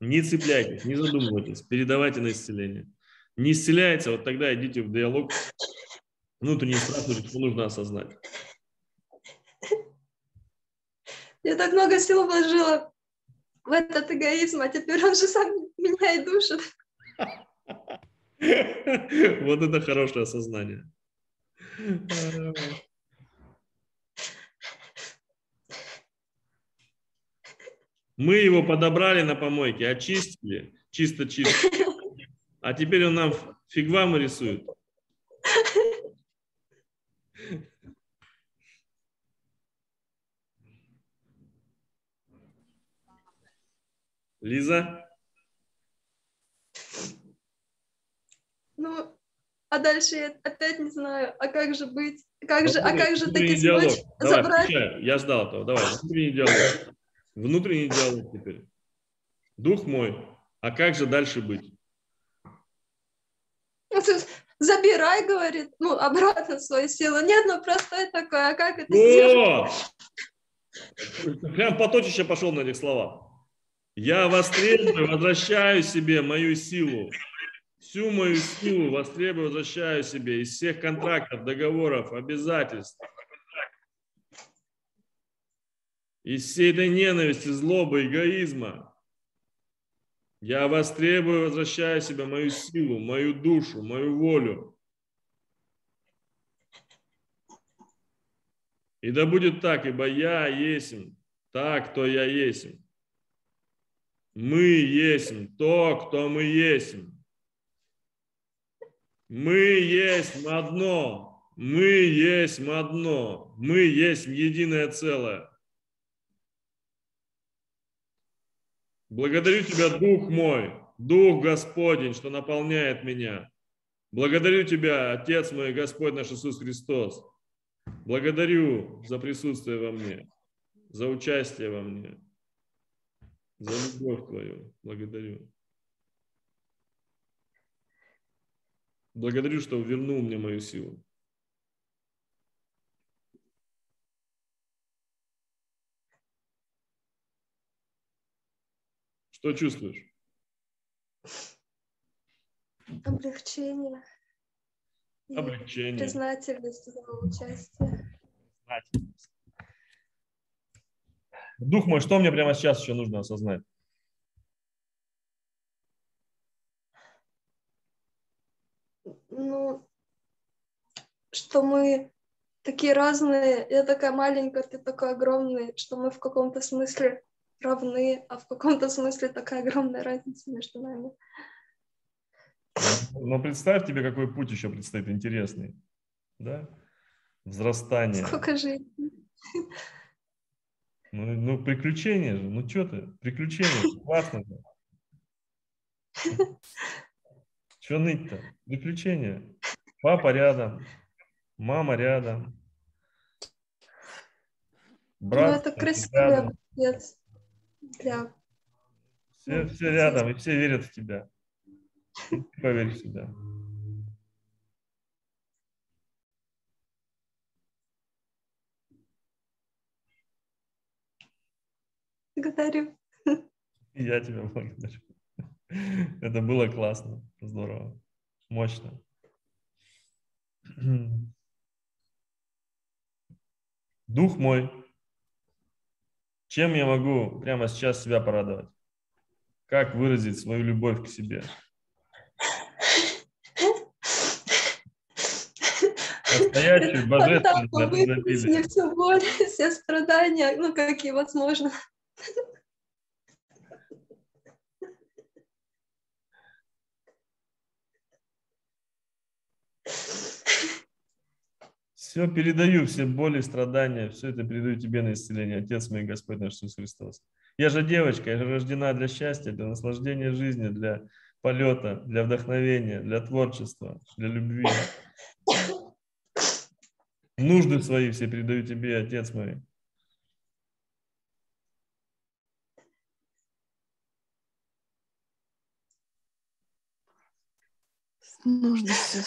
Не цепляйтесь, не задумывайтесь, передавайте на исцеление. Не исцеляется, вот тогда идите в диалог, внутренний страх, что нужно осознать. Я так много сил вложила в этот эгоизм, а теперь он же сам меня и душит. [LAUGHS] Вот это хорошее осознание. Мы его подобрали на помойке, очистили, чисто-чисто. [LAUGHS] А теперь он нам фиг вам рисует. Лиза? Ну, а дальше я опять не знаю, а как же быть? Как же, а как же таки диалог. смочь Давай, забрать? включай. Я ждал этого. Давай, внутренний диалог. Внутренний диалог теперь. Дух мой, а как же дальше быть? Ну, Забирай, говорит, ну, обратно свою силу. Нет, ну, простой такой, а как это сделать? О! Прям поточище пошел на этих словах. Я востребую, возвращаю себе мою силу. Всю мою силу востребую, возвращаю себе из всех контрактов, договоров, обязательств. Из всей этой ненависти, злобы, эгоизма. Я востребую, возвращаю себе мою силу, мою душу, мою волю. И да будет так, ибо я есмь, так, кто я есмь. Мы есмь, то, кто мы есмь. Мы есть одно, мы есть одно, мы есть единое целое. Благодарю Тебя, Дух мой, Дух Господень, что наполняет меня. Благодарю Тебя, Отец мой, Господь наш Иисус Христос. Благодарю за присутствие во мне, за участие во мне, за любовь Твою. Благодарю. Благодарю, что вернул мне мою силу. Что чувствуешь? Облегчение. И Облегчение. Признательность за участие. Дух мой, что мне прямо сейчас еще нужно осознать? Ну, что мы такие разные. Я такая маленькая, ты такой огромный, что мы в каком-то смысле равны, а в каком-то смысле такая огромная разница между нами. Но представь тебе, какой путь еще предстоит интересный. Да? Взрастание. Сколько жизней. Ну, ну, приключения же. Ну, что ты? Приключения. [LAUGHS] Классно же. Что ныть-то? Приключения. Папа рядом. Мама рядом. Ну, Брат это рядом. красиво, отец. Для... Все, все рядом, и все верят в тебя. И ты поверь в себя. Благодарю. Я тебя благодарю. Это было классно, здорово, мощно. Дух мой, чем я могу прямо сейчас себя порадовать? Как выразить свою любовь к себе? Выпустить изобилия. мне всю боль, [LAUGHS] все страдания, ну, какие возможно. Все передаю, все боли, страдания, все это передаю тебе на исцеление, Отец мой, Господь наш Иисус Христос. Я же девочка, я же рождена для счастья, для наслаждения жизни, для полета, для вдохновения, для творчества, для любви. Нужды свои все передаю тебе, Отец мой. Нужно все.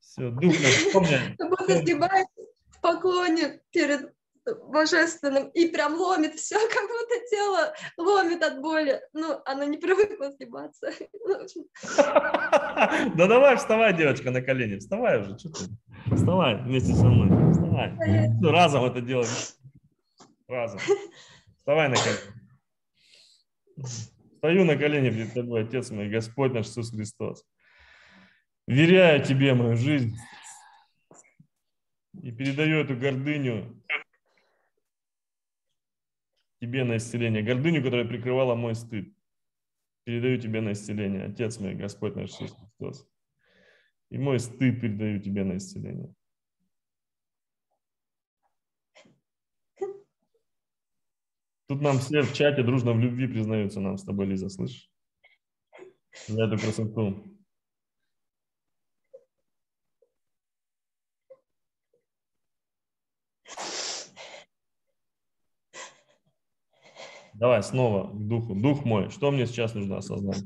Все, дух мне? Как будто сгибается в поклоне перед божественным и прям ломит все, [LAUGHS] как будто тело ломит от боли. Ну, оно не привыкло сгибаться. Ну, [LAUGHS] Да давай, вставай, девочка, на колени. Вставай уже, что ты? Вставай вместе со мной. Вставай. Разом это делаем. Разом. Вставай на колени. Стою на колени перед тобой, Отец мой, Господь наш Иисус Христос. Веряю тебе мою жизнь и передаю эту гордыню тебе на исцеление. Гордыню, которая прикрывала мой стыд. Передаю тебе на исцеление. Отец мой, Господь наш Иисус Христос. И мой стыд передаю тебе на исцеление. Тут нам все в чате дружно в любви признаются нам с тобой, Лиза, слышишь? За эту красоту. Давай снова к духу. Дух мой, что мне сейчас нужно осознать?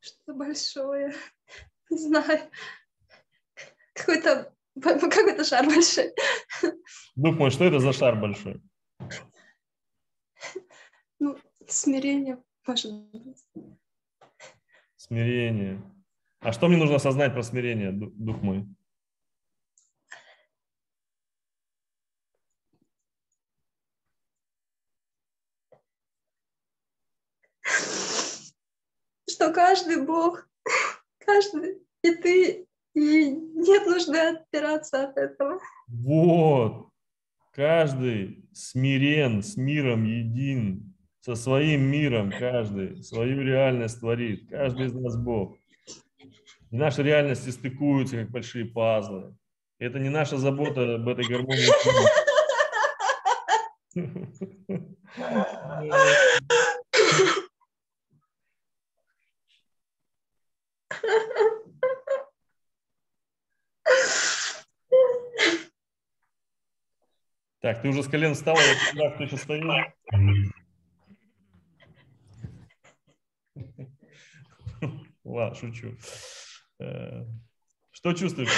Что-то большое. Не знаю. Какой-то какой-то шар большой. Дух мой, что это за шар большой? Ну, смирение, быть. Смирение. А что мне нужно осознать про смирение, ду- дух мой? Что каждый Бог, каждый, и ты, и нет нужды отпираться от этого. Вот. Каждый смирен, с миром един, со своим миром каждый, свою реальность творит. Каждый из нас Бог. И наши реальности стыкуются, как большие пазлы. И это не наша забота об этой гармонии. Так, ты уже с колен встала, я всегда кто еще стою. Ладно, шучу. Э, Что чувствуешь?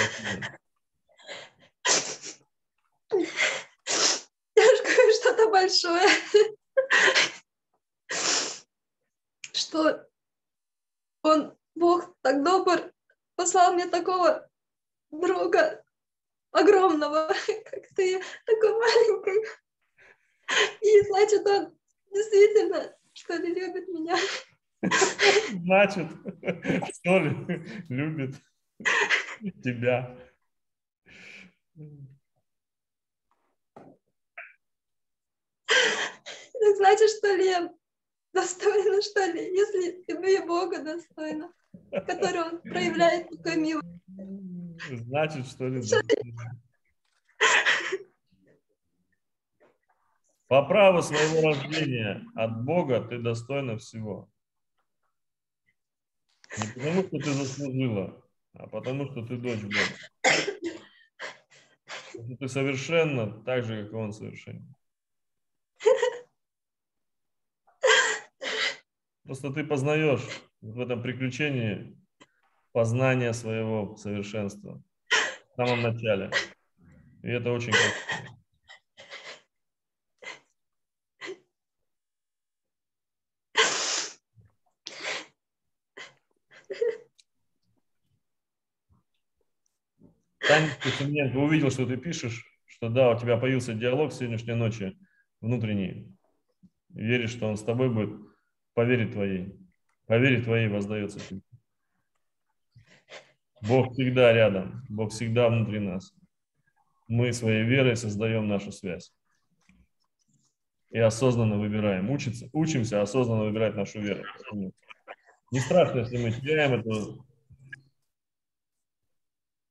Что-то большое. Что он, Бог, так добр, послал мне такого друга огромного, как ты, такой маленький. И значит, он действительно, что ли, любит меня. Значит, что ли, любит тебя. Так значит, что ли, я достойна, что ли, если любви Бога достойна, который он проявляет такой милость. Значит, что ли, да. По праву своего рождения от Бога ты достойна всего. Не потому, что ты заслужила, а потому, что ты дочь Бога. Ты совершенно так же, как и Он совершенен. Просто ты познаешь в этом приключении познание своего совершенства в самом начале. И это очень красиво. Куцененко увидел, что ты пишешь, что да, у тебя появился диалог сегодняшней ночи внутренний. Веришь, что он с тобой будет по вере твоей. По вере твоей воздается. Бог всегда рядом, Бог всегда внутри нас. Мы своей верой создаем нашу связь. И осознанно выбираем. Учиться, учимся осознанно выбирать нашу веру. Не страшно, если мы теряем эту,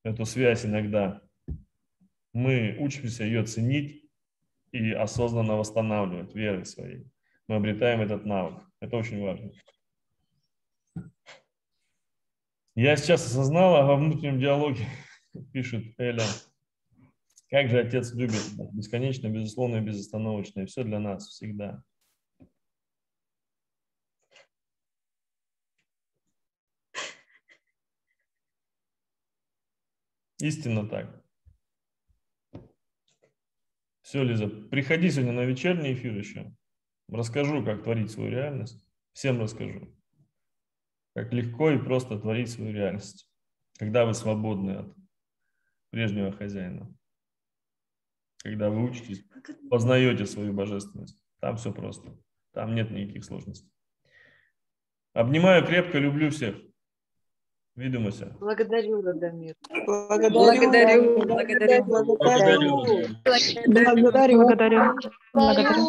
эту связь иногда. Мы учимся ее ценить и осознанно восстанавливать верой своей. Мы обретаем этот навык. Это очень важно. Я сейчас осознала во внутреннем диалоге, [LAUGHS] пишет Эля, как же Отец любит бесконечно, безусловно и безостановочно, и все для нас всегда. Истинно так. Все, Лиза, приходи сегодня на вечерний эфир еще. Расскажу, как творить свою реальность. Всем расскажу. Как легко и просто творить свою реальность. Когда вы свободны от прежнего хозяина. Когда вы учитесь, познаете свою божественность. Там все просто. Там нет никаких сложностей. Обнимаю крепко, люблю всех. Видимося. Благодарю, Радомир. Благодарю. Благодарю. Благодарю. Благодарю. Благодарю. Благодарю.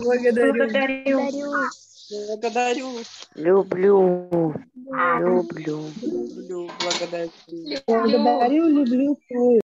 Благодарю. Благодарю. Люблю. Люблю. Люблю. Благодарю. Благодарю, люблю.